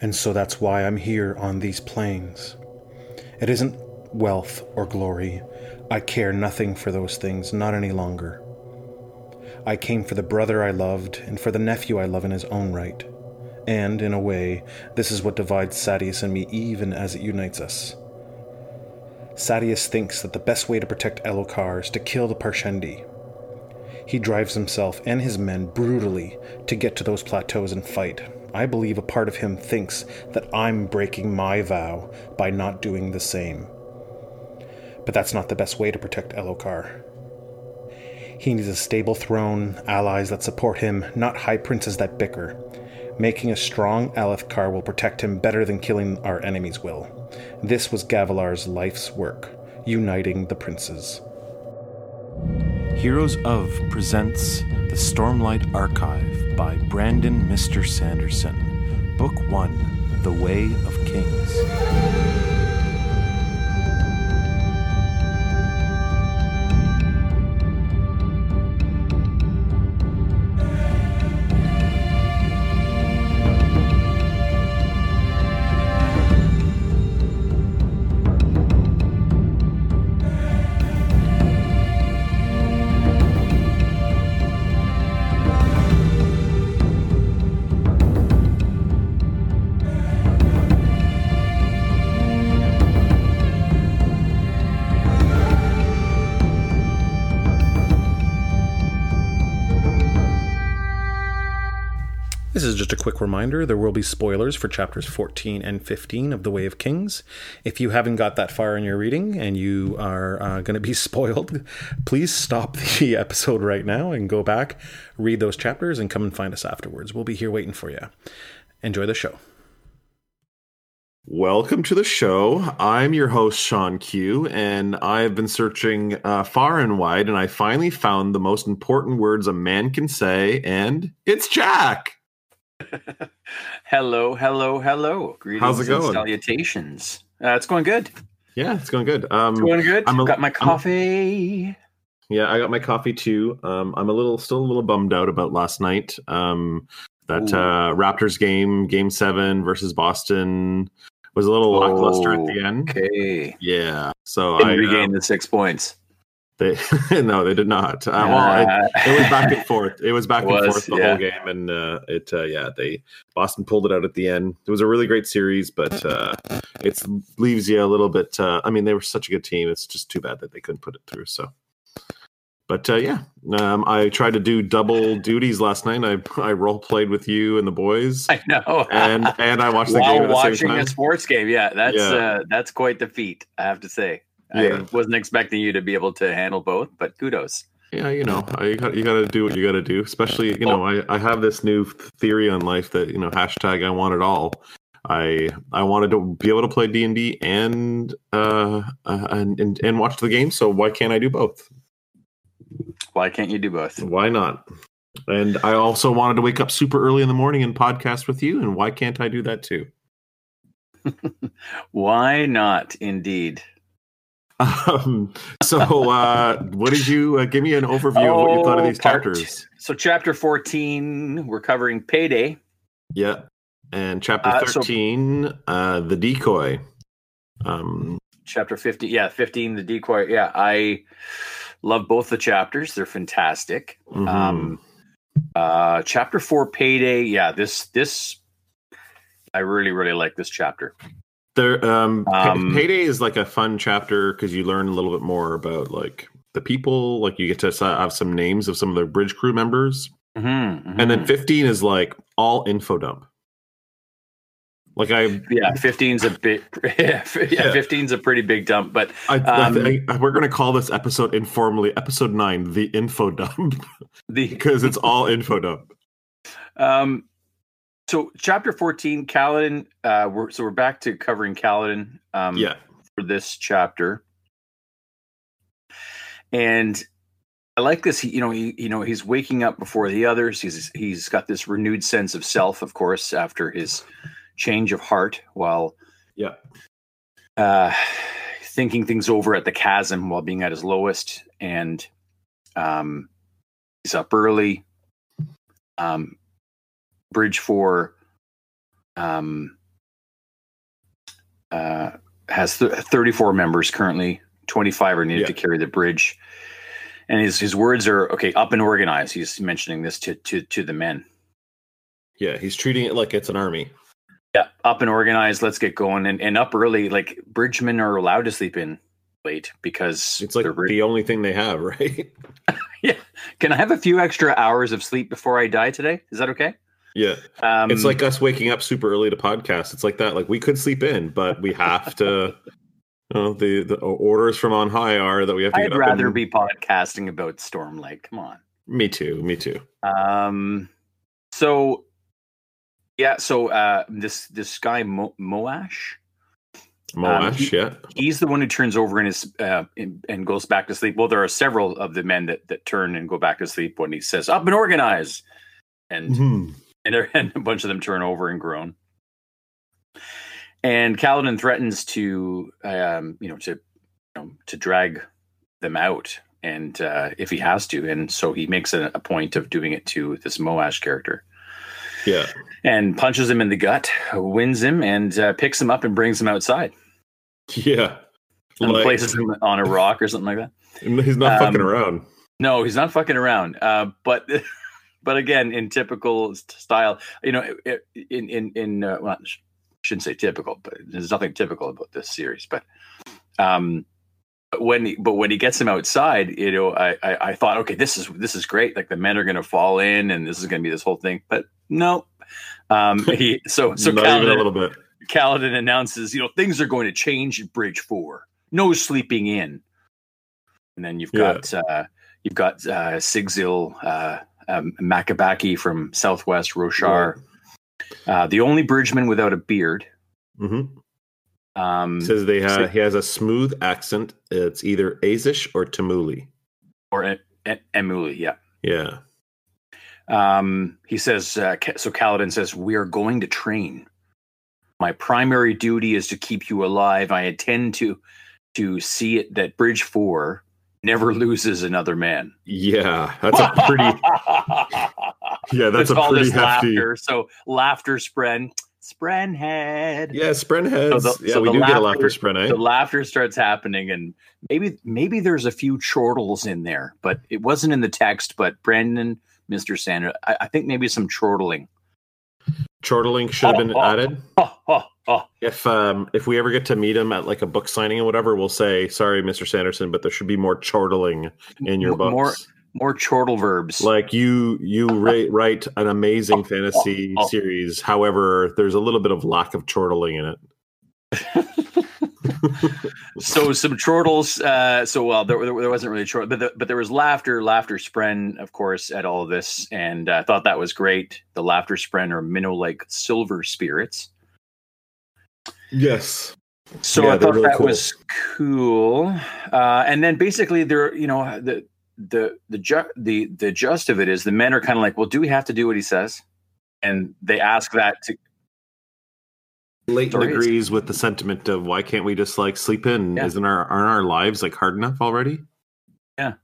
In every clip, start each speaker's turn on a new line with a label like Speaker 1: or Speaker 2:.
Speaker 1: And so that's why I'm here on these plains. It isn't wealth or glory. I care nothing for those things, not any longer. I came for the brother I loved and for the nephew I love in his own right. And, in a way, this is what divides Sadeas and me even as it unites us. Sadeas thinks that the best way to protect Elhokar is to kill the Parshendi. He drives himself and his men brutally to get to those plateaus and fight. I believe a part of him thinks that I'm breaking my vow by not doing the same. But that's not the best way to protect Elhokar. He needs a stable throne, allies that support him, not high princes that bicker. Making a strong Alethkar will protect him better than killing our enemies will. This was Gavilar's life's work, uniting the princes.
Speaker 2: Heroes of presents The Stormlight Archive by Brandon Mr. Sanderson. Book 1 The Way of Kings.
Speaker 1: Quick reminder there will be spoilers for chapters 14 and 15 of The Way of Kings. If you haven't got that far in your reading and you are uh, going to be spoiled, please stop the episode right now and go back, read those chapters, and come and find us afterwards. We'll be here waiting for you. Enjoy the show.
Speaker 3: Welcome to the show. I'm your host, Shawn Q, and I've been searching uh, far and wide, and I finally found the most important words a man can say, and it's Jack.
Speaker 4: hello, hello, hello. Greetings
Speaker 3: How's it going?
Speaker 4: salutations. Uh, it's going good.
Speaker 3: Yeah, it's going good. Um,
Speaker 4: It's going good.
Speaker 3: I'm a-
Speaker 4: Got my
Speaker 3: I'm-
Speaker 4: coffee.
Speaker 3: Yeah, I got my coffee too. Um, I'm a little, still a little bummed out about last night. Um, that uh, Raptors game, Game Seven versus Boston, was a little lackluster at the end.
Speaker 4: Okay.
Speaker 3: Yeah, so
Speaker 4: Didn't
Speaker 3: I
Speaker 4: regained
Speaker 3: um,
Speaker 4: the six points.
Speaker 3: They no, they did not. Uh, well, it, it was back and forth. It was back
Speaker 4: It
Speaker 3: and forth the
Speaker 4: yeah.
Speaker 3: whole game, and uh, it uh, yeah, they Boston pulled it out at the end. It was a really great series, but uh, it leaves you a little bit. Uh, I mean, they were such a good team. It's just too bad that they couldn't put it through. So, but uh, yeah, um, I tried to do double duties last night. I I role played with you and the boys,
Speaker 4: I know.
Speaker 3: and and I watched the
Speaker 4: While
Speaker 3: game at the same
Speaker 4: watching
Speaker 3: time.
Speaker 4: a sports game, yeah, that's
Speaker 3: Yeah.
Speaker 4: uh, that's quite the feat. I have to say.
Speaker 3: Yeah.
Speaker 4: I wasn't expecting you to be able to handle both, but kudos.
Speaker 3: Yeah, you know, I, you got you got to do what you got to do. Especially, you know, I, I have this new theory on life that you know hashtag I want it all. I I wanted to be able to play D and D and uh uh, and, and and watch the game. So why can't I do both?
Speaker 4: Why can't you do both?
Speaker 3: Why not? And I also wanted to wake up super early in the morning and podcast with you. And why can't I do that too?
Speaker 4: Why not? Indeed.
Speaker 3: Um, so uh, what did you uh, give me an overview of what you thought of
Speaker 4: Oh,
Speaker 3: these
Speaker 4: part-
Speaker 3: chapters?
Speaker 4: So, chapter 14, we're covering payday.
Speaker 3: Yeah. And chapter
Speaker 4: Uh, so-
Speaker 3: 13, uh, the decoy. Um,
Speaker 4: Chapter 15, yeah, 15, the decoy. Yeah, I love both the chapters. They're fantastic.
Speaker 3: mhm.
Speaker 4: Um, uh, chapter four, payday. Yeah, this, this, I really, really like this chapter.
Speaker 3: There, um,
Speaker 4: um,
Speaker 3: Payday is like a fun chapter because you learn a little bit more about like the people. Like you get to have some names of some of the bridge crew members.
Speaker 4: Mhm,
Speaker 3: And then. 15 is like all info dump. Like I,
Speaker 4: yeah, 15's a bit, yeah,
Speaker 3: Yeah.
Speaker 4: 15's a pretty big dump, but
Speaker 3: I,
Speaker 4: Um,
Speaker 3: I, I we're gonna call this episode informally episode nine, the info dump,
Speaker 4: the,
Speaker 3: because it's all info dump.
Speaker 4: Um, so chapter fourteen, Kaladin. Uh, we're so we're back to covering Kaladin. Um,
Speaker 3: Yeah,
Speaker 4: for this chapter, and I like this. He, you know, he, you know, he's waking up before the others. He's he's got this renewed sense of self, of course, after his change of heart, while
Speaker 3: yeah,
Speaker 4: uh, thinking things over at the chasm while being at his lowest. And um, he's up early. Um, bridge for um, uh, has th- 34 members currently. 25 are needed
Speaker 3: Yeah.
Speaker 4: to carry the bridge. And his his words are okay. Up and organized. He's mentioning this to to to the men.
Speaker 3: Yeah, he's treating it like it's an army.
Speaker 4: Yeah, up and organized. Let's get going and, and up early. Like bridgemen are allowed to sleep in late because
Speaker 3: It's like the only thing they have, right? Yeah.
Speaker 4: Can I have a few extra hours of sleep before I die today? Is that okay?
Speaker 3: Yeah.
Speaker 4: Um,
Speaker 3: It's like us waking up super early to podcast. It's like that. Like we could sleep in, but we have to. You know, the the orders from on high are that we have to.
Speaker 4: I'd
Speaker 3: get up
Speaker 4: rather
Speaker 3: and-
Speaker 4: be podcasting about Stormlight. Come on.
Speaker 3: Me too. Me too.
Speaker 4: Um. So, yeah. So, uh, this this guy Mo- Moash,
Speaker 3: Moash.
Speaker 4: he-
Speaker 3: yeah.
Speaker 4: he's the one who turns over in his uh, in, and goes back to sleep. Well, there are several of the men that that turn and go back to sleep when he says "up and organize," and
Speaker 3: Mhm.
Speaker 4: And, and a bunch of them turn over and groan. And Kaladin threatens to, um, you know, to, you know, to drag them out, and uh, if he has to, and so he makes a, a point of doing it to this Moash character,
Speaker 3: Yeah.
Speaker 4: and punches him in the gut, wins him, and uh, picks him up and brings him outside,
Speaker 3: Yeah.
Speaker 4: and
Speaker 3: Like,
Speaker 4: places him on a rock or something like that.
Speaker 3: he's not fucking
Speaker 4: um,
Speaker 3: around.
Speaker 4: No, he's not fucking around. Uh, but but again, in typical style, you know, in in in uh, well, I shouldn't say typical, but there's nothing typical about this series. But um, when he, but when he gets him outside, you know, I, I I thought, okay, this is this is great. Like the men are going to fall in, and this is going to be this whole thing. But no. Um, he so so
Speaker 3: not even a little bit.
Speaker 4: Kaladin announces, you know, things are going to change at Bridge Four. No sleeping in. And then you've
Speaker 3: Yeah.
Speaker 4: got uh, you've got uh, Sigzil uh, um, Makabaki from Southwest Roshar, uh, the only bridgeman without a beard.
Speaker 3: hmm
Speaker 4: Um,
Speaker 3: Says they ha- he has a smooth accent. It's either Azish or Tamuli.
Speaker 4: or E- E- Emuli, yeah.
Speaker 3: Yeah.
Speaker 4: Um, he says, uh, so Kaladin says, We are going to train. My primary duty is to keep you alive. I intend to to see it that Bridge Four never loses another man.
Speaker 3: Yeah. That's a pretty. Yeah, that's
Speaker 4: Let's
Speaker 3: a pretty
Speaker 4: this
Speaker 3: hefty.
Speaker 4: laughter. So laughter spren, sprenhead.
Speaker 3: Yeah, spren heads.
Speaker 4: So the-
Speaker 3: yeah,
Speaker 4: so
Speaker 3: we do get a
Speaker 4: laughter-
Speaker 3: laughter spren, eh?
Speaker 4: The laughter starts happening, and maybe maybe there's a few chortles in there, but it wasn't in the text. But Brandon, Mister Sandra, I, I think maybe some chortling.
Speaker 3: Chortling should have been added. If um if we ever get to meet him at like a book signing or whatever, we'll say sorry, Mr. Sanderson, but there should be more chortling in your books.
Speaker 4: more- More chortle verbs.
Speaker 3: like you you ra- write an amazing fantasy series. However, there's a little bit of lack of chortling in it.
Speaker 4: So some chortles. Uh, so well, there, there, wasn't really chort, but the, but there was laughter, laughter spren, of course, at all of this, and I thought that was great. The laughter spren are minnow like silver spirits.
Speaker 3: Yes.
Speaker 4: So
Speaker 3: Yeah,
Speaker 4: I thought
Speaker 3: really
Speaker 4: that
Speaker 3: cool.
Speaker 4: was cool. Uh, and then basically, there, you know, the the the ju- the the gist of it is the men are kind of like, well, do we have to do what he says? And they ask that to
Speaker 3: Leyten
Speaker 4: Sorry, it's-
Speaker 3: agrees with the sentiment of why can't we just like sleep in?
Speaker 4: Yeah.
Speaker 3: Isn't our aren't our lives like hard enough already?
Speaker 4: Yeah,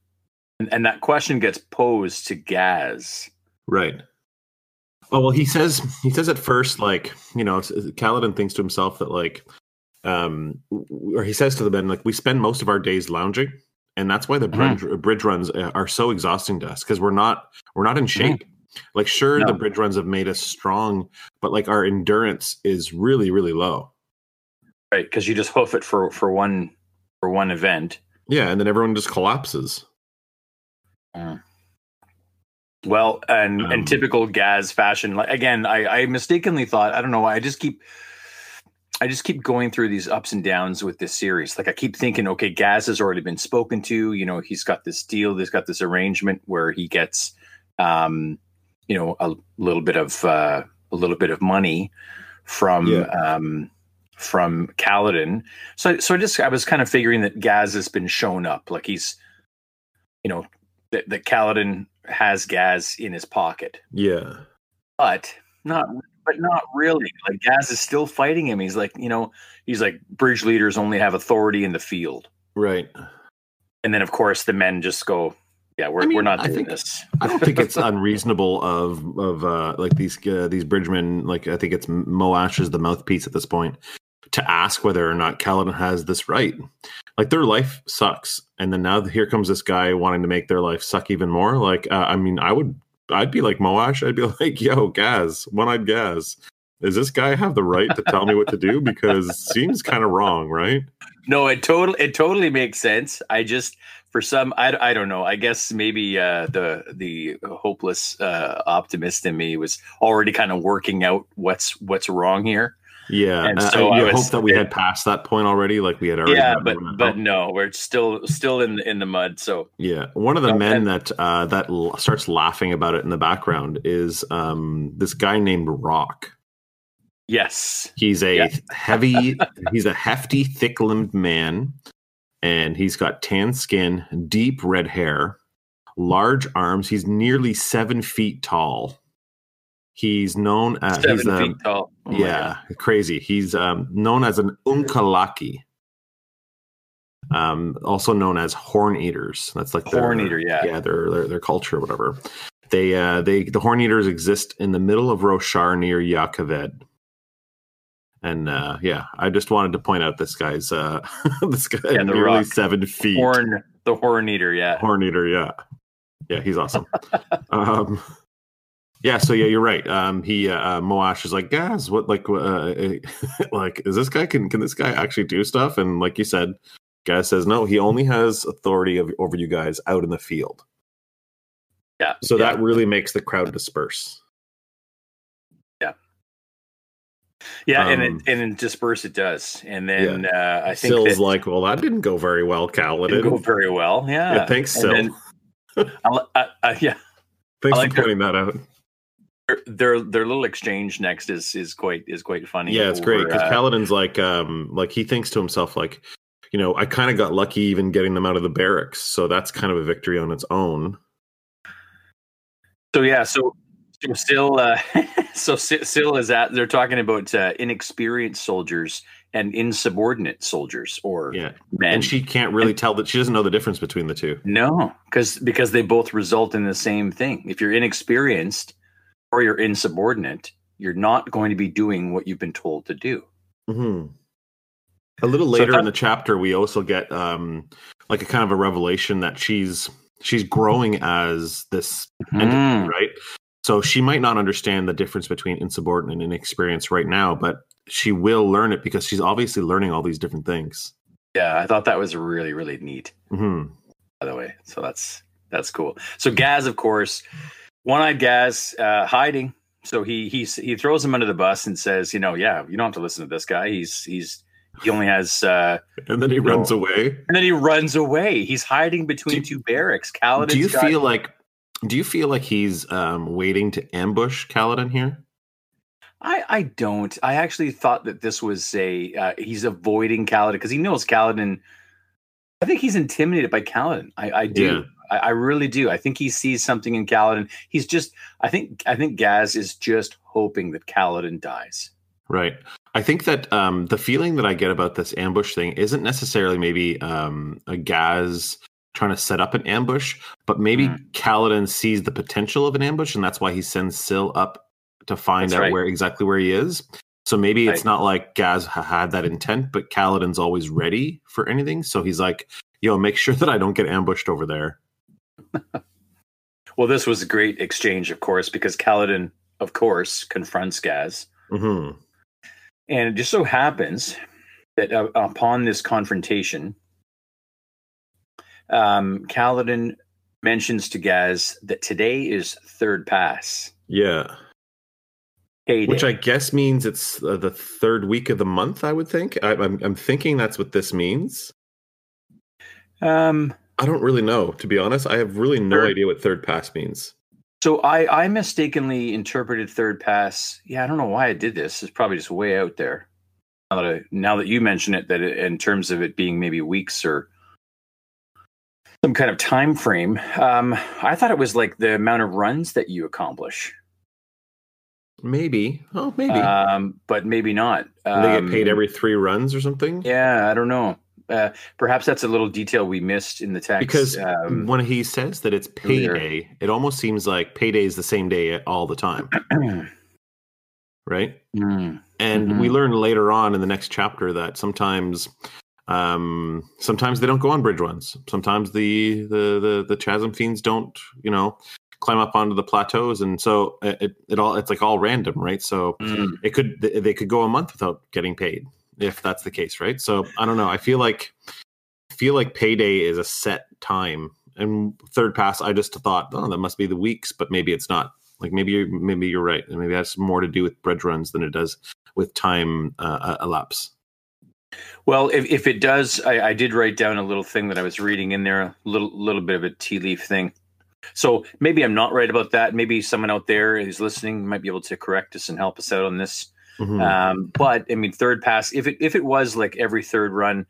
Speaker 4: and, and that question gets posed to Gaz.
Speaker 3: Right. Oh well, he says he says at first like you know Kaladin thinks to himself that like um or he says to the men like we spend most of our days lounging and that's why the
Speaker 4: Mhm.
Speaker 3: bridge, bridge runs uh, are so exhausting to us because we're not we're not in shape. Like sure
Speaker 4: No.
Speaker 3: the bridge runs have made us strong, but like our endurance is really really low.
Speaker 4: right because you just hoof it for for one for one event
Speaker 3: Yeah, and then everyone just collapses.
Speaker 4: well and
Speaker 3: Um,
Speaker 4: and typical gaz fashion like again i i mistakenly thought i don't know why i just keep i just keep going through these ups and downs with this series like i keep thinking okay gaz has already been spoken to you know he's got this deal he's got this arrangement where he gets um you know a little bit of uh a little bit of money from
Speaker 3: Yeah.
Speaker 4: um from Kaladin. So so I just I was kind of figuring that Gaz has been shown up. Like he's you know, that, that Kaladin has Gaz in his pocket.
Speaker 3: Yeah.
Speaker 4: But not but not really. Like Gaz is still fighting him. He's like, you know, he's like bridge leaders only have authority in the field.
Speaker 3: Right.
Speaker 4: And then of course the men just go, Yeah, we're
Speaker 3: I mean,
Speaker 4: we're not
Speaker 3: I
Speaker 4: doing
Speaker 3: think-
Speaker 4: this.
Speaker 3: I don't think it's unreasonable of of uh, like these uh, these bridgemen. Like I think it's Moash is the mouthpiece at this point. to ask whether or not Kaladin has this right. Like their life sucks, and then now here comes this guy wanting to make their life suck even more. Like, uh, I mean, I would, I'd be like Moash. I'd be like, "Yo, Gaz, one-eyed Gaz, does this guy have the right to tell me what to do? Because it seems kind of wrong, right?"
Speaker 4: No, it totally it totally makes sense. I just for some I, I don't know. I guess maybe uh, the the hopeless uh, optimist in me was already kind of working out what's what's wrong here.
Speaker 3: Yeah,
Speaker 4: And so
Speaker 3: I,
Speaker 4: I
Speaker 3: I
Speaker 4: was-
Speaker 3: hope that we had passed that point already. Like we had already.
Speaker 4: yeah, but but no, we're still still in in the mud. So
Speaker 3: Yeah, one of the men
Speaker 4: and-
Speaker 3: that uh, that l- starts laughing about it in the background is um, this guy named Rock.
Speaker 4: yes,
Speaker 3: He's a
Speaker 4: Yeah.
Speaker 3: heavy, he's a hefty, thick-limbed man, and he's got tan skin, deep red hair, large arms. He's nearly seven feet tall. He's known as
Speaker 4: seven
Speaker 3: he's a,
Speaker 4: feet tall. Oh
Speaker 3: yeah, crazy. He's um, known as an unkalaki. Um, also known as horn eaters. That's like their,
Speaker 4: horn eater. Yeah,
Speaker 3: yeah, their, their their culture or whatever. They uh they the horn eaters exist in the middle of Roshar near Jah Keved. And uh yeah, I just wanted to point out this guy's uh this guy
Speaker 4: Yeah, the
Speaker 3: nearly
Speaker 4: rock.
Speaker 3: seven feet.
Speaker 4: horn the horn eater. Yeah,
Speaker 3: Horn eater, yeah. Yeah, he's awesome. um yeah, so yeah, you're right. Um he uh Moash is like, guys, what like uh like is this guy can can this guy actually do stuff? And like you said, guy says no, he only has authority of, over you guys out in the field.
Speaker 4: yeah.
Speaker 3: So
Speaker 4: yeah.
Speaker 3: that really makes the crowd disperse.
Speaker 4: Yeah, and
Speaker 3: um,
Speaker 4: it and it disperse it does, and then uh, I think
Speaker 3: Syl's
Speaker 4: that
Speaker 3: like, well, that didn't go very well,
Speaker 4: didn't
Speaker 3: Kaladin.
Speaker 4: go very well. Yeah,
Speaker 3: Yeah, thanks,
Speaker 4: And
Speaker 3: Syl.
Speaker 4: then- I, I, I, yeah,
Speaker 3: Thanks
Speaker 4: like
Speaker 3: for pointing that out.
Speaker 4: their, their their little exchange next is is quite is quite funny.
Speaker 3: Yeah, it's great because
Speaker 4: uh,
Speaker 3: Kaladin's like, um, like he thinks to himself, like, you know, I kind of got lucky even getting them out of the barracks, so that's kind of a victory on its own.
Speaker 4: So yeah, so so still, uh, so still is that they're talking about uh, inexperienced soldiers and insubordinate soldiers or
Speaker 3: Yeah,
Speaker 4: men.
Speaker 3: and she can't really tell that she doesn't know the difference between the two.
Speaker 4: no, because because they both result in the same thing. If you're inexperienced or you're insubordinate, you're not going to be doing what you've been told to do.
Speaker 3: hmm A little
Speaker 4: So
Speaker 3: later
Speaker 4: that-
Speaker 3: in the chapter, we also get um, like a kind of a revelation that she's she's growing as this entity,
Speaker 4: Mm.
Speaker 3: right? So she might not understand the difference between insubordinate and inexperienced right now, but she will learn it because she's obviously learning all these different things.
Speaker 4: Yeah, I thought that was really really neat.
Speaker 3: hmm
Speaker 4: by the way. So that's that's cool. So Gaz, of course, one-eyed Gaz, uh, hiding. So he he he throws him under the bus and says, you know, yeah, you don't have to listen to this guy. He's he's he only has, uh,
Speaker 3: And then he runs away.
Speaker 4: and then he runs away. He's hiding between two barracks. Kaladin.
Speaker 3: Do you feel like? Do you feel like he's um, waiting to ambush Kaladin here?
Speaker 4: I I don't. I actually thought that this was a uh, he's avoiding Kaladin because he knows Kaladin. I think he's intimidated by Kaladin. I, I do.
Speaker 3: Yeah.
Speaker 4: I, I really do. I think he sees something in Kaladin. He's just. I think. I think Gaz is just hoping that Kaladin dies.
Speaker 3: Right. I think that um, the feeling that I get about this ambush thing isn't necessarily maybe um, a Gaz trying to set up an ambush, but maybe
Speaker 4: Mm.
Speaker 3: Kaladin sees the potential of an ambush, and that's why he sends Syl up to find
Speaker 4: That's
Speaker 3: out
Speaker 4: right.
Speaker 3: where exactly where he is. So maybe it's not like Gaz had that intent, but Kaladin's always ready for anything. So he's like, "Yo, make sure that I don't get ambushed over there."
Speaker 4: Well, this was a great exchange, of course, because Kaladin, of course, confronts Gaz,
Speaker 3: hmm
Speaker 4: and it just so happens that uh, upon this confrontation, um, Kaladin mentions to Gaz that today is third pass.
Speaker 3: Yeah,
Speaker 4: Payday.
Speaker 3: which I guess means it's uh, the third week of the month. I would think. I, I'm, I'm thinking that's what this means.
Speaker 4: um,
Speaker 3: I don't really know, to be honest. I have really no
Speaker 4: Third-
Speaker 3: idea what third pass means.
Speaker 4: so I I mistakenly interpreted third pass. Yeah, I don't know why I did this. It's probably just way out there. Now that I, now that you mention it, that it, in terms of it being maybe weeks or some kind of time frame, um, I thought it was like the amount of runs that you accomplish.
Speaker 3: Maybe. Oh, maybe.
Speaker 4: um, but maybe not.
Speaker 3: they get paid
Speaker 4: Um,
Speaker 3: every three runs or something.
Speaker 4: Yeah, I don't know. Uh, perhaps that's a little detail we missed in the text.
Speaker 3: Because
Speaker 4: um,
Speaker 3: when he says that it's
Speaker 4: earlier.
Speaker 3: payday, it almost seems like payday is the same day all the time. right?
Speaker 4: Mm.
Speaker 3: And
Speaker 4: Mhm.
Speaker 3: we learn later on in the next chapter that sometimes um sometimes they don't go on bridge runs. Sometimes the the the, the chasm fiends don't you know climb up onto the plateaus. And so it, it, it all it's like all random right? So
Speaker 4: Mm.
Speaker 3: it could they could go a month without getting paid if that's the case right? So i don't know. I feel like I feel like payday is a set time. And third pass i just thought oh that must be the weeks but maybe it's not. Like maybe you're maybe you're right. And maybe that's more to do with bridge runs than it does with time uh, elapse
Speaker 4: Well, if, if it does, I, I did write down a little thing that I was reading in there, a little little bit of a tea leaf thing. So maybe I'm not right about that. Maybe someone out there who's listening might be able to correct us and help us out on this.
Speaker 3: Mhm.
Speaker 4: Um, but I mean, third pass. If it if it was like every third run,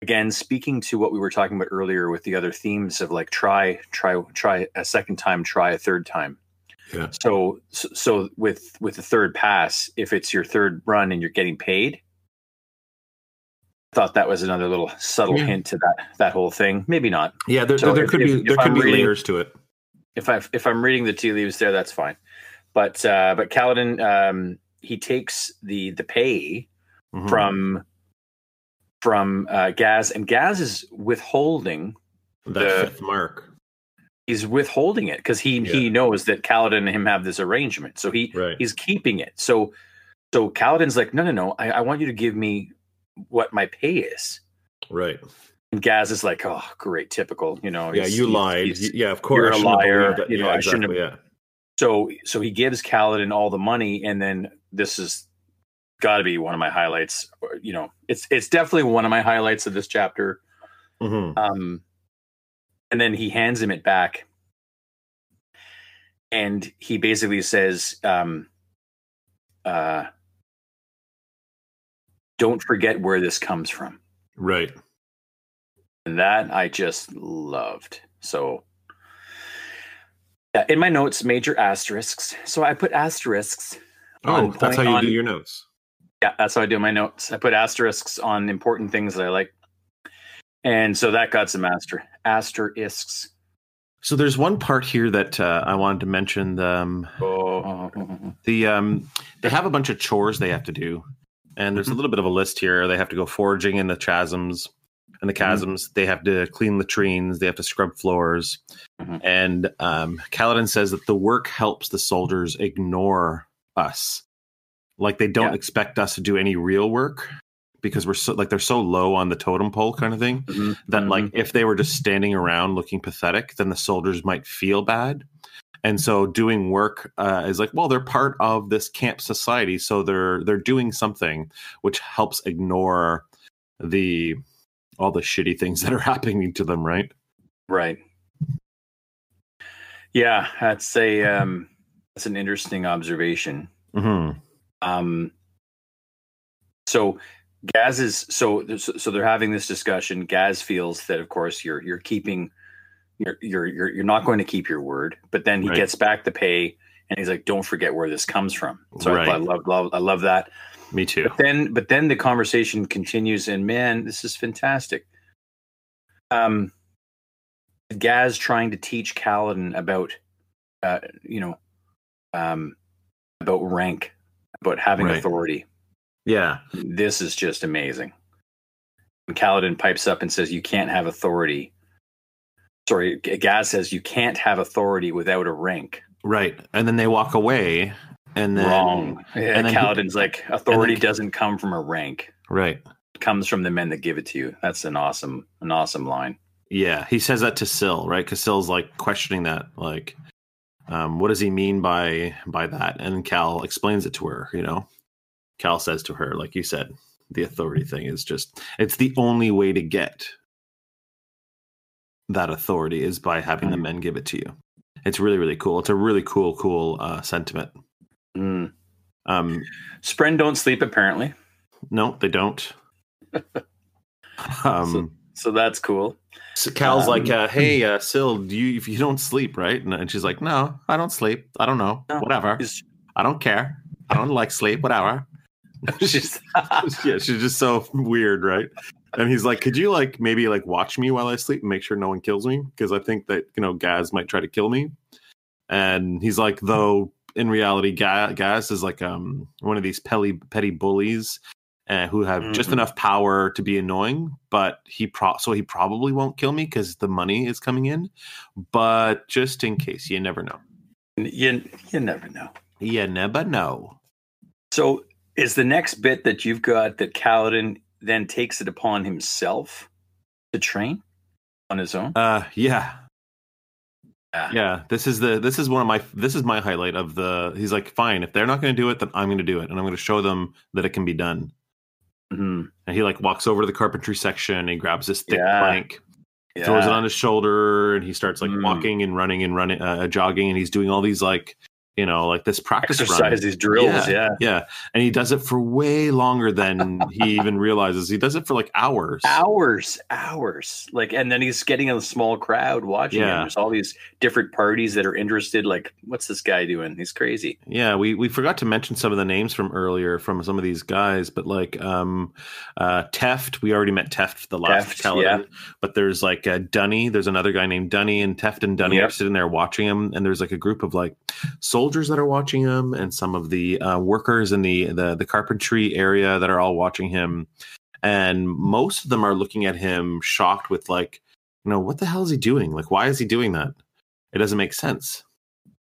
Speaker 4: again, speaking to what we were talking about earlier with the other themes of like try try try a second time, try a third time.
Speaker 3: Yeah.
Speaker 4: So so, so with with the third pass, if it's your third run and you're getting paid, thought that was another little subtle
Speaker 3: Yeah.
Speaker 4: hint to that that whole thing. Maybe not.
Speaker 3: yeah there,
Speaker 4: so
Speaker 3: there
Speaker 4: if-
Speaker 3: could be
Speaker 4: if
Speaker 3: there could
Speaker 4: I'm
Speaker 3: be
Speaker 4: reading-
Speaker 3: layers to it
Speaker 4: If I if I'm reading the tea leaves there, that's fine. But uh, but Kaladin um, he takes the the pay
Speaker 3: Mhm.
Speaker 4: from from uh, Gaz, and Gaz is withholding.
Speaker 3: that
Speaker 4: the-
Speaker 3: fifth mark
Speaker 4: He's withholding it because he he knows that Kaladin and him have this arrangement, so he
Speaker 3: right
Speaker 4: he's keeping it. So so Kaladin's like, no, no, no, I, I want you to give me what my pay is.
Speaker 3: right
Speaker 4: And Gaz is like, oh, great, typical, you know.
Speaker 3: yeah you lied yeah of course
Speaker 4: you're a liar, you know,
Speaker 3: yeah,
Speaker 4: I shouldn't have-
Speaker 3: yeah
Speaker 4: So so he gives Kaladin all the money, and then this is got to be one of my highlights. You know, it's it's definitely one of my highlights of this chapter.
Speaker 3: Mhm.
Speaker 4: Um, and then he hands him it back, and he basically says, um, uh, "Don't forget where this comes from."
Speaker 3: right
Speaker 4: And that I just loved. So, yeah, in my notes, major asterisks. So I put asterisks.
Speaker 3: oh
Speaker 4: on
Speaker 3: that's how you
Speaker 4: on-
Speaker 3: do your notes
Speaker 4: Yeah, that's how I do my notes. I put asterisks on important things that I like. And so that got some aster- asterisks.
Speaker 3: so there's one part here that uh, i wanted to mention the um,
Speaker 4: Oh,
Speaker 3: the um they have a bunch of chores they have to do and there's a
Speaker 4: Mhm.
Speaker 3: little bit of a list here they have to go foraging in the chasms and the chasms they have to clean latrines they have to scrub floors
Speaker 4: Mhm.
Speaker 3: and um Kaladin says that the work helps the soldiers ignore us like they don't
Speaker 4: Yeah.
Speaker 3: expect us to do any real work because we're so like they're so low on the totem pole kind of thing
Speaker 4: Mhm.
Speaker 3: that like if they were just standing around looking pathetic then the soldiers might feel bad and so doing work uh, is like well they're part of this camp society so they're they're doing something which helps ignore the all the shitty things that are happening to them right
Speaker 4: right. Yeah, that's a um, that's an interesting observation.
Speaker 3: mm-hmm.
Speaker 4: Um, so Gaz is so so they're having this discussion. Gaz feels that, of course, you're you're keeping you're you're you're, you're not going to keep your word, but then he
Speaker 3: Right.
Speaker 4: gets back the pay, and he's like, "Don't forget where this comes from." So
Speaker 3: Right.
Speaker 4: I, I love love I love that.
Speaker 3: me too
Speaker 4: But then but then the conversation continues, and man, this is fantastic. Um, Gaz trying to teach Kaladin about, uh, you know, um, about rank, about having
Speaker 3: Right.
Speaker 4: authority
Speaker 3: yeah
Speaker 4: this is just amazing. And Kaladin pipes up and says, "You can't have authority." Sorry, Gaz says, "You can't have authority without a rank."
Speaker 3: right and then they walk away and then
Speaker 4: Wrong.
Speaker 3: and
Speaker 4: And
Speaker 3: then-
Speaker 4: Kaladin's like, "Authority
Speaker 3: then-
Speaker 4: doesn't come from a rank;
Speaker 3: right
Speaker 4: it comes from the men that give it to you." That's an awesome, an awesome line.
Speaker 3: Yeah, he says that to Syl, right? Because Syl's like questioning that, like, um, what does he mean by by that? And Cal explains it to her. You know, Cal says to her, like you said, the authority thing is just it's the only way to get that authority is by having the men give it to you. It's really really cool. It's a really cool cool uh, sentiment.
Speaker 4: Mm.
Speaker 3: Um,
Speaker 4: Spren don't sleep apparently,
Speaker 3: no, they don't. um,
Speaker 4: so that's cool.
Speaker 3: So Cal's
Speaker 4: Um,
Speaker 3: like, uh, "Hey, uh, Syl, do you if you don't sleep, right?" And, and she's like, "No, I don't sleep. I don't know.
Speaker 4: No.
Speaker 3: Whatever. I don't care. I don't like sleep. Whatever."
Speaker 4: she's-
Speaker 3: yeah, she's just so weird, right? And he's like, "Could you like maybe like watch me while I sleep and make sure no one kills me? Because I think that you know Gaz might try to kill me." And he's like, "Though in reality, Ga- Gaz is like um one of these petty petty bullies uh, who have just
Speaker 4: Mhm.
Speaker 3: enough power to be annoying, but he pro so he probably won't kill me because the money is coming in. But just in case, you never know.
Speaker 4: You you never know.
Speaker 3: You never know.
Speaker 4: So is the next bit that you've got that Kaladin then takes it upon himself to train on his own?
Speaker 3: Uh, yeah,
Speaker 4: Ah.
Speaker 3: yeah. This is the this is one of my this is my highlight of the. He's like, fine, if they're not going to do it, then I'm going to do it, and I'm going to show them that it can be done.
Speaker 4: Mhm.
Speaker 3: And he like walks over to the carpentry section and he grabs this thick
Speaker 4: Yeah.
Speaker 3: plank, throws it on his shoulder, and he starts like
Speaker 4: Mm.
Speaker 3: walking and running and running, uh, jogging, and he's doing all these like, you know, like this practice run.
Speaker 4: Exercise these drills, yeah.
Speaker 3: Yeah, and he does it for way longer than he even realizes. He does it for like hours.
Speaker 4: Hours, hours. Like, and then he's getting a small crowd watching him.
Speaker 3: Yeah.
Speaker 4: There's all these different parties that are interested. Like, what's this guy doing? He's crazy.
Speaker 3: Yeah, we we forgot to mention some of the names from earlier from some of these guys, but like um uh Teft, we already met Teft the last
Speaker 4: Teft, yeah.
Speaker 3: But there's like uh, Dunny, there's another guy named Dunny, and Teft and Dunny
Speaker 4: Yep.
Speaker 3: are sitting there watching him, and there's like a group of like soldiers that are watching him, and some of the uh, workers in the, the the carpentry area that are all watching him, and most of them are looking at him shocked with like, you know, what the hell is he doing? Like, why is he doing that? It doesn't make sense.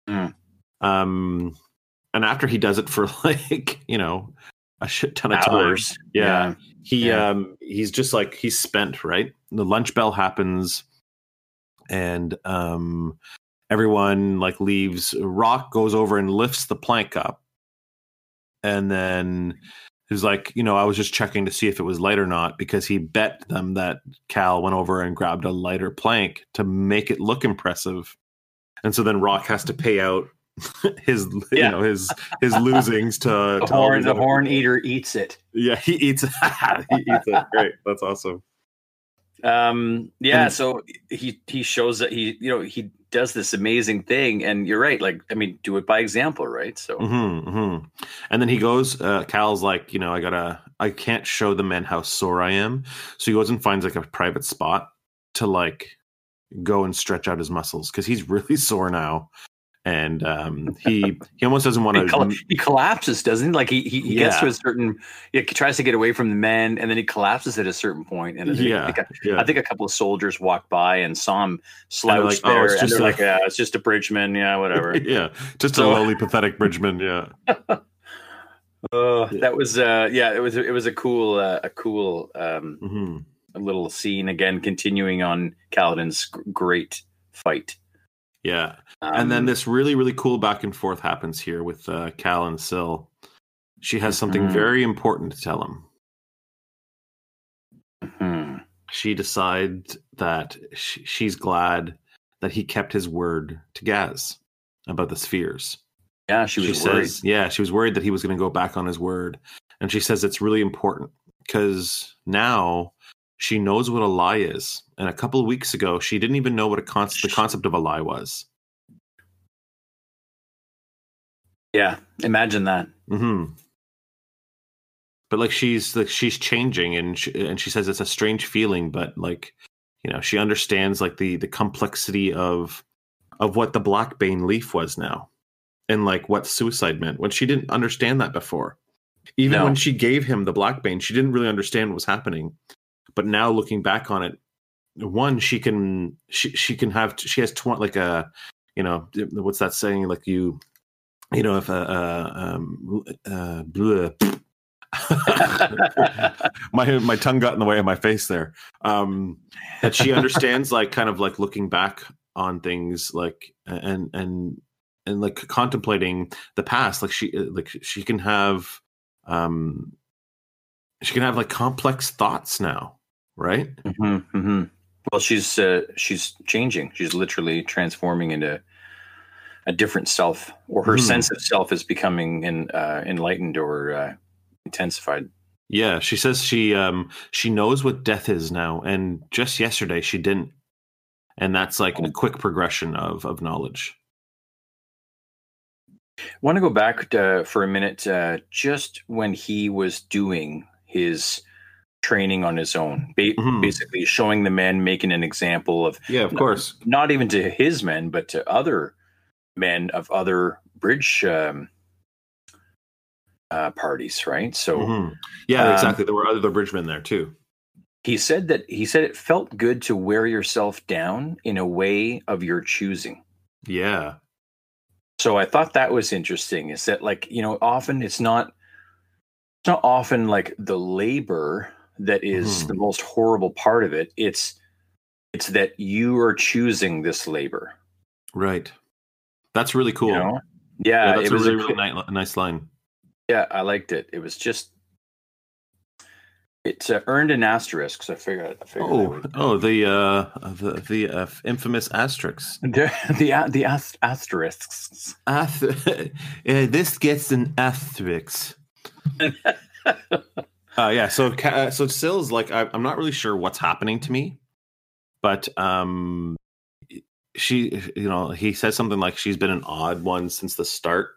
Speaker 4: Mm.
Speaker 3: Um, and after he does it for like you know a shit ton of time,
Speaker 4: Hours.
Speaker 3: yeah, he
Speaker 4: Yeah.
Speaker 3: um he's just like he's spent right the lunch bell happens and um everyone like leaves rock goes over and lifts the plank up and then he's like you know i was just checking to see if it was light or not because he bet them that cal went over and grabbed a lighter plank to make it look impressive and so then rock has to pay out his you know his his losings to,
Speaker 4: The
Speaker 3: to
Speaker 4: horn, the
Speaker 3: other
Speaker 4: horn eater eats it.
Speaker 3: Yeah, he eats. he eats it. Great. That's awesome.
Speaker 4: Um, yeah,
Speaker 3: And-
Speaker 4: so he he shows that he you know he does this amazing thing, and you're right. Like, I mean, do it by example, right? So
Speaker 3: hmm hmm And then he goes. Uh, Cal's like, you know, I gotta. I can't show the men how sore I am. So he goes and finds like a private spot to like go and stretch out his muscles because he's really sore now. And um, he he almost doesn't want
Speaker 4: he, coll-
Speaker 3: to.
Speaker 4: he collapses, doesn't he? Like he he, he gets to a certain, he tries to get away from the men, and then he collapses at a certain point. And I think,
Speaker 3: Yeah,
Speaker 4: I, think a,
Speaker 3: yeah.
Speaker 4: I think a couple of soldiers walked by and saw him slouch
Speaker 3: like, oh, it's just a-
Speaker 4: like, "Yeah, it's just a bridgeman, yeah, whatever."
Speaker 3: yeah, just
Speaker 4: So-
Speaker 3: a lowly, pathetic bridgeman. Yeah,
Speaker 4: Oh,
Speaker 3: Yeah.
Speaker 4: that was uh, yeah, it was it was a cool uh, a cool um,
Speaker 3: hmm
Speaker 4: a little scene again, continuing on Kaladin's great fight.
Speaker 3: Yeah.
Speaker 4: Um,
Speaker 3: and then this really really cool back and forth happens here with uh, Cal and Syl. She has something
Speaker 4: Mhm.
Speaker 3: very important to tell him.
Speaker 4: hmm,
Speaker 3: She decides that sh- she's glad that he kept his word to Gaz about the spheres.
Speaker 4: yeah, she
Speaker 3: She,
Speaker 4: was worried.
Speaker 3: says, yeah, she was worried that he was going to go back on his word, and she says it's really important because now she knows what a lie is. And a couple of weeks ago, she didn't even know what a con- the concept of a lie was.
Speaker 4: Yeah, imagine that.
Speaker 3: hmm But like she's like she's changing, and she, and she says it's a strange feeling, but like you know she understands like the the complexity of of what the black bane leaf was now, and like what suicide meant when she didn't understand that before. Even
Speaker 4: No.
Speaker 3: when she gave him the black bane, she didn't really understand what was happening. But now looking back on it, one she can she she can have she has twenty like a you know what's that saying? Like you you know if a uh, um uh my my tongue got in the way of my face there. Um that she understands like kind of like looking back on things like and and and like contemplating the past. Like she like she can have um she can have like complex thoughts now right
Speaker 4: hmm hmm Well, she's uh, she's changing. She's literally transforming into a different self, or her
Speaker 3: Mhm.
Speaker 4: sense of self is becoming in, uh, enlightened or uh, intensified.
Speaker 3: Yeah, she says she um she knows what death is now, and just yesterday she didn't, and that's like a quick progression of of knowledge.
Speaker 4: want to go back to, for a minute, uh, just when he was doing his training on his own, ba-
Speaker 3: Mhm.
Speaker 4: basically showing the men, making an example of
Speaker 3: Yeah, of course.
Speaker 4: not even to his men, but to other men of other bridge um, uh, parties, right? So
Speaker 3: Mhm. Yeah,
Speaker 4: Um,
Speaker 3: exactly. There were other bridgemen there too.
Speaker 4: he said that he said it felt good to wear yourself down in a way of your choosing.
Speaker 3: Yeah.
Speaker 4: So I thought that was interesting. Is that like you know often it's not it's not often like the labor that is
Speaker 3: Mhm.
Speaker 4: the most horrible part of it. It's it's that you are choosing this labor.
Speaker 3: Right. That's really cool.
Speaker 4: You know?
Speaker 3: Yeah,
Speaker 4: Yeah,
Speaker 3: that's
Speaker 4: it
Speaker 3: a
Speaker 4: was
Speaker 3: really,
Speaker 4: a
Speaker 3: really nice line.
Speaker 4: yeah, I liked it. It was just it uh, earned an asterisk. So I figured. I figured
Speaker 3: Oh, oh, the uh, the the uh, infamous asterisks.
Speaker 4: the the a- the ast- asterisks.
Speaker 3: Ath- uh, this gets an asterisk. Uh, yeah, so uh, so Syl's like I, I'm not really sure what's happening to me, but um, she you know he says something like she's been an odd one since the start,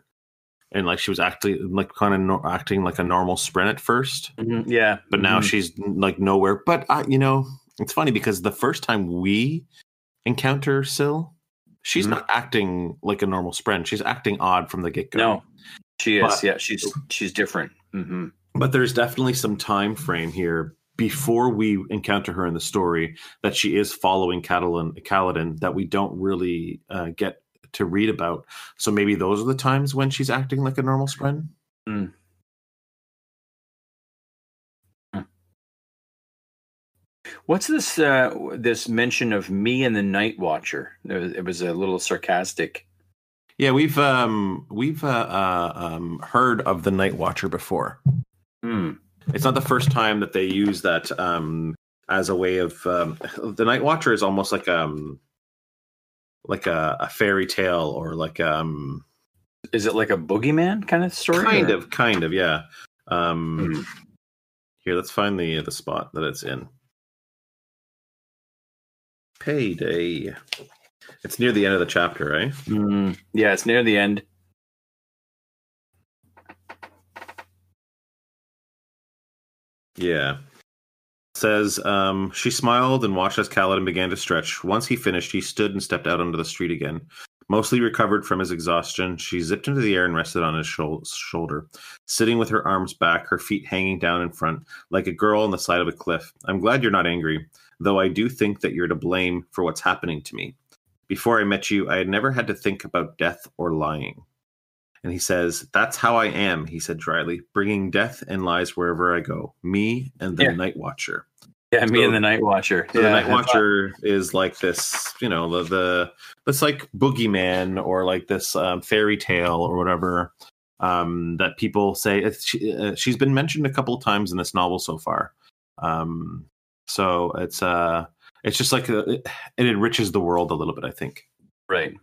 Speaker 3: and like she was actually like kind of no, acting like a normal spren at first,
Speaker 4: Mhm, Yeah,
Speaker 3: but now
Speaker 4: Mhm.
Speaker 3: she's like nowhere. But I, you know, it's funny because the first time we encounter Syl, she's
Speaker 4: Mhm.
Speaker 3: not acting like a normal spren. She's acting odd from the get go.
Speaker 4: no, she is.
Speaker 3: But-
Speaker 4: yeah, she's she's different. hmm
Speaker 3: but there's definitely some time frame here before we encounter her in the story that she is following Catalan Kaladin that we don't really uh, get to read about. So maybe those are the times when she's acting like a normal Spren.
Speaker 4: What's this? Uh, this mention of me and the Night Watcher. It was, it was a little sarcastic.
Speaker 3: Yeah, we've um, we've uh, uh, um, heard of the Night Watcher before.
Speaker 4: Hmm.
Speaker 3: It's not the first time that they use that um, as a way of um, the Night Watcher is almost like um like a, a fairy tale or like um
Speaker 4: Is it like a boogeyman kind of story?
Speaker 3: kind
Speaker 4: or-
Speaker 3: of kind of yeah um
Speaker 4: Hmm.
Speaker 3: here let's find the the spot that it's in payday it's near the end of the chapter right
Speaker 4: Hmm. Yeah, it's near the end.
Speaker 3: Yeah. Says um she smiled and watched as Kaladin began to stretch. Once he finished he stood and stepped out onto the street again. Mostly recovered from his exhaustion she zipped into the air and rested on his shou- shoulder sitting with her arms back her feet hanging down in front like a girl on the side of a cliff. I'm glad you're not angry though i do think that you're to blame for what's happening to me. Before i met you i had never had to think about death or lying and he says that's how i am he said dryly bringing death and lies wherever i go me and the
Speaker 4: Yeah.
Speaker 3: night watcher
Speaker 4: Yeah, me and the Night Watcher.
Speaker 3: so
Speaker 4: yeah,
Speaker 3: the Night Watcher is like this, you know, the the this like boogeyman or like this um, fairy tale or whatever um, that people say. It's, she, uh, she's been mentioned a couple of times in this novel so far. Um, so it's uh, it's just like uh it, it enriches the world a little bit, I think.
Speaker 4: Right.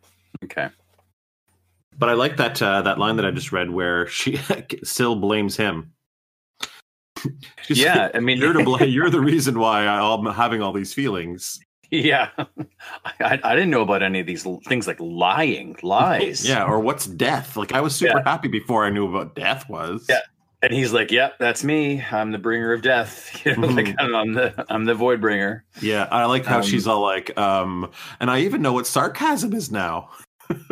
Speaker 4: Okay.
Speaker 3: But I like that uh, that line that I just read where she still blames him. She's
Speaker 4: yeah,
Speaker 3: like,
Speaker 4: I mean,
Speaker 3: you're to blame. You're the reason why I'm having all these feelings.
Speaker 4: yeah. I, I didn't know about any of these things like lying, lies.
Speaker 3: Yeah, or what's death? Like I was super
Speaker 4: Yeah.
Speaker 3: happy before I knew what death was.
Speaker 4: Yeah. And he's like, "Yep, that's me. I'm the bringer of death. You know, like I'm the I'm the void bringer."
Speaker 3: Yeah, I like how
Speaker 4: Um,
Speaker 3: she's all like, um, and I even know what sarcasm is now.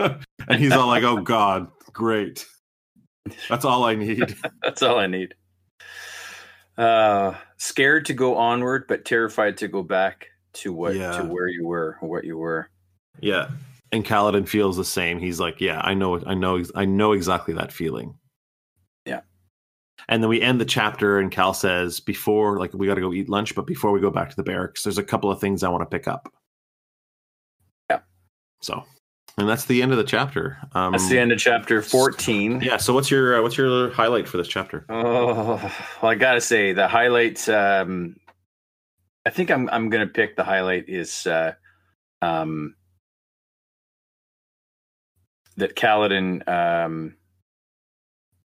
Speaker 3: and he's all like, "Oh God, great. That's all I need."
Speaker 4: That's all I need. Uh, scared to go onward, but terrified to go back to what
Speaker 3: Yeah.
Speaker 4: to where you were, what you were.
Speaker 3: yeah, and Kaladin feels the same. He's like, "Yeah, I know, I know, I know exactly that feeling."
Speaker 4: Yeah.
Speaker 3: And then we end the chapter, and Cal says, "Before, like, we got to go eat lunch, but before we go back to the barracks, there's a couple of things I want to pick up."
Speaker 4: Yeah.
Speaker 3: So, and that's the end of the chapter. Um,
Speaker 4: That's the end of chapter fourteen.
Speaker 3: Yeah. So, what's your uh, what's your highlight for this chapter?
Speaker 4: Oh, well, I gotta say the highlight. Um, I think I'm I'm gonna pick the highlight is uh, um, that Kaladin. Um,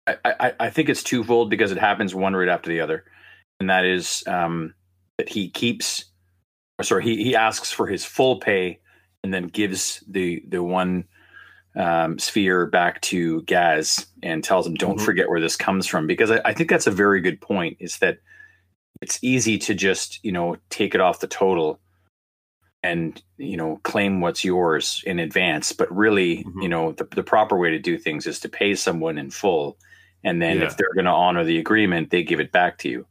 Speaker 4: I, I I think it's twofold because it happens one right after the other, and that is um, that he keeps, or sorry, he he asks for his full pay and then gives the the one um, sphere back to Gaz and tells him, "Don't
Speaker 3: Mhm.
Speaker 4: forget where this comes from," because I, I think that's a very good point. Is that it's easy to just you know take it off the total, and you know claim what's yours in advance but really
Speaker 3: Mhm.
Speaker 4: you know the, the proper way to do things is to pay someone in full and then
Speaker 3: Yeah.
Speaker 4: if they're going to honor the agreement they give it back to you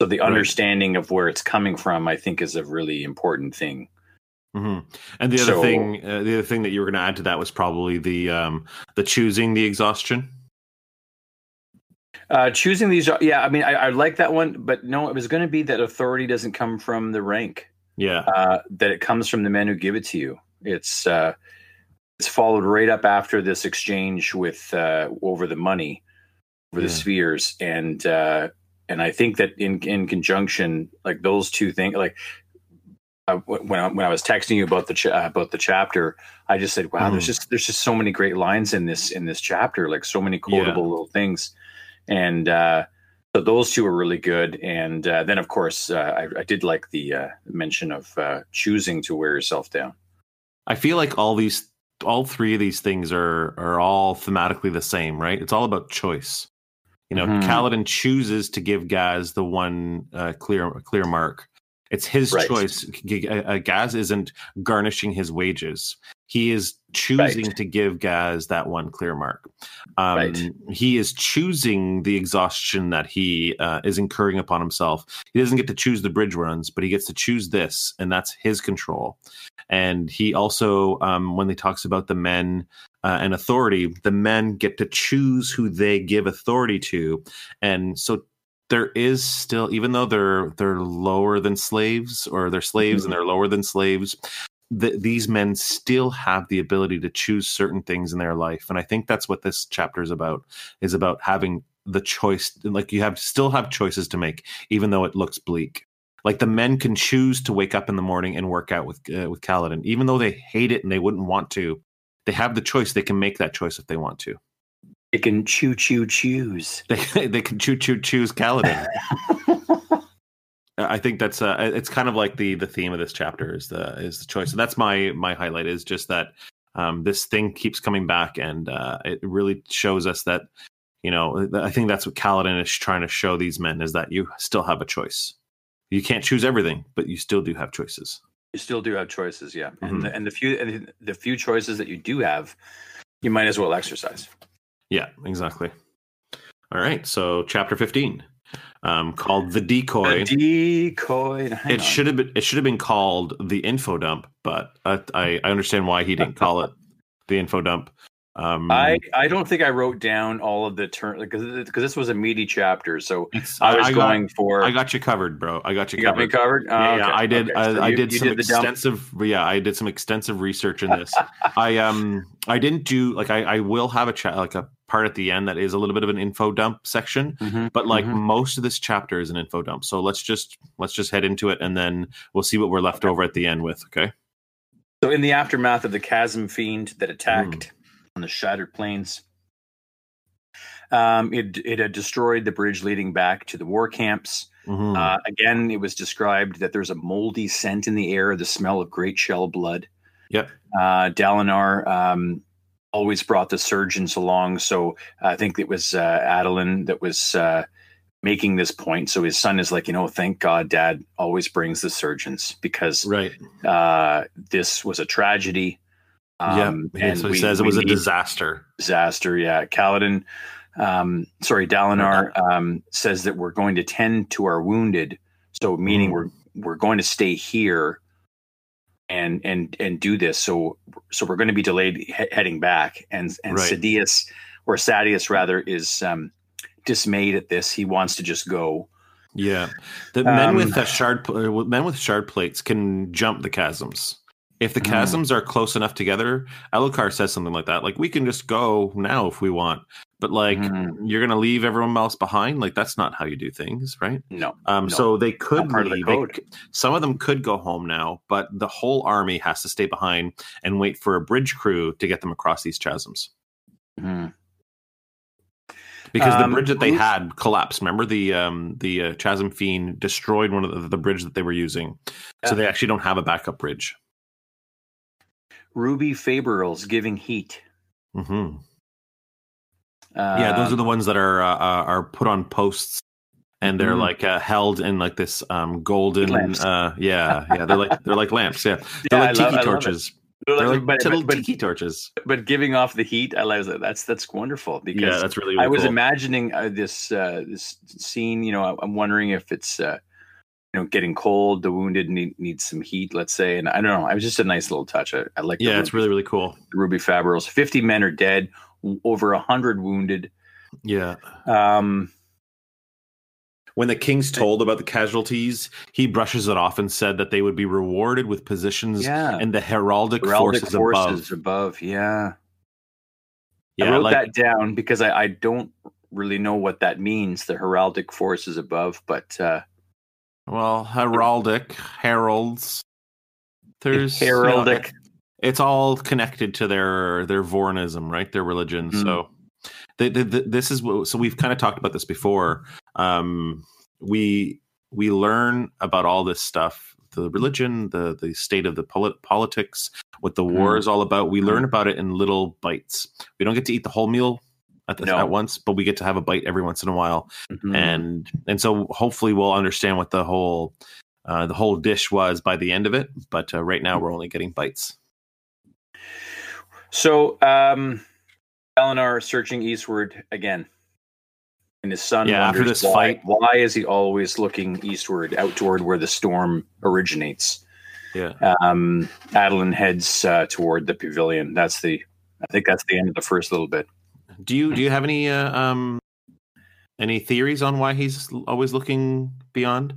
Speaker 4: so the
Speaker 3: Right.
Speaker 4: understanding of where it's coming from i think is a really important thing
Speaker 3: hmm And the other
Speaker 4: So-
Speaker 3: thing, uh, the other thing that you were going to add to that was probably the um, the choosing the exhaustion.
Speaker 4: uh choosing these yeah i mean i, I like that one but no it was going to be that authority doesn't come from the rank
Speaker 3: Yeah,
Speaker 4: uh, that it comes from the men who give it to you. It's uh, it's followed right up after this exchange with uh, over the money, over the spheres, and uh, and I think that in in conjunction, like those two things, like. When I, when I was texting you about the cha- uh, about the chapter, I just said, "Wow, there's
Speaker 3: Mhm.
Speaker 4: just there's just so many great lines in this in this chapter, like so many quotable little things," and uh, so those two are really good. And uh, then, of course, uh, I, I did like the uh, mention of uh, choosing to wear yourself down.
Speaker 3: I feel like all these, all three of these things are are all thematically the same, right? It's all about choice. You know. Kaladin chooses to give Gaz the one uh, clear clear mark. It's his
Speaker 4: Right.
Speaker 3: choice. Uh, Gaz isn't garnishing his wages. He is choosing
Speaker 4: Right.
Speaker 3: to give Gaz that one clear mark. Um,
Speaker 4: Right.
Speaker 3: He is choosing the exhaustion that he uh, is incurring upon himself. He doesn't get to choose the bridge runs, but he gets to choose this, and that's his control. And he also, um, when he talks about the men uh, and authority, the men get to choose who they give authority to, and so there is still, even though they're they're lower than slaves, or they're slaves and they're lower than slaves. th these men still have the ability to choose certain things in their life, and I think that's what this chapter is about. Is about having the choice, like you have still have choices to make, even though it looks bleak like the men can choose to wake up in the morning and work out with uh, with Kaladin, even though they hate it and they wouldn't want to. They have the choice; they can make that choice if they want to.
Speaker 4: It can choo choo choose.
Speaker 3: They they can choo choo choose Kaladin. I think that's uh, it's kind of like the the theme of this chapter is the is the choice, and that's my my highlight is just that um, this thing keeps coming back, and uh, it really shows us that you know I think that's what Kaladin is trying to show these men is that you still have a choice. You can't choose everything, but you still do have choices.
Speaker 4: You still do have choices, yeah,
Speaker 3: Mhm.
Speaker 4: and the, and the few and the few choices that you do have, you might as well exercise.
Speaker 3: Yeah, exactly. All right, so chapter fifteen, um, called the decoy.
Speaker 4: The decoy.
Speaker 3: it
Speaker 4: on.
Speaker 3: should have been it should have been called the info dump, but I I, I understand why he didn't call it the info dump. Um,
Speaker 4: I, I don't think I wrote down all of the turn because because this was a meaty chapter, so I was
Speaker 3: got-
Speaker 4: going for.
Speaker 3: I got you covered, bro. I got you,
Speaker 4: covered. got me covered. Oh,
Speaker 3: Yeah, yeah,
Speaker 4: okay,
Speaker 3: I did.
Speaker 4: okay. So
Speaker 3: I, I
Speaker 4: you-
Speaker 3: did
Speaker 4: you
Speaker 3: some
Speaker 4: dump.
Speaker 3: extensive. Yeah, I did some extensive research in this. I um, I didn't do like I, I will have a chat like a part at the end that is a little bit of an info dump section,
Speaker 4: Mhm.
Speaker 3: but like
Speaker 4: Mhm.
Speaker 3: most of this chapter is an info dump. So let's just let's just head into it, and then we'll see what we're left over at the end with. Okay.
Speaker 4: So, in the aftermath of the chasm fiend that attacked
Speaker 3: Hmm.
Speaker 4: on the shattered plains, um, it it had destroyed the bridge leading back to the war camps.
Speaker 3: Mhm.
Speaker 4: Uh, again, it was described that there's a moldy scent in the air, the smell of great shell blood.
Speaker 3: Yep.
Speaker 4: Uh, Dalinar um, always brought the surgeons along, so I think it was uh, Adolin that was uh, making this point. So his son is like, you know, thank God, Dad always brings the surgeons because
Speaker 3: right.
Speaker 4: uh, this was a tragedy. Um,
Speaker 3: yeah.
Speaker 4: and
Speaker 3: so he
Speaker 4: we-
Speaker 3: says it was a disaster.
Speaker 4: disaster. Yeah, Kaladin, um, sorry, Dalinar um, says that we're going to tend to our wounded. So meaning
Speaker 3: Mm.
Speaker 4: we're we're going to stay here and and and do this. So so we're going to be delayed he- heading back. And and
Speaker 3: Right.
Speaker 4: Sidious or Sadeas rather is um, dismayed at this. He wants to just go.
Speaker 3: Yeah, the men
Speaker 4: Um,
Speaker 3: with the shard uh, men with shard plates can jump the chasms. If the
Speaker 4: Mhm.
Speaker 3: chasms are close enough together, Elhokar says something like that, like we can just go now if we want. But like
Speaker 4: Mhm.
Speaker 3: you're gonna leave everyone else behind, like that's not how you do things, right?
Speaker 4: No,
Speaker 3: Um,
Speaker 4: No,
Speaker 3: so they could
Speaker 4: of the
Speaker 3: leave. They some of them could go home now, but the whole army has to stay behind and wait for a bridge crew to get them across these chasms
Speaker 4: Mhm.
Speaker 3: because
Speaker 4: Um,
Speaker 3: the bridge that they had collapsed. Remember the um, the uh, chasm fiend destroyed one of the, the bridge that they were using, so they actually don't have a backup bridge.
Speaker 4: Ruby Fabrials giving heat.
Speaker 3: hmm yeah, those are
Speaker 4: Um,
Speaker 3: the ones that are uh, uh, are put on posts and they're
Speaker 4: Mhm.
Speaker 3: like uh, held in like this um golden uh yeah yeah they're like they're like lamps yeah they're
Speaker 4: Yeah,
Speaker 3: like tiki
Speaker 4: love
Speaker 3: torches they're like
Speaker 4: but,
Speaker 3: little
Speaker 4: but, but,
Speaker 3: tiki torches
Speaker 4: but giving off the heat, I love that. That's that's wonderful because
Speaker 3: yeah that's really, really
Speaker 4: I was
Speaker 3: cool.
Speaker 4: imagining uh, this uh, this scene. You know, I- I'm wondering if it's uh, you know getting cold. The wounded need need some heat, let's say, and I don't know. It was just a nice little touch. I, I like.
Speaker 3: yeah it's really really cool
Speaker 4: Ruby Fabrials. Fifty men are dead, over hundred wounded.
Speaker 3: yeah
Speaker 4: Um,
Speaker 3: when the king's told about the casualties he brushes it off and said that they would be rewarded with positions
Speaker 4: yeah,
Speaker 3: in the heraldic,
Speaker 4: heraldic
Speaker 3: forces,
Speaker 4: forces
Speaker 3: above
Speaker 4: above. Yeah,
Speaker 3: yeah
Speaker 4: I wrote
Speaker 3: like
Speaker 4: that down because I, I don't really know what that means. The heraldic forces above, but uh,
Speaker 3: well heraldic heralds there's you know,
Speaker 4: heraldic.
Speaker 3: it's all connected to their their Vorinism, right? Their religion.
Speaker 4: Mhm.
Speaker 3: So the, the, the, this is what, so we've kind of talked about this before. Um, we we learn about all this stuff, the religion, the the state of the polit- politics, what the war
Speaker 4: Mhm.
Speaker 3: is all about. We
Speaker 4: Mhm.
Speaker 3: learn about it in little bites. We don't get to eat the whole meal at, the,
Speaker 4: No.
Speaker 3: at once, but we get to have a bite every once in a while
Speaker 4: Mhm.
Speaker 3: and and so hopefully we'll understand what the whole uh, the whole dish was by the end of it. But uh, right now we're only getting bites.
Speaker 4: So, um, Eleanor searching eastward again, and his son.
Speaker 3: Yeah, after this
Speaker 4: why,
Speaker 3: fight-
Speaker 4: why is he always looking eastward, out toward where the storm originates?
Speaker 3: Yeah.
Speaker 4: Um, Adolin heads uh, toward the pavilion. That's the. I think that's the end of the first little bit.
Speaker 3: Do you do you have any uh, um any theories on why he's always looking beyond?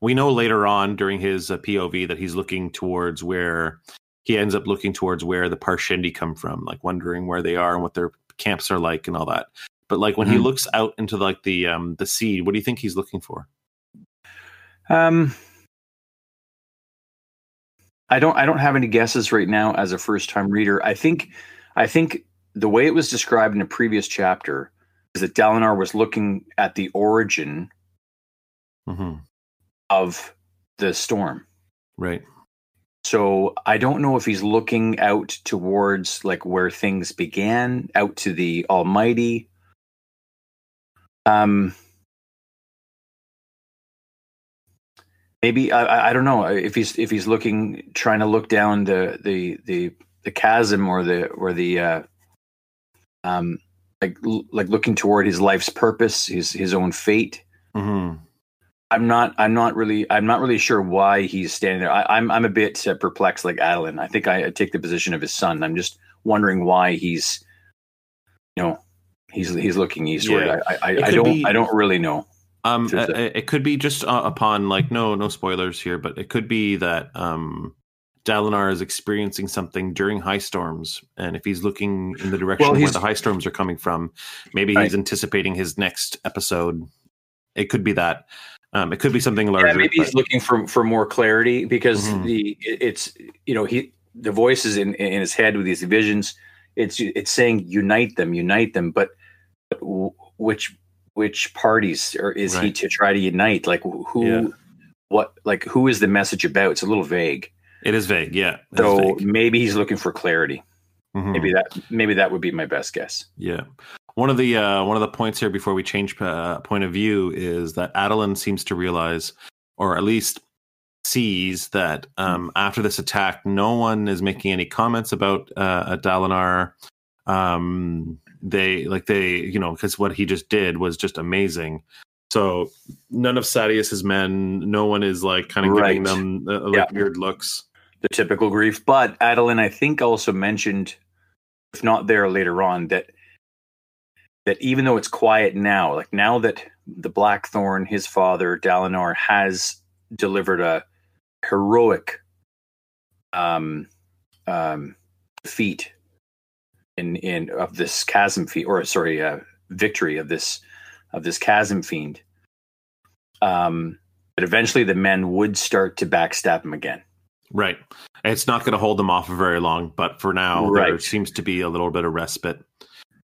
Speaker 3: We know later on during his uh, POV that he's looking towards where he ends up looking towards where the Parshendi come from, like wondering where they are and what their camps are like and all that. But like when he
Speaker 4: Mhm.
Speaker 3: looks out into like the um the sea, what do you think he's looking for?
Speaker 4: Um, I don't. I don't have any guesses right now as a first time reader. I think. I think the way it was described in a previous chapter is that Dalinar was looking at the origin
Speaker 3: hmm
Speaker 4: of the storm.
Speaker 3: Right.
Speaker 4: So I don't know if he's looking out towards like where things began, out to the Almighty. Um, maybe I, I- I don't know if he's if he's looking trying to look down the the the the chasm or the or the uh, um like like looking toward his life's purpose, his his own fate.
Speaker 3: hmm
Speaker 4: I'm not. I'm not really. I'm not really sure why he's standing there. I, I'm. I'm a bit uh, perplexed, like Adolin. I think I, I take the position of his son. I'm just wondering why he's, you know, he's he's looking eastward.
Speaker 3: Yeah.
Speaker 4: I, I, I don't.
Speaker 3: be-
Speaker 4: I don't really know.
Speaker 3: Um,
Speaker 4: There's
Speaker 3: uh, it could be just uh, upon like no no spoilers here, but it could be that um, Dalinar is experiencing something during high storms, and if he's looking in the direction
Speaker 4: Well,
Speaker 3: where the high storms are coming from, maybe
Speaker 4: Right.
Speaker 3: he's anticipating his next episode. It could be that. Um, it could be something larger.
Speaker 4: Yeah, maybe he's
Speaker 3: but-
Speaker 4: looking for for more clarity because
Speaker 3: Mhm.
Speaker 4: the it's you know he the voices in in his head with these visions. It's it's saying unite them, unite them, but, but w- which which parties or is he to try to unite? Like who,
Speaker 3: Yeah.
Speaker 4: what, like who is the message about? It's a little vague.
Speaker 3: It is vague. Yeah.
Speaker 4: So
Speaker 3: vague.
Speaker 4: maybe he's looking for clarity.
Speaker 3: Mhm.
Speaker 4: Maybe that maybe that would be my best guess.
Speaker 3: Yeah. One of the uh, one of the points here before we change uh, point of view is that Adolin seems to realize, or at least sees that um, after this attack, no one is making any comments about uh, Dalinar. Um, they like they you know because what he just did was just amazing. So none of Sadeas's men, no one is like kind of giving them uh, like
Speaker 4: Yeah.
Speaker 3: weird looks.
Speaker 4: The typical grief. But Adolin, I think, also mentioned, if not there later on, that that even though it's quiet now, like now that the Blackthorn, his father, Dalinar, has delivered a heroic um um feat in in of this chasm fiend or sorry uh victory of this of this chasm fiend um eventually the men would start to backstab him again
Speaker 3: Right. It's not going to hold them off for very long, but for now, there seems to be a little bit of respite.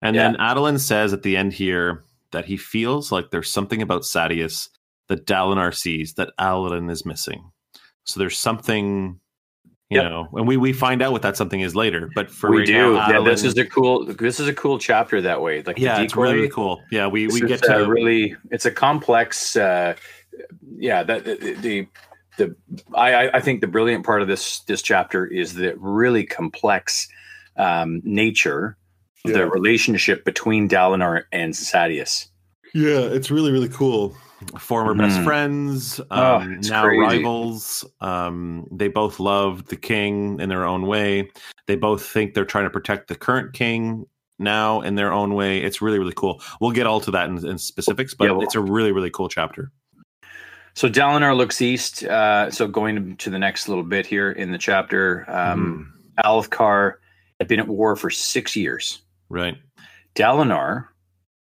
Speaker 3: And
Speaker 4: Yeah.
Speaker 3: then Adolin says at the end here that he feels like there's something about Sadeas that Dalinar sees that Adolin is missing. So there's something, You
Speaker 4: Yep.
Speaker 3: know, and we we find out what that something is later. But for
Speaker 4: we
Speaker 3: right
Speaker 4: do.
Speaker 3: now,
Speaker 4: yeah, this is a cool. This is a cool chapter that way. Like
Speaker 3: yeah,
Speaker 4: the
Speaker 3: it's really, cool. Yeah, we we get to
Speaker 4: really. It's a complex. Uh, yeah, that the, the the I I- think the brilliant part of this this chapter is the really complex um, nature of
Speaker 3: Yeah.
Speaker 4: the relationship between Dalinar and Sadeas.
Speaker 3: Yeah, it's really really cool. Former best
Speaker 4: Mhm.
Speaker 3: friends,
Speaker 4: Oh,
Speaker 3: um,
Speaker 4: it's
Speaker 3: now
Speaker 4: crazy.
Speaker 3: rivals. Um, they both love the king in their own way. They both think they're trying to protect the current king now in their own way. It's really really cool. We'll get all to that in, in specifics, but
Speaker 4: Yeah, well-
Speaker 3: it's a really really cool chapter.
Speaker 4: So Dalinar looks east. Uh, so going to the next little bit here in the chapter, um,
Speaker 3: Mhm.
Speaker 4: Alethkar had been at war for six years.
Speaker 3: Right.
Speaker 4: Dalinar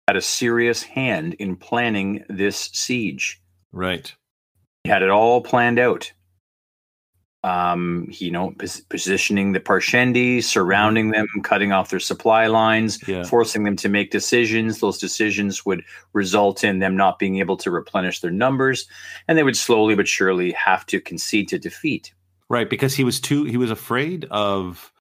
Speaker 4: had a serious hand in planning this siege.
Speaker 3: Right.
Speaker 4: He had it all planned out. Um, you know, pos- positioning the Parshendi, surrounding them, cutting off their supply lines,
Speaker 3: Yeah.
Speaker 4: forcing them to make decisions. Those decisions would result in them not being able to replenish their numbers, and they would slowly but surely have to concede to defeat.
Speaker 3: Right, because he was too he was afraid of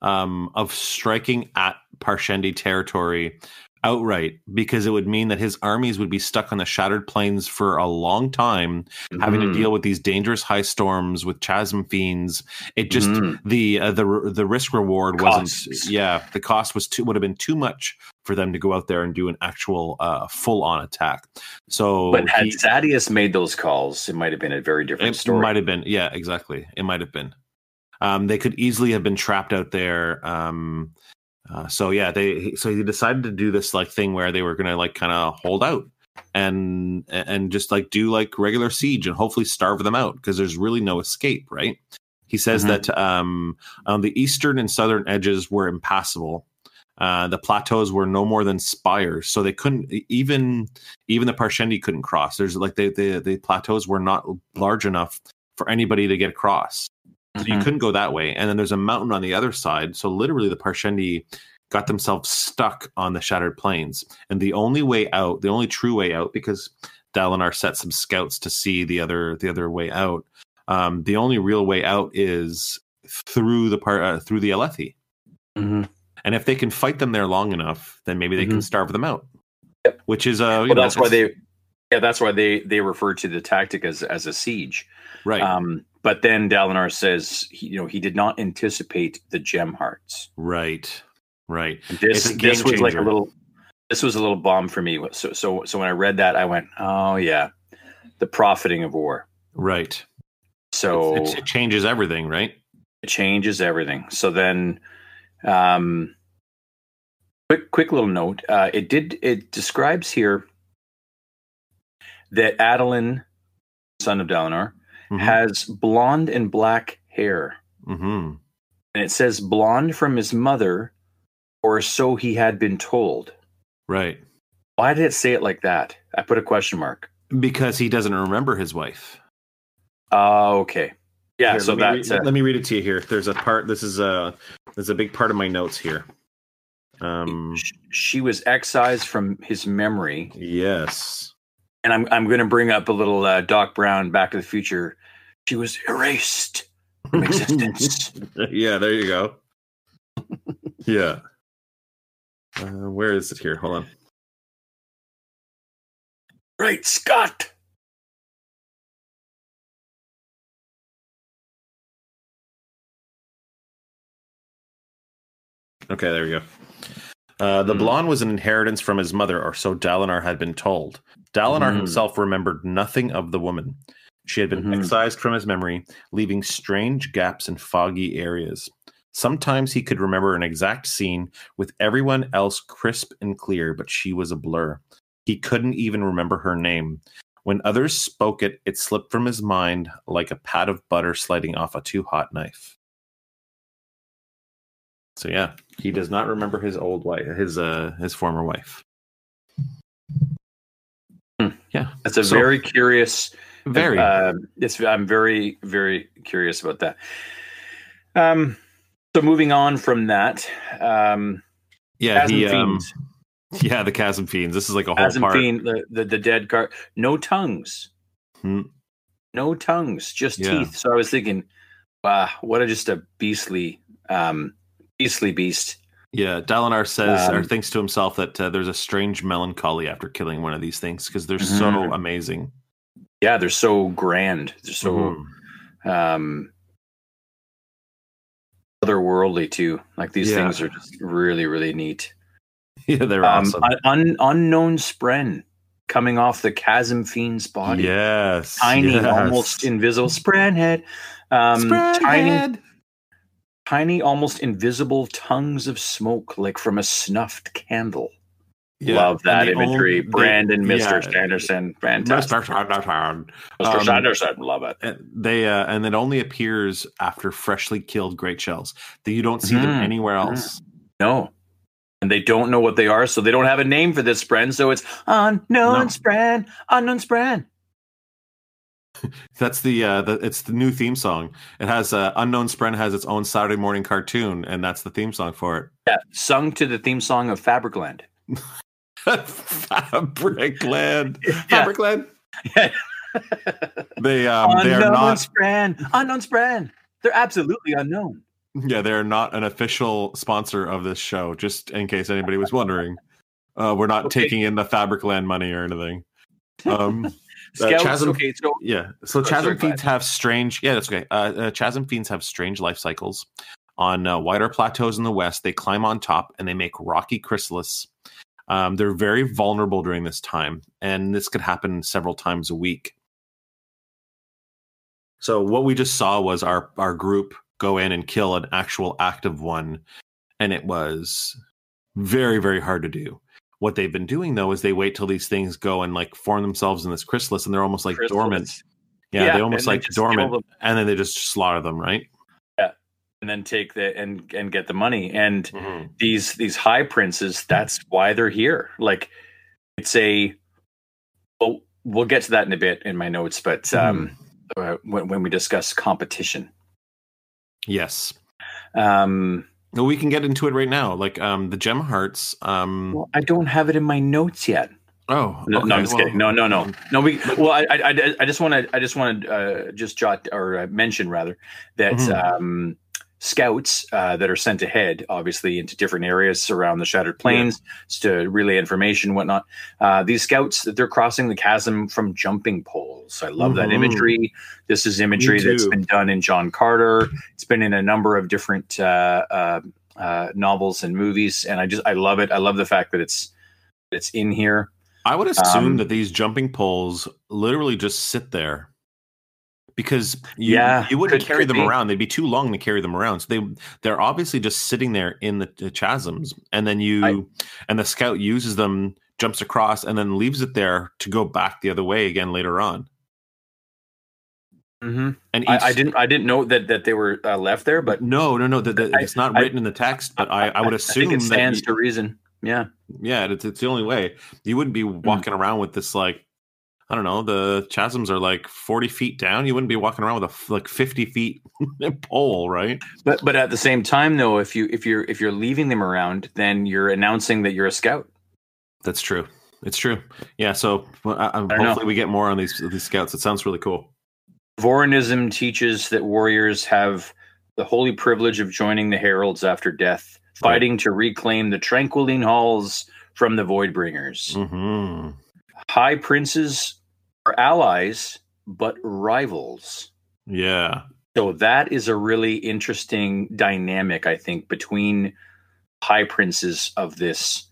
Speaker 3: um of striking at Parshendi territory outright because it would mean that his armies would be stuck on the shattered plains for a long time having to
Speaker 4: Mhm.
Speaker 3: deal with these dangerous high storms with chasm fiends it just
Speaker 4: Mhm.
Speaker 3: the uh, the the risk reward wasn't yeah the cost was too would have been too much for them to go out there and do an actual uh full on attack so
Speaker 4: But had
Speaker 3: he-
Speaker 4: Sadeas made those calls, it might have been a very different
Speaker 3: it
Speaker 4: story.
Speaker 3: might have been, yeah, exactly. It might have been. Um, they could easily have been trapped out there. Um, uh, so yeah, they so he decided to do this like thing where they were gonna like kind of hold out and and just like do like regular siege and hopefully starve them out because there's really no escape, right? He says
Speaker 4: Mhm.
Speaker 3: that um, on the eastern and southern edges were impassable. Uh, the plateaus were no more than spires, so they couldn't even even the Parshendi couldn't cross. There's like the, the plateaus were not large enough for anybody to get across. So you couldn't go that way. And then there's a mountain on the other side. So literally the Parshendi got themselves stuck on the shattered plains. And the only way out, the only true way out, because Dalinar set some scouts to see the other the other way out. Um, the only real way out is through the par- uh, through the Alethi.
Speaker 4: Mhm.
Speaker 3: And if they can fight them there long enough, then maybe they can
Speaker 4: Mhm.
Speaker 3: starve them out.
Speaker 4: Yep.
Speaker 3: Which is uh, you
Speaker 4: well,
Speaker 3: know,
Speaker 4: that's why they, yeah, that's why they they refer to the tactic as as a siege.
Speaker 3: right.
Speaker 4: Um, but then Dalinar says, he, you know, he did not anticipate the gem hearts.
Speaker 3: right. Right.
Speaker 4: This
Speaker 3: It's
Speaker 4: this was like a little, this was a little bomb for me. So so so when I read that, I went, oh yeah, the profiting of war.
Speaker 3: Right.
Speaker 4: So
Speaker 3: It, it changes everything, right?
Speaker 4: it changes everything. So then, um, quick quick little note. Uh, it did it describes here that Adolin, son of Dalinar,
Speaker 3: Mhm.
Speaker 4: has blonde and black hair,
Speaker 3: Mhm.
Speaker 4: and it says blonde from his mother, or so he had been told.
Speaker 3: Right.
Speaker 4: Why did it say it like that? I put a question mark.
Speaker 3: Because he doesn't remember his wife.
Speaker 4: Oh, okay. Yeah,
Speaker 3: Here,
Speaker 4: so
Speaker 3: let me
Speaker 4: that's
Speaker 3: read,
Speaker 4: uh,
Speaker 3: let me read it to you here. There's a part. This is a there's a big part of my notes here. Um.
Speaker 4: she was excised from his memory,
Speaker 3: Yes.
Speaker 4: and I'm I'm going to bring up a little uh, Doc Brown Back to the Future. She was erased from existence.
Speaker 3: yeah. There you go. yeah. Uh, where is it here? Hold on.
Speaker 4: right, Scott.
Speaker 3: Okay, there we go. Uh, the
Speaker 4: Hmm.
Speaker 3: blonde was an inheritance from his mother, or so Dalinar had been told. Dalinar
Speaker 4: Hmm.
Speaker 3: himself remembered nothing of the woman. She had been
Speaker 4: Mhm.
Speaker 3: excised from his memory, leaving strange gaps in foggy areas. Sometimes he could remember an exact scene with everyone else crisp and clear, but she was a blur. He couldn't even remember her name. When others spoke it, it slipped from his mind like a pat of butter sliding off a too hot knife. So yeah, he does not remember his old wife, his uh, his former wife.
Speaker 4: Hmm.
Speaker 3: Yeah,
Speaker 4: That's a
Speaker 3: So-
Speaker 4: very curious.
Speaker 3: Very.
Speaker 4: Uh, it's, I'm very very curious about that. Um. So moving on from that, um,
Speaker 3: yeah, he. Um, yeah, the chasm fiends. This is like a whole
Speaker 4: Chasm
Speaker 3: part.
Speaker 4: Fiend, the, the the dead card, no tongues,
Speaker 3: Hmm.
Speaker 4: no tongues, just
Speaker 3: Yeah.
Speaker 4: teeth. So I was thinking, Wow, what a just a beastly, um, beastly beast.
Speaker 3: Yeah, Dalinar says or
Speaker 4: Um,
Speaker 3: thinks to himself that uh, there's a strange melancholy after killing one of these things because they're so
Speaker 4: Mhm.
Speaker 3: amazing.
Speaker 4: Yeah, they're so grand. They're so
Speaker 3: Mhm.
Speaker 4: um otherworldly too. Like these
Speaker 3: Yeah.
Speaker 4: things are just really, really neat.
Speaker 3: yeah, they're
Speaker 4: Um,
Speaker 3: awesome.
Speaker 4: un- un- unknown spren coming off the chasm fiend's body.
Speaker 3: Yes,
Speaker 4: Tiny,
Speaker 3: yes.
Speaker 4: almost invisible spren head. Um,
Speaker 3: Spread
Speaker 4: tiny,
Speaker 3: head.
Speaker 4: tiny, almost invisible tongues of smoke, like from a snuffed candle.
Speaker 3: Yeah,
Speaker 4: Love that
Speaker 3: they
Speaker 4: imagery.
Speaker 3: they-
Speaker 4: Brandon, Mr.
Speaker 3: yeah.
Speaker 4: Sanderson, fantastic.
Speaker 3: Mr. Sanderson.
Speaker 4: Mr.
Speaker 3: Um,
Speaker 4: Sanderson, love it.
Speaker 3: They uh, and it only appears after freshly killed great shells. That you don't see them
Speaker 4: Mhm.
Speaker 3: anywhere else.
Speaker 4: No. And they don't know what they are, so they don't have a name for this spren. So it's unknown
Speaker 3: No.
Speaker 4: spren, unknown spren.
Speaker 3: That's the uh, the it's the new theme song. It has uh, unknown Spren has its own Saturday morning cartoon, and that's the theme song for it.
Speaker 4: Yeah, sung to the theme song of Fabricland.
Speaker 3: Fabricland,
Speaker 4: Yeah.
Speaker 3: Fabricland.
Speaker 4: Yeah.
Speaker 3: They um they are
Speaker 4: unknown
Speaker 3: not
Speaker 4: spren, unknown spren. They're absolutely unknown.
Speaker 3: yeah they are not an official sponsor of this show. Just in case anybody was wondering, uh, we're not
Speaker 4: Okay.
Speaker 3: taking in the Fabricland money or anything. Um, Uh,
Speaker 4: Scouts,
Speaker 3: Chasm-
Speaker 4: okay, so
Speaker 3: Yeah. So
Speaker 4: Oh,
Speaker 3: chasm
Speaker 4: go
Speaker 3: fiends have strange. Yeah, that's okay. Uh, uh, chasm fiends have strange life cycles. On uh, wider plateaus in the west, they climb on top and they make rocky chrysalis. Um, they're very vulnerable during this time, and this could happen several times a week. So what we just saw was our our group go in and kill an actual active one, and it was very very hard to do. What they've been doing though is they wait till these things go and like form themselves in this chrysalis, and they're almost like
Speaker 4: Chrysalis.
Speaker 3: dormant. Yeah,
Speaker 4: Yeah,
Speaker 3: they almost like dormant, and then they just slaughter them, right?
Speaker 4: And then take the and and get the money. And these these high princes, that's why they're here. Like it's a well, we'll get to that in a bit in my notes, but um uh, when when we discuss competition.
Speaker 3: Yes.
Speaker 4: Um
Speaker 3: Well, we can get into it right now. Like um, the gem hearts. Um,
Speaker 4: well, I don't have it in my notes yet.
Speaker 3: oh,
Speaker 4: No,
Speaker 3: okay,
Speaker 4: no I'm just
Speaker 3: well,
Speaker 4: kidding. No, no, no, no. We well, I, I, I- just want to, I just want to uh, just jot or uh, mention rather that
Speaker 3: Mhm.
Speaker 4: um, scouts uh, that are sent ahead, obviously into different areas around the Shattered Plains to relay information, and whatnot. Uh, these scouts, they're crossing the chasm from jumping poles. I love that
Speaker 3: Mhm.
Speaker 4: imagery. This is imagery that's been done in John Carter. It's been in a number of different uh, uh, uh, novels and movies, and I just, I love it. I love the fact that it's, it's in here.
Speaker 3: I would assume
Speaker 4: Um,
Speaker 3: that these jumping poles literally just sit there because you,
Speaker 4: Yeah,
Speaker 3: you wouldn't
Speaker 4: could-
Speaker 3: carry
Speaker 4: could
Speaker 3: them
Speaker 4: be.
Speaker 3: around. They'd be too long to carry them around. So they they're obviously just sitting there in the, the chasms, and then you
Speaker 4: I-
Speaker 3: and the scout uses them, jumps across, and then leaves it there to go back the other way again later on.
Speaker 4: Mm-hmm.
Speaker 3: And
Speaker 4: I,
Speaker 3: each-
Speaker 4: I didn't, I didn't know that that they were uh, left there, but
Speaker 3: No, no, no. That, that-
Speaker 4: I-
Speaker 3: it's not
Speaker 4: I-
Speaker 3: written in the text, but I, I would
Speaker 4: I
Speaker 3: assume
Speaker 4: it
Speaker 3: that
Speaker 4: stands
Speaker 3: you-
Speaker 4: to reason. Yeah.
Speaker 3: yeah, it's, it's the only way. You wouldn't be walking around with this like I don't know. The chasms are like forty feet down. You wouldn't be walking around with a like fifty feet pole, right?
Speaker 4: But but at the same time, though, if you if you're if you're leaving them around, then you're announcing that you're a scout.
Speaker 3: That's true. It's true. Yeah. So I, I,
Speaker 4: know.
Speaker 3: hopefully we get more on these these scouts. It sounds really cool.
Speaker 4: Vorinism teaches that warriors have the holy privilege of joining the heralds after death, fighting to reclaim the Tranquiline halls from the Voidbringers.
Speaker 3: hmm
Speaker 4: High princes are allies, but rivals.
Speaker 3: Yeah.
Speaker 4: So that is a really interesting dynamic, I think, between high princes of this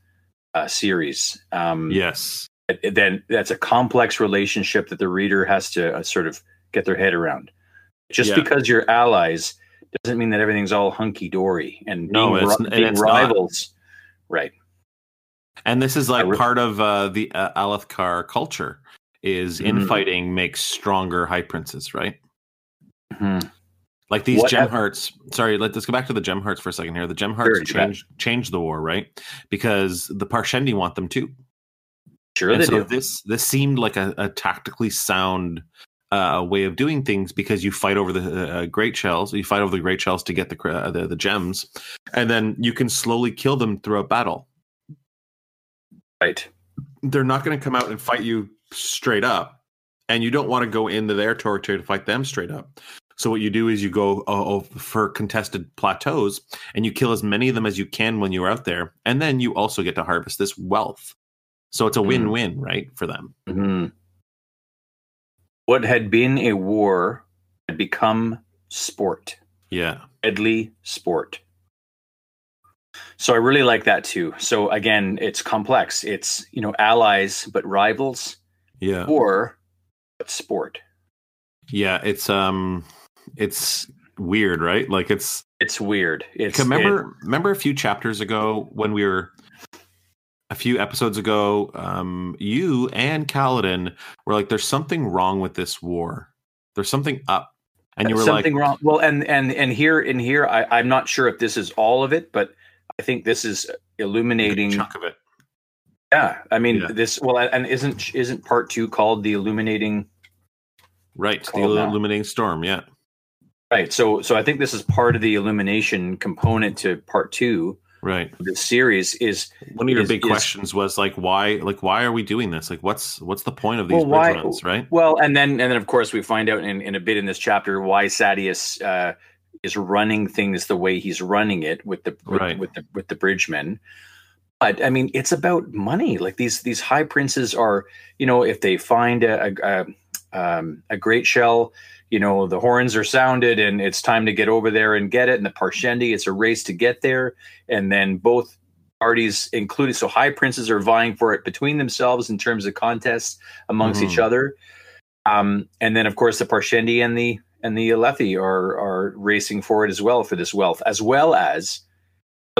Speaker 4: uh, series. Um,
Speaker 3: Yes.
Speaker 4: Then that's a complex relationship that the reader has to uh, sort of get their head around. Just
Speaker 3: Yeah.
Speaker 4: because you're allies doesn't mean that everything's all hunky dory and being,
Speaker 3: No, it's-
Speaker 4: being
Speaker 3: it's not.
Speaker 4: rivals. Right.
Speaker 3: And this is like part of uh, the uh, Alethkar culture. Is
Speaker 4: Mhm.
Speaker 3: infighting makes stronger high princes, right?
Speaker 4: Mhm.
Speaker 3: Like these
Speaker 4: What
Speaker 3: gem
Speaker 4: hap-
Speaker 3: hearts. Sorry, let, let's go back to the gem hearts for a second here. The gem hearts
Speaker 4: Sure, you bet.
Speaker 3: change change the war, right? Because the Parshendi want them too.
Speaker 4: Sure,
Speaker 3: and
Speaker 4: they
Speaker 3: so
Speaker 4: do.
Speaker 3: this this seemed like a, a tactically sound uh, way of doing things because you fight over the uh, great shells, you fight over the great shells to get the, uh, the the gems, and then you can slowly kill them throughout battle.
Speaker 4: Right.
Speaker 3: They're not going to come out and fight you straight up, and you don't want to go into their territory to fight them straight up. So what you do is you go oh, for contested plateaus and you kill as many of them as you can when you're out there, and then you also get to harvest this wealth. So it's a
Speaker 4: Mm.
Speaker 3: win-win, right, for them.
Speaker 4: Mhm. What had been a war had become sport,
Speaker 3: Yeah,
Speaker 4: deadly sport. So I really like that too. So again, it's complex. It's you know allies but rivals,
Speaker 3: yeah,
Speaker 4: or sport.
Speaker 3: yeah. It's um, it's weird, right? Like it's
Speaker 4: It's weird. It's
Speaker 3: remember remember a few chapters ago when we were a few episodes ago um you and Kaladin were like there's something wrong with this war there's something up and you were
Speaker 4: something
Speaker 3: like
Speaker 4: wrong. Well, and and and here in here, I, I'm not sure if this is all of it, but I think this is illuminating.
Speaker 3: chunk of it
Speaker 4: Yeah, I mean
Speaker 3: Yeah.
Speaker 4: this. Well, and isn't isn't part two called the illuminating?
Speaker 3: right the
Speaker 4: now.
Speaker 3: illuminating storm yeah
Speaker 4: Right. So so I think this is part of the illumination component to part two
Speaker 3: right
Speaker 4: The series. Is
Speaker 3: one of your
Speaker 4: Is-
Speaker 3: big
Speaker 4: is-
Speaker 3: questions was like why like why are we doing this like what's what's the point of these
Speaker 4: Well, why-
Speaker 3: bridge runs right
Speaker 4: well, and then and then of course we find out in, in a bit in this chapter why Sadeas uh, is running things the way he's running it with the with,
Speaker 3: Right.
Speaker 4: with the with the bridgemen. But I mean, it's about money. Like these these high princes are, you know, if they find a a, um, a great shell, you know, the horns are sounded, and it's time to get over there and get it. And the Parshendi, it's a race to get there, and then both parties included. So high princes are vying for it between themselves in terms of contests amongst each
Speaker 3: Mhm.
Speaker 4: other. Um, and then, of course, the Parshendi and the and the Alethi are are racing for it as well for this wealth, as well as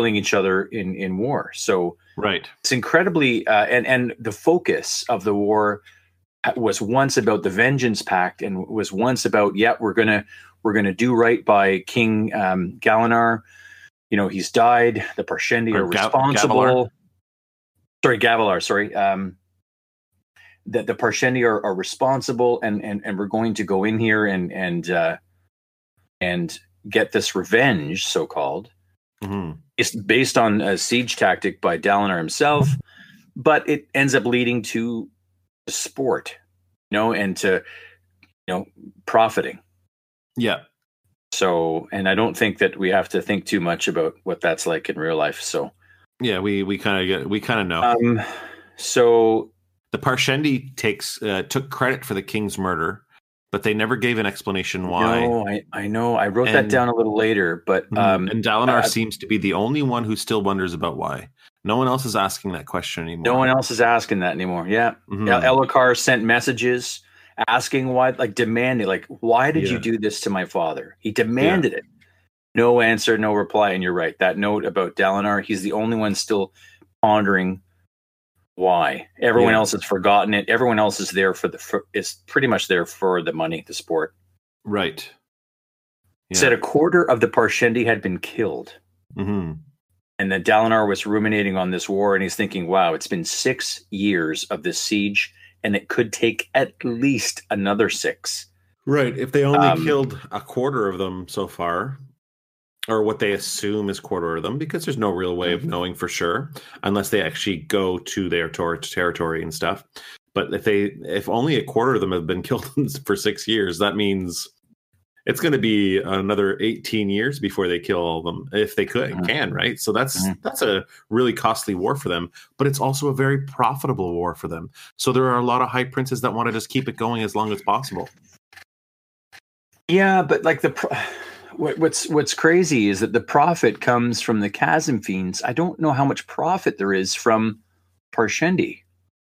Speaker 4: killing each other in in war. So
Speaker 3: right
Speaker 4: it's incredibly uh, and and the focus of the war was once about the Vengeance Pact and was once about yeah we're gonna we're gonna do right by King um, Galinar. You know he's died. The Parshendi
Speaker 3: Or
Speaker 4: are
Speaker 3: Ga-
Speaker 4: responsible.
Speaker 3: Gavilar.
Speaker 4: Sorry, Gavilar. Sorry. Um, that the Parshendi are, are responsible, and and and we're going to go in here and and uh, and get this revenge, so called
Speaker 3: hmm
Speaker 4: it's based on a siege tactic by Dalinar himself, but it ends up leading to sport, you know, and to you know profiting.
Speaker 3: yeah
Speaker 4: So, and I don't think that we have to think too much about what that's like in real life. So,
Speaker 3: yeah we we kind of get we kind of know
Speaker 4: um, so
Speaker 3: The Parshendi takes uh, took credit for the king's murder, but they never gave an explanation why.
Speaker 4: no, I I know I wrote that down a little later, but
Speaker 3: Mhm.
Speaker 4: um,
Speaker 3: and Dalinar
Speaker 4: uh,
Speaker 3: seems to be the only one who still wonders about why. No one else is asking that question anymore.
Speaker 4: no one else is asking that anymore. Yeah,
Speaker 3: Mhm.
Speaker 4: El- Elhokar sent messages asking why, like demanding, like, why did you do this to my father? He demanded it. No answer, no reply. And you're right. That note about Dalinar, he's the only one still pondering why. Everyone
Speaker 3: Yeah.
Speaker 4: else has forgotten it. Everyone else is there for the, for, is pretty much there for the money, the sport.
Speaker 3: Right. Yeah.
Speaker 4: Said a quarter of the Parshendi had been killed.
Speaker 3: hmm
Speaker 4: And that Dalinar was ruminating on this war and he's thinking, wow, it's been six years of this siege and it could take at least another six.
Speaker 3: Right. If they only
Speaker 4: Um,
Speaker 3: killed a quarter of them so far, or what they assume is quarter of them, because there's no real way of knowing for sure unless they actually go to their tor- territory and stuff. But if they, if only a quarter of them have been killed for six years, that means it's going to be another 18 years before they kill all of them, if they could
Speaker 4: Mhm.
Speaker 3: can, right? So that's
Speaker 4: Mhm.
Speaker 3: that's a really costly war for them, but it's also a very profitable war for them. So there are a lot of high princes that want to just keep it going as long as possible.
Speaker 4: Yeah, but like the pro- what's what's crazy is that the profit comes from the chasm fiends. I don't know how much profit there is from Parshendi.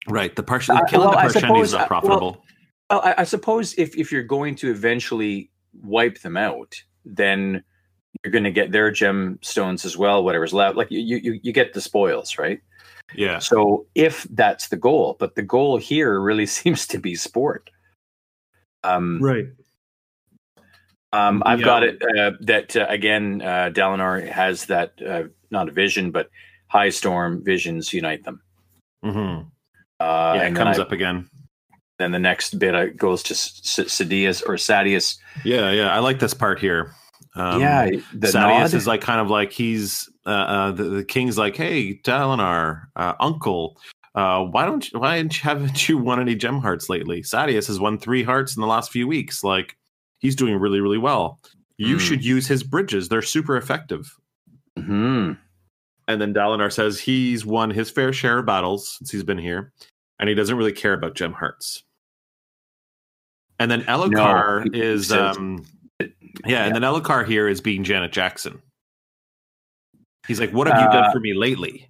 Speaker 3: Right. The partial
Speaker 4: Uh,
Speaker 3: killing
Speaker 4: well,
Speaker 3: the Parshendi
Speaker 4: suppose-
Speaker 3: is
Speaker 4: uh,
Speaker 3: not profitable.
Speaker 4: Well, I, I suppose if if you're going to eventually wipe them out, then you're going to get their gemstones as well. Whatever's left, like you you you get the spoils, right?
Speaker 3: yeah.
Speaker 4: So if that's the goal, but the goal here really seems to be sport. Um,
Speaker 3: Right.
Speaker 4: Um, I've
Speaker 3: Yeah.
Speaker 4: got it uh, that uh, again. Uh, Dalinar has that uh, not a vision, but high storm visions unite them.
Speaker 3: hmm
Speaker 4: Uh,
Speaker 3: yeah, it comes
Speaker 4: I-
Speaker 3: up again.
Speaker 4: then the next bit uh, goes to Sadeas or Sadeas.
Speaker 3: Yeah, yeah. I like this part here. Um,
Speaker 4: yeah, the
Speaker 3: Sadeas
Speaker 4: nod.
Speaker 3: is like kind of like he's the, the king's like, hey, Dalinar, uh, uncle, uh, why don't you, why haven't you won any gem hearts lately? Sadeas has won three hearts in the last few weeks. Like He's doing really, really well. You
Speaker 4: Mm.
Speaker 3: should use his bridges. They're super effective.
Speaker 4: Hmm.
Speaker 3: And then Dalinar says he's won his fair share of battles since he's been here, and he doesn't really care about gem hearts. And then Elhokar
Speaker 4: he
Speaker 3: is, um, yeah, and then Elhokar here is being Janet Jackson. He's like, "What have you
Speaker 4: Uh,
Speaker 3: done for me lately?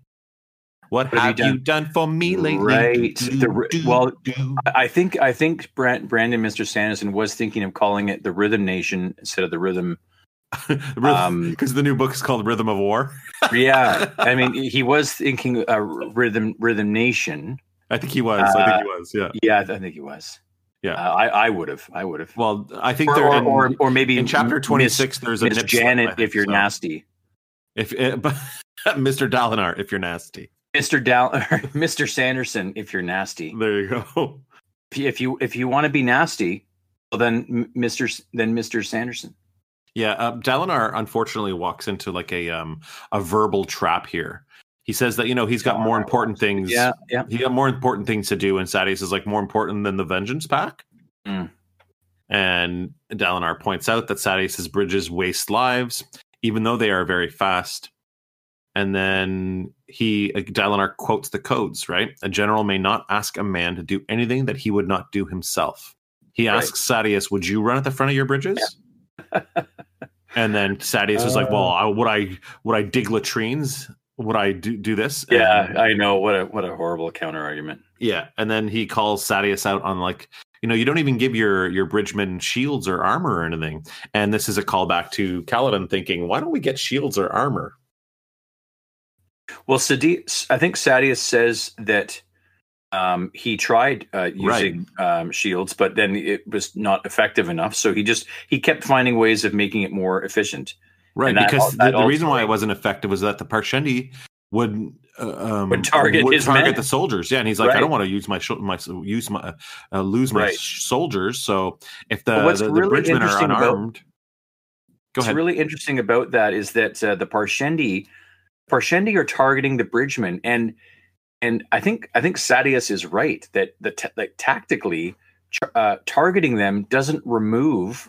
Speaker 3: What,
Speaker 4: have you
Speaker 3: have, you,
Speaker 4: done-
Speaker 3: done? for me lately?"
Speaker 4: Right.
Speaker 3: Do,
Speaker 4: The
Speaker 3: do,
Speaker 4: well,
Speaker 3: do.
Speaker 4: I think I think Brand, Brandon Mr. Sanderson was thinking of calling it the Rhythm Nation instead of the Rhythm. um,
Speaker 3: because the new book is called Rhythm of War.
Speaker 4: Yeah, I mean he was thinking uh, Rhythm Rhythm Nation.
Speaker 3: I think he was. I think he was. Yeah.
Speaker 4: Yeah, I think he was.
Speaker 3: Yeah.
Speaker 4: Uh, I I would have. I would have.
Speaker 3: Well, I think
Speaker 4: Or,
Speaker 3: they're
Speaker 4: or,
Speaker 3: in,
Speaker 4: or or maybe
Speaker 3: in chapter twenty six. There's a nip slip,
Speaker 4: Janet,
Speaker 3: think,
Speaker 4: if you're
Speaker 3: so.
Speaker 4: nasty.
Speaker 3: If it, but Mr. Dalinar, if you're nasty,
Speaker 4: Mr. Dal- Mr. Sanderson, if you're nasty.
Speaker 3: there you go.
Speaker 4: If you if you, want to be nasty, well then Mr. S- then Mr. Sanderson.
Speaker 3: Yeah, uh, Dalinar unfortunately walks into like a um a verbal trap here. He says that you know he's got more important things.
Speaker 4: Yeah, yeah.
Speaker 3: he got more important things to do, and Sadeas is like more important than the Vengeance Pact.
Speaker 4: Mm.
Speaker 3: And Dalinar points out that Sadeas's bridges waste lives, even though they are very fast. And then he uh, Dalinar quotes the codes, right? A general may not ask a man to do anything that he would not do himself. He
Speaker 4: Right.
Speaker 3: asks Sadeas, "Would you run at the front of your bridges?" and then Sadeas is like, "Well, I, would I would I dig latrines? Would I do do this?"
Speaker 4: Yeah,
Speaker 3: And-
Speaker 4: I know what a what a horrible counter argument.
Speaker 3: yeah, and then he calls Sadeas out on like, you know, you don't even give your your bridgemen shields or armor or anything. And this is a callback to Kaladin thinking, why don't we get shields or armor?
Speaker 4: Well, Sadi- I think Sadeas says that um, he tried uh, using um, shields, but then it was not effective enough. So he just he kept finding ways of making it more efficient.
Speaker 3: Right,
Speaker 4: that-
Speaker 3: because
Speaker 4: that
Speaker 3: the, the reason why it wasn't effective was that the Parshendi would uh, um,
Speaker 4: Would target his
Speaker 3: target
Speaker 4: men.
Speaker 3: the soldiers. Yeah, and he's like, I don't want to use my sh- my use my uh, lose my
Speaker 4: Right.
Speaker 3: sh- soldiers. So if the
Speaker 4: what's
Speaker 3: the, the
Speaker 4: really
Speaker 3: bridgemen are
Speaker 4: about-
Speaker 3: unarmed, go
Speaker 4: What's really interesting about that is that uh, the Parshendi, Parshendi are targeting the bridgemen, and and I think I think Sadeas is right that the ta- like tactically uh, targeting them doesn't remove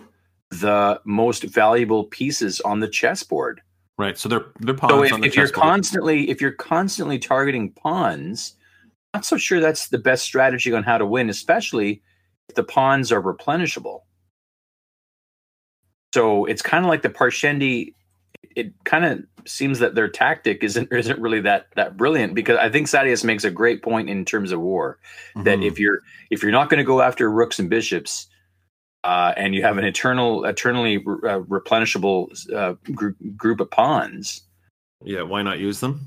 Speaker 4: the most valuable pieces on the chessboard.
Speaker 3: right, so they're they're pawns
Speaker 4: So if,
Speaker 3: on the
Speaker 4: if you're
Speaker 3: chessboard.
Speaker 4: constantly if you're constantly targeting pawns, I'm not so sure that's the best strategy on how to win, especially if the pawns are replenishable. So it's kind of like the Parshendi. It kind of seems that their tactic isn't isn't really that that brilliant because I think Sadeas makes a great point in terms of war that
Speaker 3: Mhm.
Speaker 4: if you're if you're not going to go after rooks and bishops, uh, and you have an eternal eternally uh, replenishable uh, group group of pawns,
Speaker 3: yeah, why not use them?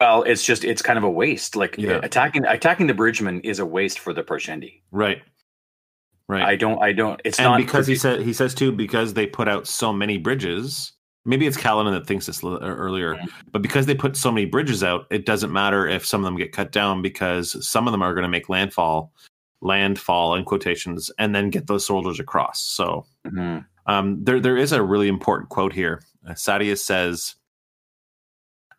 Speaker 4: well, it's just it's kind of a waste. Like
Speaker 3: Yeah.
Speaker 4: attacking attacking the bridgeman is a waste for the Parshendi.
Speaker 3: Right, right.
Speaker 4: I don't I don't. It's
Speaker 3: and
Speaker 4: not
Speaker 3: because he said he says too because they put out so many bridges maybe it's Kaladin that thinks this l- earlier but because they put so many bridges out it doesn't matter if some of them get cut down because some of them are going to make landfall landfall in quotations and then get those soldiers across so
Speaker 4: Mhm.
Speaker 3: um, there there is a really important quote here uh, Sadeas says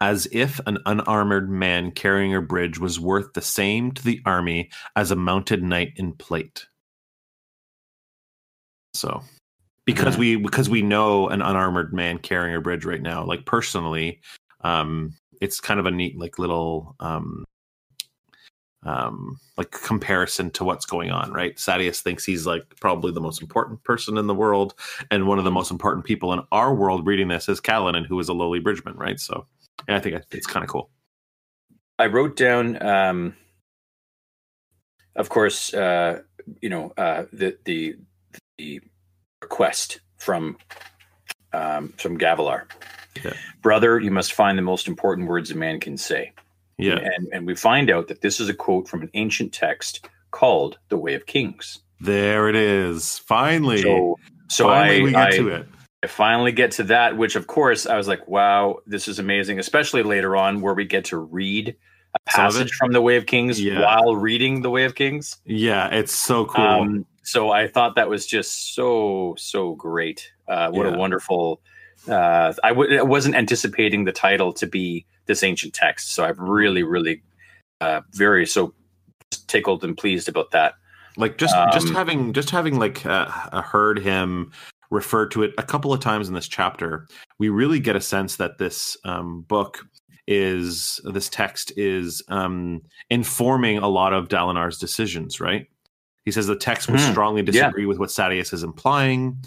Speaker 3: as if an unarmored man carrying a bridge was worth the same to the army as a mounted knight in plate. So, because
Speaker 4: Mhm.
Speaker 3: we because we know an unarmored man carrying a bridge right now, like personally, um, it's kind of a neat like little um, um, like comparison to what's going on, right? Sadeas thinks he's like probably the most important person in the world, and one of the most important people in our world reading this is Kaladin, who is a lowly bridgeman, right? So, and I think it's kind of cool.
Speaker 4: I wrote down, um, of course, uh, you know, uh, the the the request from um, from Gavilar.
Speaker 3: Yeah.
Speaker 4: Brother, you must find the most important words a man can say.
Speaker 3: Yeah,
Speaker 4: And, and we find out that this is a quote from an ancient text called The Way of Kings.
Speaker 3: there it is. Finally,
Speaker 4: So, so
Speaker 3: finally
Speaker 4: I,
Speaker 3: we get
Speaker 4: I,
Speaker 3: to it.
Speaker 4: I finally get to that, which of course I was like, wow, this is amazing, especially later on where we get to read a passage from The Way of Kings
Speaker 3: Yeah.
Speaker 4: while reading The Way of Kings.
Speaker 3: Yeah, it's so cool.
Speaker 4: Um, so I thought that was just so, so great. Uh, what
Speaker 3: Yeah.
Speaker 4: a wonderful. Uh, I w- I wasn't anticipating the title to be this ancient text. So I'm really, really uh, very so tickled and pleased about that.
Speaker 3: Like just just
Speaker 4: Um,
Speaker 3: having just having like uh, uh, heard him refer to it a couple of times in this chapter, we really get a sense that this um, book is this text is um, informing a lot of Dalinar's decisions. Right? He says the text would
Speaker 4: Mhm.
Speaker 3: strongly
Speaker 4: Yeah.
Speaker 3: disagree with what Sadeas is implying.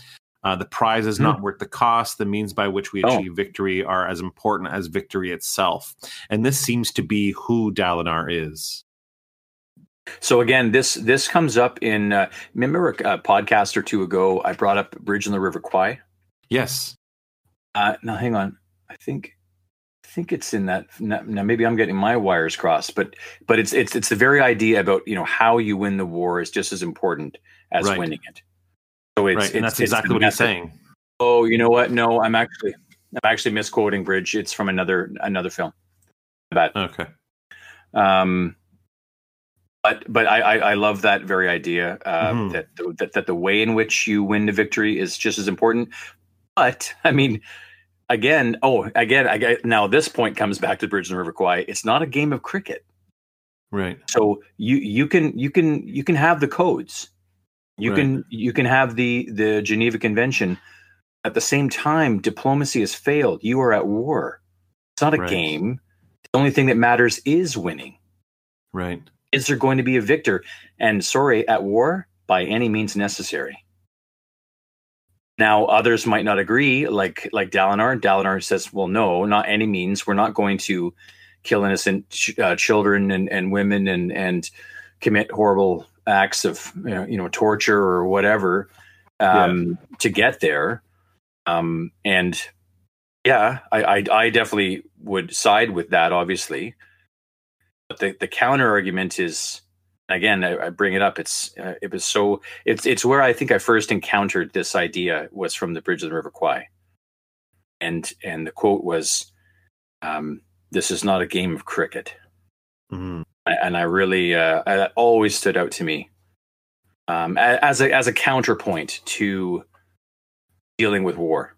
Speaker 3: Uh, the prize is not worth the cost. The means by which we
Speaker 4: Oh.
Speaker 3: achieve victory are as important as victory itself. And this seems to be who Dalinar is.
Speaker 4: So again, this this comes up in uh, remember a podcast or two ago. I brought up Bridge in the River Kwai.
Speaker 3: Yes.
Speaker 4: Uh, now, hang on. I think think it's in that. Now, maybe I'm getting my wires crossed, but but it's it's it's the very idea about you know how you win the war is just as important as
Speaker 3: Right.
Speaker 4: winning it. So it's
Speaker 3: right. And
Speaker 4: it's-
Speaker 3: that's exactly
Speaker 4: the
Speaker 3: what he's saying.
Speaker 4: Oh, you know what? No, I'm actually I'm actually misquoting Bridge. It's from another another film. Bad.
Speaker 3: Okay.
Speaker 4: Um, but but I, I I love that very idea uh,
Speaker 3: Mhm.
Speaker 4: that, that that the way in which you win the victory is just as important. But I mean, again, oh, again, I get now this point comes back to Bridge and River Kwai. It's not a game of cricket,
Speaker 3: Right.
Speaker 4: so you you can you can you can have the codes, you
Speaker 3: Right.
Speaker 4: can you can have the the Geneva Convention. At the same time, diplomacy has failed. You are at war. It's not a
Speaker 3: Right.
Speaker 4: game. The only thing that matters is winning
Speaker 3: Right.
Speaker 4: is there going to be a victor? And sorry, at war, by any means necessary. Now, others might not agree, like like Dalinar. Dalinar says, "Well, no, not any means. We're not going to kill innocent ch- uh, children and, and women and and commit horrible acts of you know, you know torture or whatever um, to get there." Um, and yeah, I, I I definitely would side with that, obviously but the, the counter argument is again I, I bring it up it's uh, it was so it's it's where i think i first encountered this idea was from the bridge of the river kwai and and the quote was um, this is not a game of cricket
Speaker 3: Mhm.
Speaker 4: and i really uh, that always stood out to me um, as a as a counterpoint to dealing with war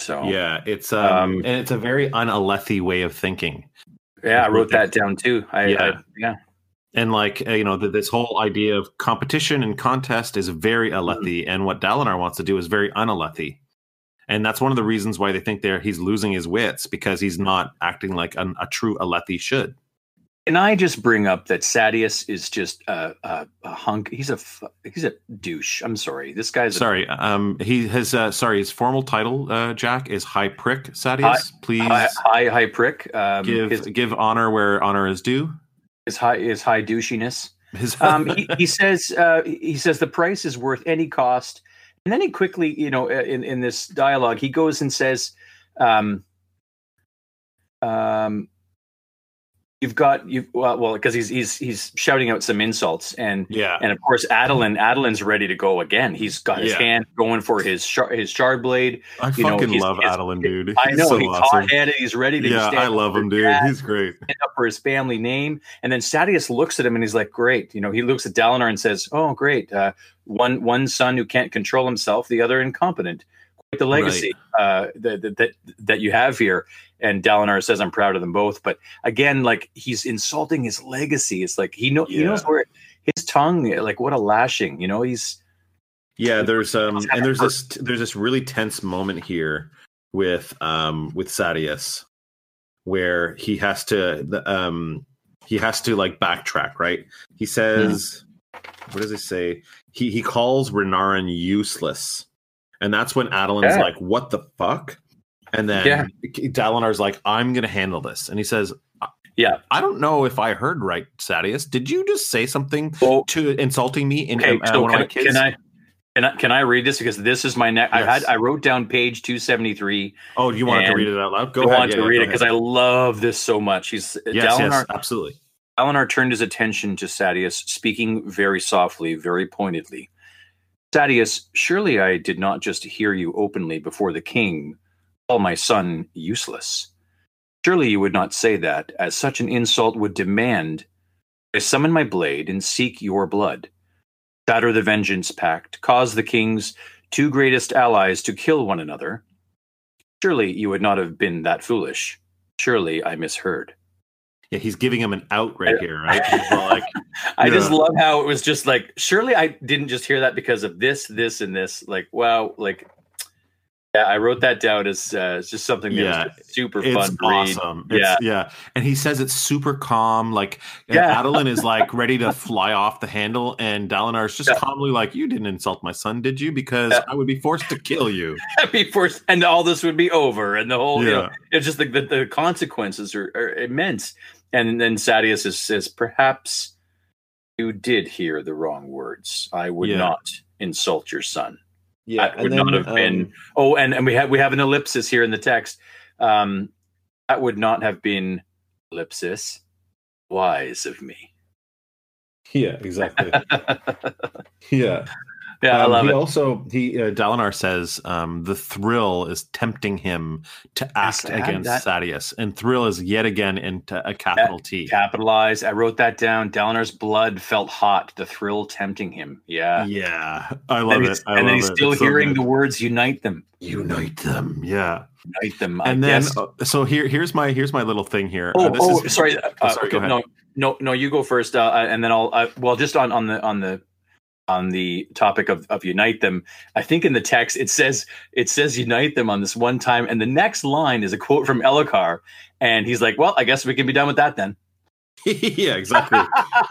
Speaker 4: so
Speaker 3: Yeah, it's um,
Speaker 4: Um,
Speaker 3: and it's a very unalethi way of thinking.
Speaker 4: yeah i wrote that down too i
Speaker 3: Yeah.
Speaker 4: I, yeah
Speaker 3: And like uh, you know, th- this whole idea of competition and contest is very alethi, and what Dalinar wants to do is very unalethi. And that's one of the reasons why they think they're he's losing his wits because he's not acting like an, a true alethi should.
Speaker 4: Can I just bring up that Sadeas is just a, a, a hunk? He's a he's a douche. I'm sorry. This guy's a,
Speaker 3: Sorry, um, he has uh, sorry his formal title, uh, Jack, is High Prick Sadeas. Please
Speaker 4: high, high high prick. Um,
Speaker 3: give
Speaker 4: his,
Speaker 3: give honor where honor is due.
Speaker 4: His high his high douchiness.
Speaker 3: His,
Speaker 4: Um, he, he says uh, he says the price is worth any cost, and then he quickly, you know, in in this dialogue, he goes and says, um, um, "You've got you well, well, because he's he's he's shouting out some insults and."
Speaker 3: yeah,
Speaker 4: And of course, Adolin, Adolin's ready to go again. He's got his
Speaker 3: Yeah.
Speaker 4: hand going for his shar- his shard blade.
Speaker 3: I
Speaker 4: you
Speaker 3: fucking
Speaker 4: he's-
Speaker 3: love Adolin, dude.
Speaker 4: I
Speaker 3: He's
Speaker 4: know
Speaker 3: so
Speaker 4: he's
Speaker 3: awesome.
Speaker 4: hot headed. He's ready to
Speaker 3: Yeah, I love him, dude.
Speaker 4: dad,
Speaker 3: He's great.
Speaker 4: stand up for his family name. And then Sadeas looks at him and he's like, "Great." You know, he looks at Dalinar and says, "Oh, great. Uh, one one son who can't control himself, the other incompetent. The legacy uh, that, that that you have here." And Dalinar says, "I'm proud of them both." But again, like he's insulting his legacy. It's like he know he knows where his tongue. Like what a lashing. You know, he's
Speaker 3: Yeah, there's um and there's this there's this really tense moment here with um with Sadeas where he has to the, um he has to like backtrack, right? He says what does he say? He he calls Renarin useless. And that's when Adolin's
Speaker 4: Yeah.
Speaker 3: like, "What the fuck?" And then
Speaker 4: Yeah.
Speaker 3: Dalinar's like, "I'm going to handle this." And he says,
Speaker 4: Yeah.
Speaker 3: I don't know if I heard right, Sadeas. Did you just say something
Speaker 4: well.
Speaker 3: to insulting me in
Speaker 4: Okay,
Speaker 3: uh,
Speaker 4: so
Speaker 3: one
Speaker 4: can,
Speaker 3: of my kids?
Speaker 4: can I? Can I, can I read this because this is my next? I had I wrote down page two seventy three.
Speaker 3: Oh, you wanted to read it out loud? Go
Speaker 4: I
Speaker 3: ahead.
Speaker 4: want
Speaker 3: yeah,
Speaker 4: to
Speaker 3: yeah,
Speaker 4: read it because. I love this so much. He's
Speaker 3: yes,
Speaker 4: Dalinar.
Speaker 3: yes, absolutely.
Speaker 4: Dalinar turned his attention to Sadeas, speaking very softly, very pointedly. Sadeas, surely I did not just hear you openly before the king call my son useless. Surely you would not say that, as such an insult would demand. I summon my blade and seek your blood. Shatter the vengeance pact, cause the king's two greatest allies to kill one another. Surely you would not have been that foolish. Surely I misheard.
Speaker 3: Yeah, he's giving him an out right here, right? Like,
Speaker 4: I just
Speaker 3: Yeah.
Speaker 4: love how it was just like, surely I didn't just hear that because of this, this, and this. Like, wow, like, yeah, I wrote that down as uh, it's just something that
Speaker 3: Yeah,
Speaker 4: super fun read.
Speaker 3: awesome. It's, yeah. And he says it's super calm. Like
Speaker 4: Yeah.
Speaker 3: Adolin is like ready to fly off the handle, and Dalinar is just
Speaker 4: Yeah.
Speaker 3: calmly like, You didn't insult my son, did you? Because
Speaker 4: Yeah.
Speaker 3: I would be forced to kill you.
Speaker 4: Before, and all this would be over, and the whole, you know,
Speaker 3: Yeah.
Speaker 4: it's just the, the, the consequences are, are immense. And then Sadeas is, says, perhaps you did hear the wrong words. I would
Speaker 3: Yeah.
Speaker 4: not insult your son.
Speaker 5: Yeah,
Speaker 4: That would not have been- Oh, and, and we have we have an ellipsis here in the text. Um, that would not have been ellipsis wise of me.
Speaker 5: yeah, exactly.
Speaker 3: Yeah.
Speaker 5: Yeah,
Speaker 4: Yeah, I
Speaker 3: Um,
Speaker 4: love
Speaker 3: he
Speaker 4: it.
Speaker 3: also he uh, Dalinar says um, the thrill is tempting him to act
Speaker 4: had
Speaker 3: against
Speaker 4: that.
Speaker 3: Sadeas, and thrill is yet again into a capital T.
Speaker 4: Capitalized. I wrote that down. Dalinar's blood felt hot. The thrill tempting him. Yeah.
Speaker 3: yeah, I love
Speaker 4: and
Speaker 3: it. I
Speaker 4: and then he's
Speaker 3: it.
Speaker 4: still
Speaker 3: It's
Speaker 4: hearing
Speaker 3: good.
Speaker 4: the words "unite them."
Speaker 3: unite them. Yeah,
Speaker 4: Unite them. I
Speaker 3: and then uh, so here here's my here's my little thing here.
Speaker 4: oh,
Speaker 3: Uh, this
Speaker 4: oh,
Speaker 3: is-
Speaker 4: sorry. Uh,
Speaker 3: Oh, sorry, go
Speaker 4: okay,
Speaker 3: ahead.
Speaker 4: no, no, no. You go first, uh, and then I'll. Uh, well, just on on the on the on the topic of, of unite them i think in the text it says it says unite them on this one time and the next line is a quote from Elhokar and he's like well i guess we can be done with that then
Speaker 3: yeah, exactly.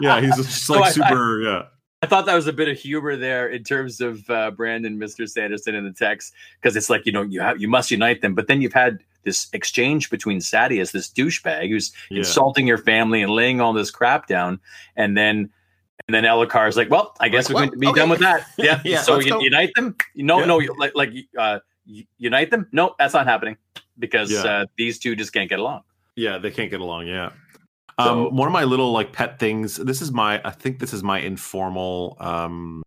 Speaker 3: Yeah, he's just
Speaker 4: So
Speaker 3: like
Speaker 4: I-
Speaker 3: super. yeah,
Speaker 4: i thought that was a bit of humor there in terms of uh, brandon mr sanderson in the text because it's like you know you have you must unite them but then you've had this exchange between Sadeas this douchebag who's
Speaker 3: yeah.
Speaker 4: insulting your family and laying all this crap down and then and then Elhokar is like, "Well, I guess
Speaker 3: Like,
Speaker 4: we're
Speaker 3: well,
Speaker 4: going to be
Speaker 3: okay.
Speaker 4: done with that." Yeah.
Speaker 3: Yeah,
Speaker 4: so you,
Speaker 3: go.
Speaker 4: unite them? No,
Speaker 3: Yeah.
Speaker 4: no. Like, like uh, unite them? No, that's not happening because
Speaker 3: Yeah.
Speaker 4: uh, these two just can't get along.
Speaker 3: Yeah, they can't get along. Yeah.
Speaker 4: So-
Speaker 3: um, one of my little like pet things. This is my. I think this is my informal um,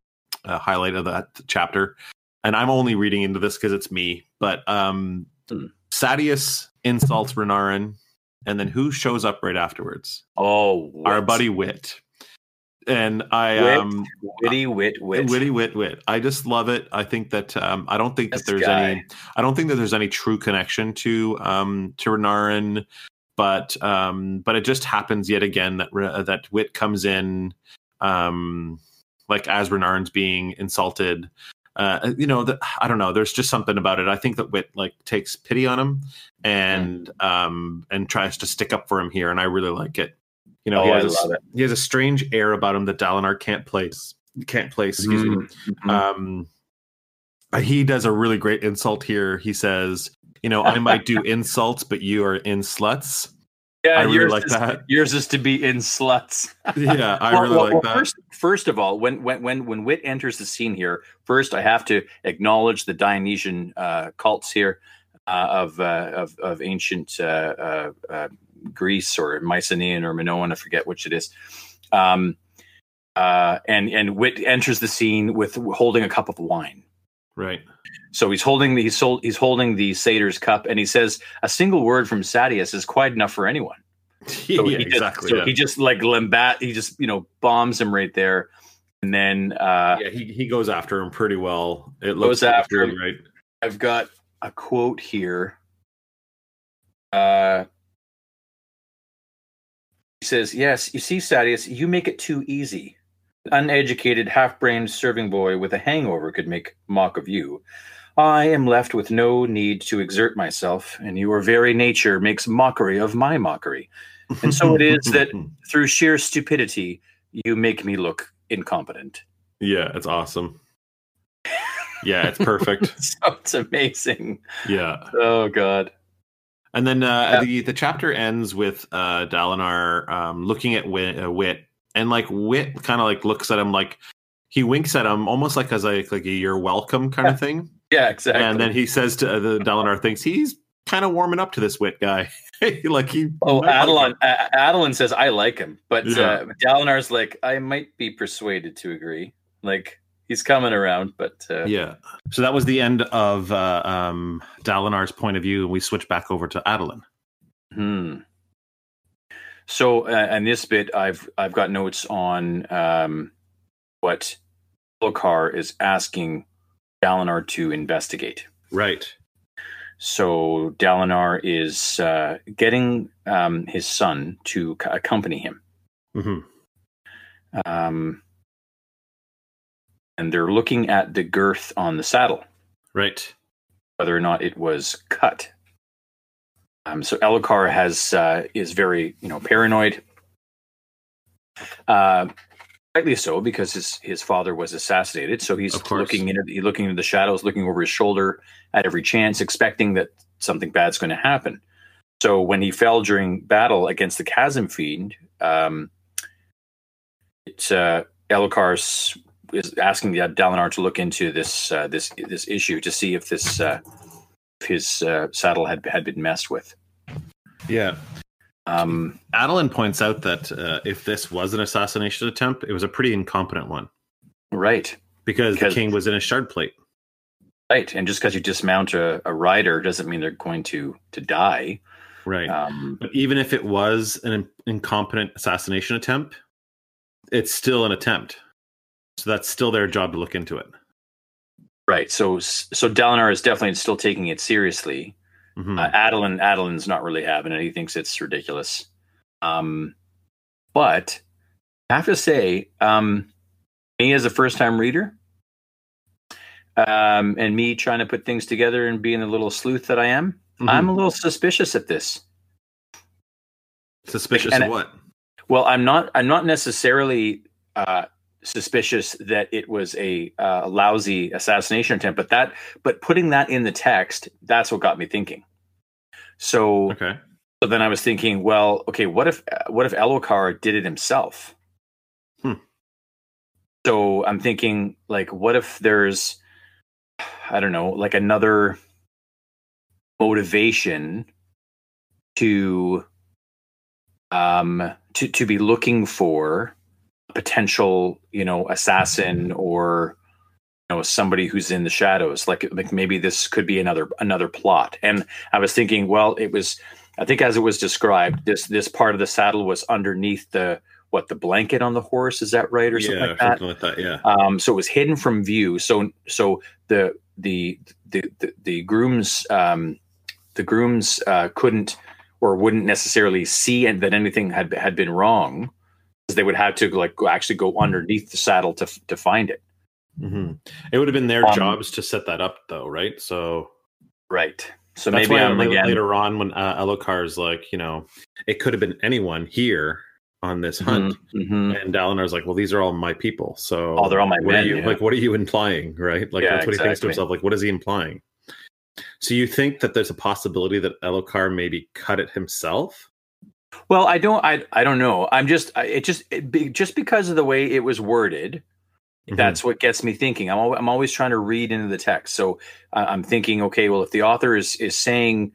Speaker 3: uh, highlight of that chapter, and I'm only reading into this because it's me. But um,
Speaker 4: Hmm.
Speaker 3: Sadeas insults Renarin, and then who shows up right afterwards?
Speaker 4: Oh,
Speaker 3: Our buddy Wit. And I
Speaker 4: Wit,
Speaker 3: um
Speaker 4: witty, wit, wit.
Speaker 3: witty wit wit. I just love it. I think that um I don't think
Speaker 4: This
Speaker 3: that there's
Speaker 4: guy.
Speaker 3: any I don't think that there's any true connection to um to Renarin, but um but it just happens yet again that Re- that wit comes in um like as Renarin's being insulted. Uh, you know, that I don't know. There's just something about it. I think that Wit like takes pity on him and um and tries to stick up for him here, and I really like it. You know,
Speaker 4: Oh,
Speaker 3: he has a- he has a strange air about him that Dalinar can't place. Can't place. Excuse me.
Speaker 4: Mhm.
Speaker 3: Um, uh, he does a really great insult here. He says, "You know, I might do insults, but you are in sluts."
Speaker 4: yeah,
Speaker 3: I really
Speaker 4: yours
Speaker 3: like
Speaker 4: is,
Speaker 3: that.
Speaker 4: Yours is to be in sluts.
Speaker 3: Yeah, I
Speaker 4: Well,
Speaker 3: really
Speaker 4: well,
Speaker 3: like
Speaker 4: well,
Speaker 3: that.
Speaker 4: First, first of all, when when when when Wit enters the scene here, first I have to acknowledge the Dionysian uh, cults here uh, of, uh, of of ancient uh, uh, Greece or Mycenaean or Minoan, I forget which it is. Um, uh, and and Wit enters the scene with holding a cup of wine.
Speaker 3: right.
Speaker 4: So he's holding the he's, hol- he's holding the satyr's cup, and he says a single word from Sadeas is quite enough for anyone.
Speaker 3: yeah,
Speaker 4: he just,
Speaker 3: exactly.
Speaker 4: So
Speaker 3: yeah.
Speaker 4: he just like limbat. He just you know bombs him right there, and then uh,
Speaker 3: yeah, he, he goes after him pretty well. It
Speaker 4: Goes
Speaker 3: looks
Speaker 4: after him.
Speaker 3: right.
Speaker 4: I've got a quote here. Uh, says, "Yes, you see, Sadeas, you make it too easy. An uneducated, half-brained serving boy with a hangover could make mock of you." I am left with no need to exert myself, and your very nature makes mockery of my mockery. And so it is that through sheer stupidity, you make me look incompetent.
Speaker 3: yeah, it's awesome. Yeah, it's perfect.
Speaker 4: so it's amazing.
Speaker 3: yeah.
Speaker 4: Oh God.
Speaker 3: And then uh,
Speaker 4: Yeah.
Speaker 3: the the chapter ends with uh, Dalinar um, looking at Wit, uh, Wit, and like Wit kind of like looks at him like he winks at him almost like as like like a "you're welcome" kind of thing.
Speaker 4: Yeah, exactly.
Speaker 3: And then he says to uh, the Dalinar thinks he's kind of warming up to this Wit guy. like he
Speaker 4: oh,
Speaker 3: might like
Speaker 4: Adolin.
Speaker 3: him.
Speaker 4: A- Adolin says I like him, but
Speaker 3: Yeah.
Speaker 4: uh, Dalinar's like I might be persuaded to agree. Like he's coming around, but uh,
Speaker 3: Yeah. So that was the end of uh, um, Dalinar's point of view, and we switch back over to Adolin.
Speaker 4: Hmm. So, uh, and this bit, I've I've got notes on um, what Lokar is asking Dalinar to investigate.
Speaker 3: Right.
Speaker 4: So Dalinar is uh, getting um, his son to c- accompany him.
Speaker 3: hmm
Speaker 4: Um, and they're looking at the girth on the saddle,
Speaker 3: Right.
Speaker 4: whether or not it was cut. Um, so Elhokar has uh, is very you know paranoid. Uh, rightly so, because his his father was assassinated. So he's looking into he's looking into the shadows, looking over his shoulder at every chance, expecting that something bad's going to happen. So when he fell during battle against the Chasm Fiend, um, it, uh, Elhokar s- is asking the Dalinar to look into this uh, this this issue to see if this uh, if his uh, saddle had had been messed with.
Speaker 3: Yeah.
Speaker 4: Um,
Speaker 3: Adolin points out that uh, if this was an assassination attempt, it was a pretty incompetent one
Speaker 4: right,
Speaker 3: because,
Speaker 4: Because-
Speaker 3: the king was in a shard plate.
Speaker 4: right, and just because you dismount a, a rider doesn't mean they're going to to die.
Speaker 3: Right.
Speaker 4: Um,
Speaker 3: but even if it was an incompetent assassination attempt, it's still an attempt. So that's still their job to look into it.
Speaker 4: right. So so Dalinar is definitely still taking it seriously.
Speaker 3: Mhm.
Speaker 4: Uh, Adolin, Adolin's not really having it. He thinks it's ridiculous. Um, but I have to say, um, me as a first time reader, um, and me trying to put things together and being the little sleuth that I am,
Speaker 3: Mhm.
Speaker 4: I'm a little suspicious at this.
Speaker 3: suspicious
Speaker 4: and
Speaker 3: of what?
Speaker 4: Well, I'm not. I'm not necessarily uh, suspicious that it was a uh, lousy assassination attempt, but that. But putting that in the text, that's what got me thinking. So,
Speaker 3: Okay.
Speaker 4: so then I was thinking, well, okay, what if what if Elhokar did it himself?
Speaker 3: Hmm.
Speaker 4: So I'm thinking, like, what if there's, I don't know, like another motivation to um to to be looking for potential you know assassin or you know somebody who's in the shadows like like maybe this could be another another plot and i was thinking well it was i think as it was described this this part of the saddle was underneath the what the blanket on the horse is that right or something
Speaker 3: yeah,
Speaker 4: like that
Speaker 3: something like that. Yeah.
Speaker 4: um, so it was hidden from view. So so the the the the, the grooms um, the grooms uh, couldn't or wouldn't necessarily see and that anything had had been wrong they would have to like actually go underneath the saddle to to find it.
Speaker 3: hmm It would have been their
Speaker 4: Um,
Speaker 3: jobs to set that up, though, right? So
Speaker 4: Right. So
Speaker 3: that's
Speaker 4: maybe
Speaker 3: why
Speaker 4: I'm again.
Speaker 3: later on when uh, Elhokar's like, you know, it could have been anyone here on this hunt.
Speaker 4: Mhm, mhm.
Speaker 3: And Dalinar's like, well, these are all my people. So
Speaker 4: Oh, they're all my
Speaker 3: what are
Speaker 4: men,
Speaker 3: you,
Speaker 4: yeah.
Speaker 3: Like, what are you implying, right? Like,
Speaker 4: Yeah,
Speaker 3: that's what he thinks to himself. Like, what is he implying? So you think that there's a possibility that Elhokar maybe cut it himself?
Speaker 4: Well, I don't. I I don't know. I'm just. I- It just it, be, just because of the way it was worded.
Speaker 3: Mhm.
Speaker 4: That's what gets me thinking. I'm al- I'm always trying to read into the text. So uh, I'm thinking, okay, well, if the author is is saying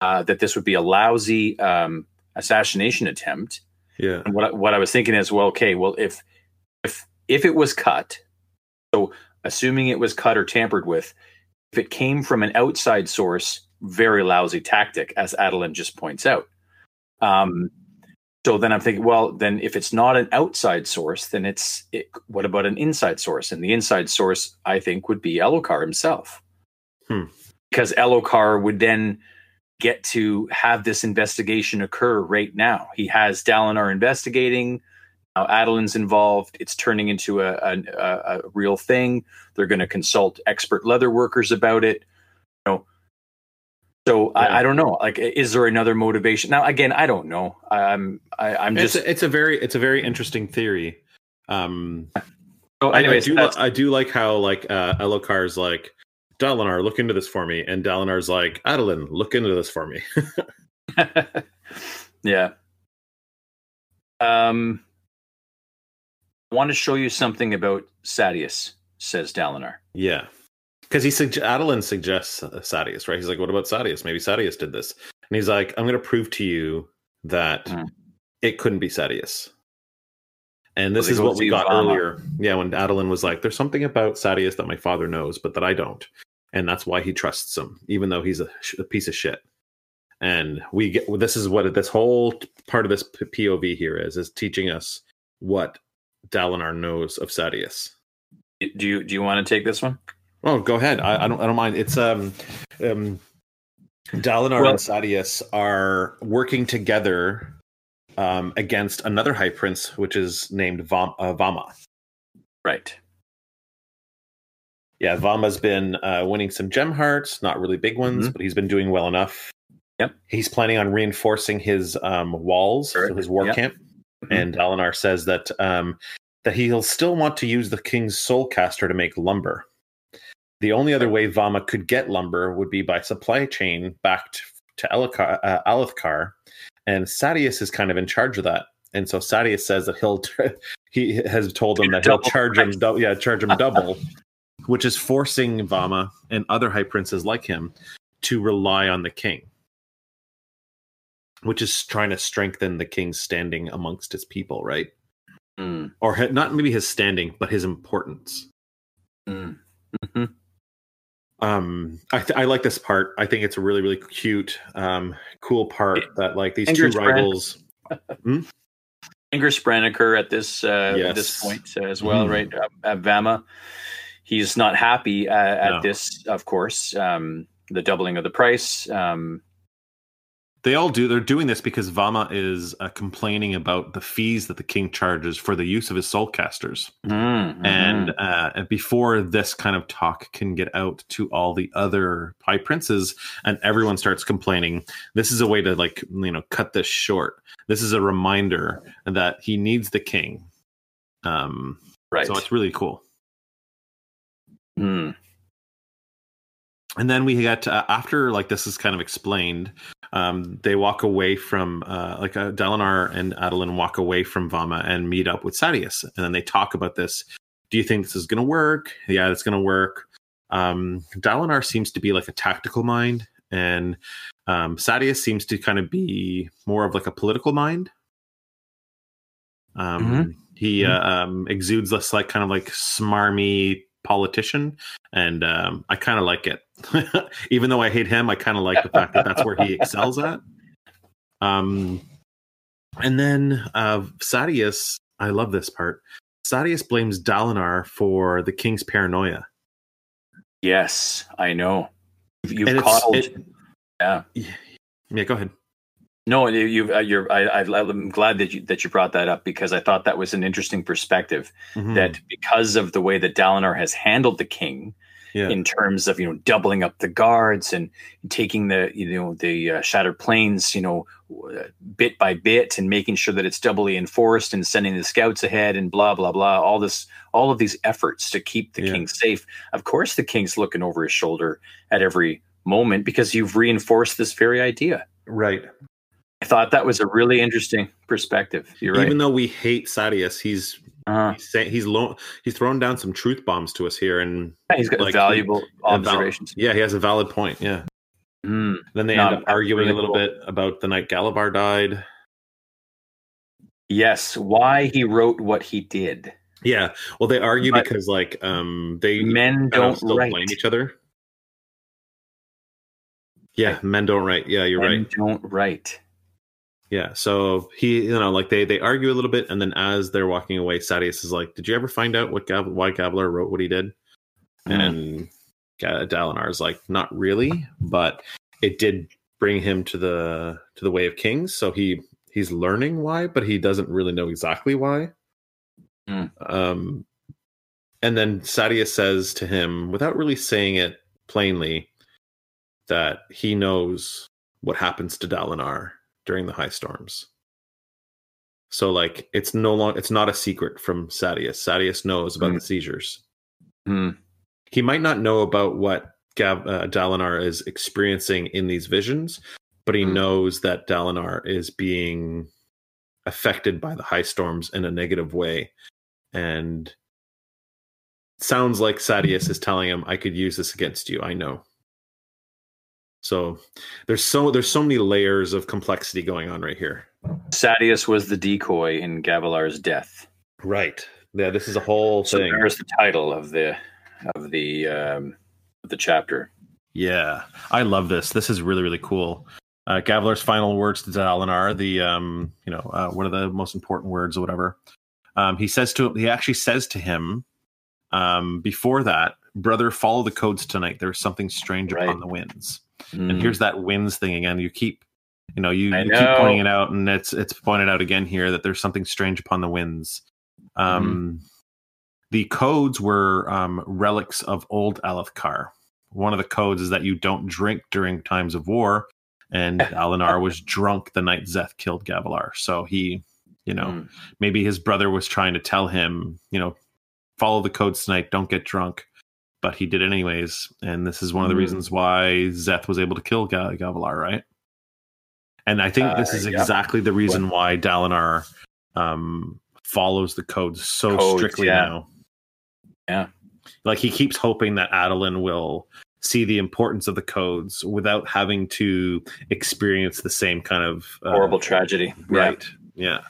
Speaker 4: uh, that this would be a lousy um, assassination attempt,
Speaker 3: yeah.
Speaker 4: and what I, what I was thinking is, well, okay, well, if if if it was cut, so assuming it was cut or tampered with, if it came from an outside source, very lousy tactic, as Adolin just points out. Um, so then I'm thinking, well, then if it's not an outside source, then it's it, what about an inside source? And the inside source, I think, would be Elhokar himself,
Speaker 3: Hmm.
Speaker 4: because Elhokar would then get to have this investigation occur right now. He has Dalinar investigating. Now Adolin's involved. It's turning into a, a, a, a real thing. They're going to consult expert leather workers about it. So
Speaker 3: Yeah.
Speaker 4: I, I don't know. Like, is there another motivation? Now, again, I don't know. I'm I, I'm
Speaker 3: It's
Speaker 4: just.
Speaker 3: a, it's a very it's a very interesting theory. Um,
Speaker 4: so
Speaker 3: I-
Speaker 4: anyways,
Speaker 3: I, do, li- I do like how like uh, Elhokar's like Dalinar, look into this for me, and Dalinar's like Adolin, look into this for me.
Speaker 4: yeah. Um, I want to show you something about Sadeas, says Dalinar.
Speaker 3: yeah, because he sugge- Adolin suggests uh, Sadeas, right? He's like, what about Sadeas? Maybe Sadeas did this, and he's like, I'm going to prove to you that
Speaker 4: Hmm.
Speaker 3: it couldn't be Sadeas. And this
Speaker 4: Well,
Speaker 3: is what we got earlier. Yeah, when Adolin was like, "There's something about Sadeas that my father knows, but that I don't," and that's why he trusts him, even though he's a, sh- a piece of shit. And we get this is what this whole part of this P- POV here is is teaching us what Dalinar knows of Sadeas.
Speaker 4: Do you do you want to take this one?
Speaker 3: Oh, go ahead. I, I don't. I don't mind. It's um, um, Dalinar
Speaker 4: Well-
Speaker 3: and Sadeas are working together um, against another high prince, which is named Vam- uh, Vamah.
Speaker 4: Right.
Speaker 3: Yeah, Vamah's been uh, winning some gem hearts, not really big ones,
Speaker 4: Mhm.
Speaker 3: but he's been doing well enough.
Speaker 4: Yep.
Speaker 3: He's planning on reinforcing his um, walls, so
Speaker 4: Correct.
Speaker 3: his war
Speaker 4: Yep.
Speaker 3: camp.
Speaker 4: Mhm.
Speaker 3: And Dalinar says that um, that he'll still want to use the king's soul caster to make lumber. The only other way Vamah could get lumber would be by supply chain back to, to Elika- uh, Alethkar, and Sadeas is kind of in charge of that. And so Sadeas says that he'll he has told him that he'll charge him double, yeah, charge him double, which is forcing Vamah and other high princes like him to rely on the king, which is trying to strengthen the king's standing amongst his people, right?
Speaker 4: Mm,
Speaker 3: Or not maybe his standing, but his importance.
Speaker 4: mm. Mhm.
Speaker 3: Um, I, th- I like this part. I think it's a really, really cute, um, cool part that like these two rivals.
Speaker 4: Inger Spraniker at this uh, at this point uh, as well,
Speaker 3: Mhm.
Speaker 4: right? Uh, at Vamah, he's not happy uh, at
Speaker 3: No.
Speaker 4: this, of course. Um, the doubling of the price. Um,
Speaker 3: They all do. They're doing this because Vamah is uh, complaining about the fees that the king charges for the use of his soul casters.
Speaker 4: mm,
Speaker 3: And
Speaker 4: mhm.
Speaker 3: uh, before this kind of talk can get out to all the other high princes, and everyone starts complaining, this is a way to like you know cut this short. This is a reminder that he needs the king. Um,
Speaker 4: right.
Speaker 3: So it's really cool.
Speaker 4: Mm,
Speaker 3: and then we get uh, after like this is kind of explained um they walk away from uh like uh, Dalinar and Adolin walk away from Vamah and meet up with Sadeas and then they talk about this. Do you think this is going to work? Yeah it's going to work. Um Dalinar seems to be like a tactical mind and um Sadeas seems to kind of be more of like a political mind. Um he uh, um exudes this like kind of like smarmy politician and um, I kind of like it. Even though I hate him, I kind of like the fact that that's where he excels at. Um, and then uh, Sadeas, I love this part. Sadeas blames Dalinar for the king's paranoia.
Speaker 4: yes, I know. You've coddled.
Speaker 3: it-
Speaker 4: yeah.
Speaker 3: Yeah, go ahead.
Speaker 4: No, you- you've uh, you're. I, I'm glad that you that you brought that up because I thought that was an interesting perspective.
Speaker 3: Mhm.
Speaker 4: That because of the way that Dalinar has handled the king,
Speaker 3: yeah.
Speaker 4: in terms of you know doubling up the guards and taking the you know the uh, shattered plains you know w- bit by bit and making sure that it's doubly enforced and sending the scouts ahead and blah blah blah all this all of these efforts to keep the
Speaker 3: Yeah.
Speaker 4: king safe of course the king's looking over his shoulder at every moment because you've reinforced this very idea
Speaker 3: right.
Speaker 4: I thought that was a really interesting perspective you're right
Speaker 3: Even though we hate Sadeas, he's
Speaker 4: uh,
Speaker 3: he's saying he's lo- he's thrown down some truth bombs to us here, and
Speaker 4: he's got
Speaker 3: like,
Speaker 4: valuable
Speaker 3: val-
Speaker 4: observations
Speaker 3: yeah, he has a valid point. Yeah.
Speaker 4: Mm.
Speaker 3: Then they
Speaker 4: No,
Speaker 3: end up arguing
Speaker 4: really
Speaker 3: a little
Speaker 4: cool.
Speaker 3: bit about the night Gavilar died.
Speaker 4: yes why he wrote what he did
Speaker 3: Yeah. Well, they argue
Speaker 4: But-
Speaker 3: because like um they
Speaker 4: men don't
Speaker 3: still
Speaker 4: write.
Speaker 3: blame each other. Yeah, men don't write. Yeah, you're right.
Speaker 4: Men
Speaker 3: right.
Speaker 4: Don't write.
Speaker 3: Yeah. So he, you know, like they they argue a little bit, and then as they're walking away, Sadeas is like, "Did you ever find out what Gab- why Gavilar wrote what he did?"
Speaker 4: Mm.
Speaker 3: And Dalinar is like, "Not really, but it did bring him to the to the way of kings. So he he's learning why, but he doesn't really know exactly why."
Speaker 4: Mm.
Speaker 3: Um, and then Sadeas says to him, without really saying it plainly, that he knows what happens to Dalinar during the high storms. So like it's no long it's not a secret from Sadeas. Sadeas knows about
Speaker 4: Mm.
Speaker 3: the seizures.
Speaker 4: Hmm.
Speaker 3: He might not know about what Gav, uh, Dalinar is experiencing in these visions, but he
Speaker 4: Mm.
Speaker 3: knows that Dalinar is being affected by the high storms in a negative way. And sounds like Sadeas is telling him, I could use this against you. I know. So there's so there's so many layers of complexity going on right here.
Speaker 4: Sadeas was the decoy in Gavilar's death.
Speaker 3: Right. Yeah, this is a whole
Speaker 4: So
Speaker 3: thing.
Speaker 4: there's the title of the of the um, the chapter.
Speaker 3: Yeah, I love this. This is really really cool. Uh, Gavilar's final words to Dalinar, the um, you know, uh, one of the most important words or whatever. Um, he says to him. he actually says to him, um, before that, brother, follow the codes tonight. There's something strange
Speaker 4: Right.
Speaker 3: upon the winds. And
Speaker 4: Mm.
Speaker 3: here's that wins thing again. You keep, you know, you, you keep pointing it out, and it's it's pointed out again here that there's something strange upon the winds. Um, The codes were um, relics of old Alethkar. One of the codes is that you don't drink during times of war, and Alinar was drunk the night Szeth killed Gavilar. So he, you know,
Speaker 4: Mm.
Speaker 3: maybe his brother was trying to tell him, you know, follow the codes tonight, don't get drunk. But he did it anyways, and this is one of the
Speaker 4: Mm.
Speaker 3: reasons why Szeth was able to kill Ga- Gavilar, right? And I think this
Speaker 4: Uh,
Speaker 3: is
Speaker 4: yeah.
Speaker 3: exactly the reason why Dalinar um, follows the codes so
Speaker 4: Codes,
Speaker 3: strictly
Speaker 4: yeah.
Speaker 3: now.
Speaker 4: Yeah.
Speaker 3: like he keeps hoping that Adolin will see the importance of the codes without having to experience the same kind of uh,
Speaker 4: Horrible tragedy.
Speaker 3: right? Yeah.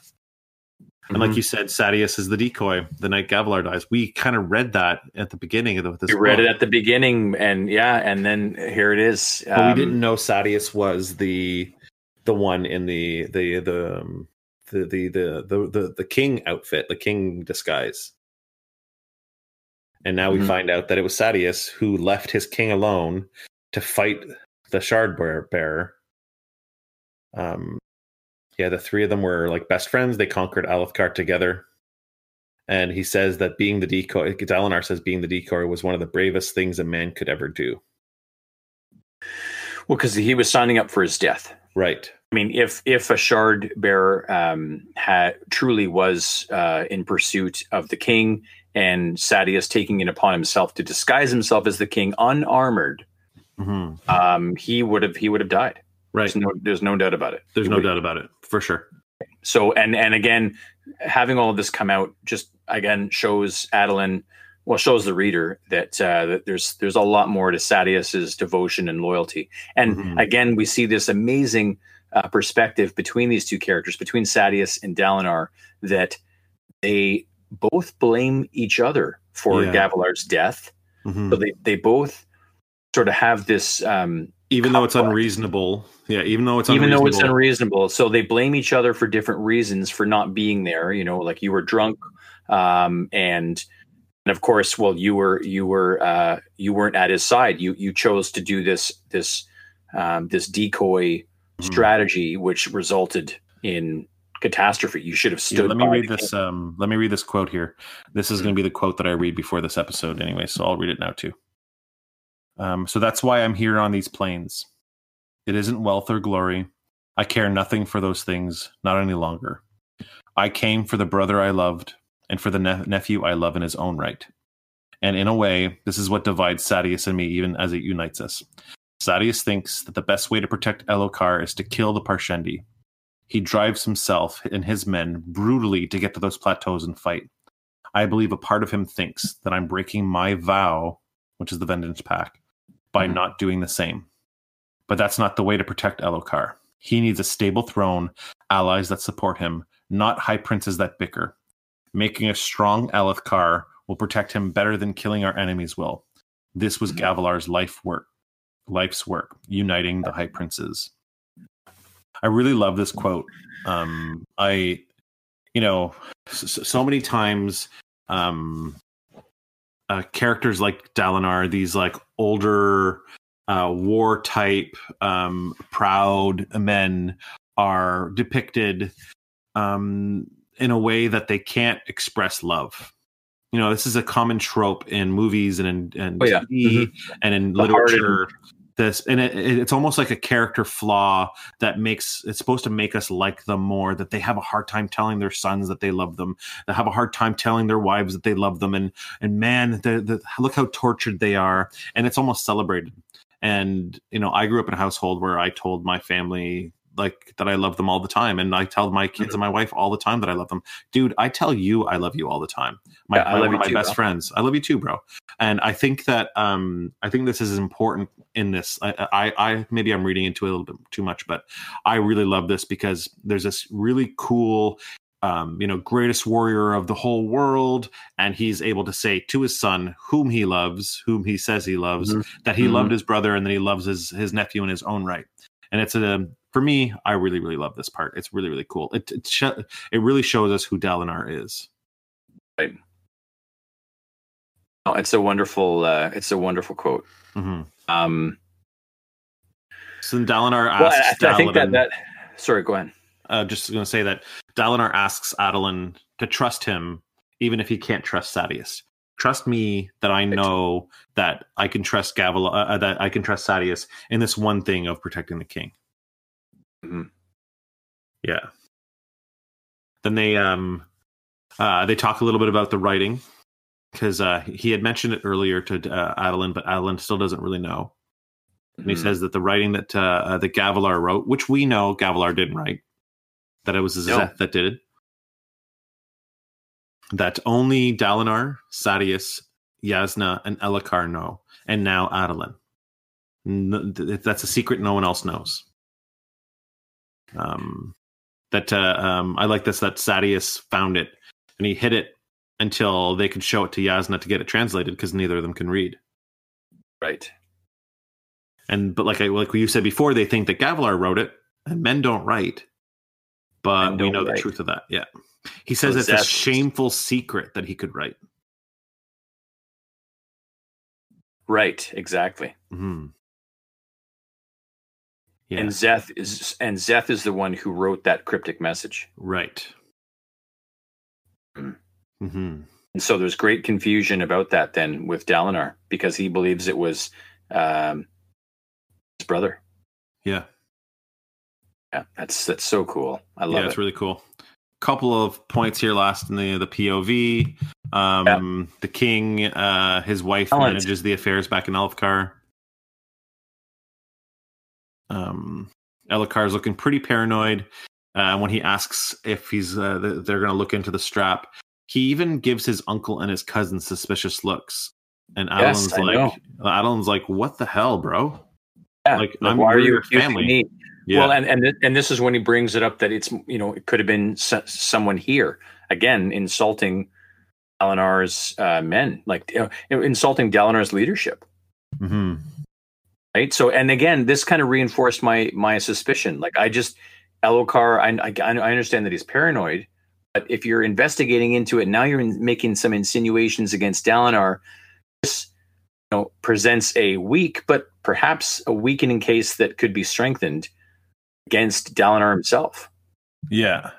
Speaker 3: And like
Speaker 4: Mhm.
Speaker 3: you said, Sadeas is the decoy the night Gavilar dies. We kind of read that at the beginning of the, this
Speaker 4: We read
Speaker 3: book,
Speaker 4: it at the beginning, and yeah, and then here it is.
Speaker 3: but
Speaker 4: Um,
Speaker 3: we didn't know Sadeas was the the one in the the the um, the, the the the the the king outfit, the king disguise. And now we
Speaker 4: Mhm.
Speaker 3: find out that it was Sadeas who left his king alone to fight the shard bearer. Um, yeah, the three of them were like best friends. They conquered Alethkar together. And he says that being the decoy, Dalinar says being the decoy was one of the bravest things a man could ever do.
Speaker 4: Well, because he was signing up for his death.
Speaker 3: Right.
Speaker 4: I mean, if if a shard bearer um, had truly was uh, in pursuit of the king, and Sadeas taking it upon himself to disguise himself as the king, unarmored,
Speaker 3: hmm
Speaker 4: um, he would have he would have died.
Speaker 3: Right.
Speaker 4: There's no, there's no doubt about it.
Speaker 3: There's
Speaker 4: He
Speaker 3: no doubt about it, for sure.
Speaker 4: So, and and again, having all of this come out just again shows Adolin, well, shows the reader that uh, that there's there's a lot more to Sadeas's devotion and loyalty. And
Speaker 3: Mhm.
Speaker 4: again, we see this amazing uh, perspective between these two characters, between Sadeas and Dalinar, that they both blame each other for
Speaker 3: Yeah.
Speaker 4: Gavilar's death.
Speaker 3: Mhm.
Speaker 4: So they they both sort of have this um,
Speaker 3: Even though it's unreasonable, yeah. Even though it's
Speaker 4: even though it's
Speaker 3: unreasonable,
Speaker 4: so they blame each other for different reasons for not being there you know like you were drunk um and and of course well you were you were uh you weren't at his side you you chose to do this this um this decoy
Speaker 3: Mhm.
Speaker 4: strategy which resulted in catastrophe you should have
Speaker 3: Yeah,
Speaker 4: stood
Speaker 3: let me read this. Um, let me read this quote here. This is going to be the quote that I read before this episode, anyway. So I'll read it now too. Um, so that's why I'm here on these plains. It isn't wealth or glory. I care nothing for those things, not any longer. I came for the brother I loved and for the ne- nephew I love in his own right. And in a way, this is what divides Sadeas and me, even as it unites us. Sadeas thinks that the best way to protect Elhokar is to kill the Parshendi. He drives himself and his men brutally to get to those plateaus and fight. I believe a part of him thinks that I'm breaking my vow, which is the Vengeance Pact, by
Speaker 4: Mhm.
Speaker 3: not doing the same. But that's not the way to protect Elhokar. He needs a stable throne, allies that support him, not high princes that bicker. Making a strong Alethkar will protect him better than killing our enemies will. This was
Speaker 4: Mhm.
Speaker 3: Gavilar's life work, life's work, uniting the high princes. I really love this quote. Um, I, you know, so, so many times, um, uh, characters like Dalinar, these like older, uh, war type, um, proud men are depicted, um, in a way that they can't express love. You know, this is a common trope in movies and in and
Speaker 4: Oh, yeah.
Speaker 3: TV and in
Speaker 4: The hardened-
Speaker 3: literature. This and it, it- it's almost like a character flaw that makes it's supposed to make us like them more. That they have a hard time telling their sons that they love them. They have a hard time telling their wives that they love them. And and man, the, the, look how tortured they are. And it's almost celebrated. And you know, I grew up in a household where I told my family like that I love them all the time, and I tell my kids and my wife all the time that I love them. Dude, I tell you I love you all the time. My,
Speaker 4: Yeah, I love you
Speaker 3: my
Speaker 4: too,
Speaker 3: best
Speaker 4: bro.
Speaker 3: friends. I love you too, bro. And I think that um I think this is important in this. I, I I maybe I'm reading into it a little bit too much, but I really love this because there's this really cool um, you know, greatest warrior of the whole world, and he's able to say to his son, whom he loves, whom he says he loves,
Speaker 4: Mhm.
Speaker 3: that he
Speaker 4: Mhm.
Speaker 3: loved his brother and that he loves his his nephew in his own right. And it's a for me, I really really love this part. It's really really cool. It it, sh- it really shows us who Dalinar is. Right.
Speaker 4: Oh, it's a wonderful uh, it's a wonderful quote
Speaker 3: hmm
Speaker 4: um
Speaker 3: So then Dalinar
Speaker 4: Well,
Speaker 3: asks
Speaker 4: I, I think that that. Sorry, go ahead.
Speaker 3: uh, just going to say that Dalinar asks Adolin to trust him, even if he can't trust Sadeas. Trust me that I know that I can trust Gavel, uh, uh, that I can trust Sadeas in this one thing of protecting the king.
Speaker 4: Mhm.
Speaker 3: Yeah. Then they um uh they talk a little bit about the writing because uh he had mentioned it earlier to uh, Adolin, but Adolin still doesn't really know. And he
Speaker 4: Mhm.
Speaker 3: says that the writing that uh, uh, that Gavilar wrote, which we know Gavilar didn't write, that it was
Speaker 4: No.
Speaker 3: Szeth that did it. That only Dalinar, Sadeas, Jasnah, and Elhokar know, and now Adolin. N- th- that's a secret no one else knows. Um, that uh, um, I like this that Sadeas found it and he hid it until they could show it to Jasnah to get it translated because neither of them can read.
Speaker 4: right.
Speaker 3: And but like I like you said before, they think that Gavilar wrote it, and men don't write. But we
Speaker 4: don't
Speaker 3: know the truth of that. Yeah, he says
Speaker 4: So
Speaker 3: it's a shameful secret that he could write.
Speaker 4: Right. Exactly.
Speaker 3: hmm Yeah,
Speaker 4: And Szeth is and Szeth is the one who wrote that cryptic message.
Speaker 3: right.
Speaker 4: Hmm.
Speaker 3: hmm
Speaker 4: And so there's great confusion about that then with Dalinar because he believes it was um, his brother.
Speaker 3: Yeah,
Speaker 4: Yeah, that's that's so cool. I love
Speaker 3: yeah,
Speaker 4: love
Speaker 3: it's really cool. Couple of points here last in the the POV. Um, The king, uh, his wife
Speaker 4: Talent.
Speaker 3: manages the affairs back in Alethkar. Um, is looking pretty paranoid uh, when he asks if he's uh, th- they're going to look into the strap. He even gives his uncle and his cousin suspicious looks, and
Speaker 4: Yes,
Speaker 3: Adolin's
Speaker 4: I
Speaker 3: like, Adolin's like, "What the hell, bro?"
Speaker 4: Yeah,
Speaker 3: like,
Speaker 4: like,
Speaker 3: I'm-
Speaker 4: why are you
Speaker 3: family.
Speaker 4: me?
Speaker 3: Yeah,
Speaker 4: Well, and and and this is when he brings it up that it's you know it could have been s- someone here. Again insulting Dalinar's uh, men, like you know, insulting Dalinar's leadership.
Speaker 3: hmm
Speaker 4: right? So and again this kind of reinforced my my suspicion. Like i just Elhokar I, I i understand that he's paranoid but if you're investigating into it now you're in, making some insinuations against dalinar this you know presents a weak but perhaps a weakening case that could be strengthened against dalinar himself
Speaker 3: yeah,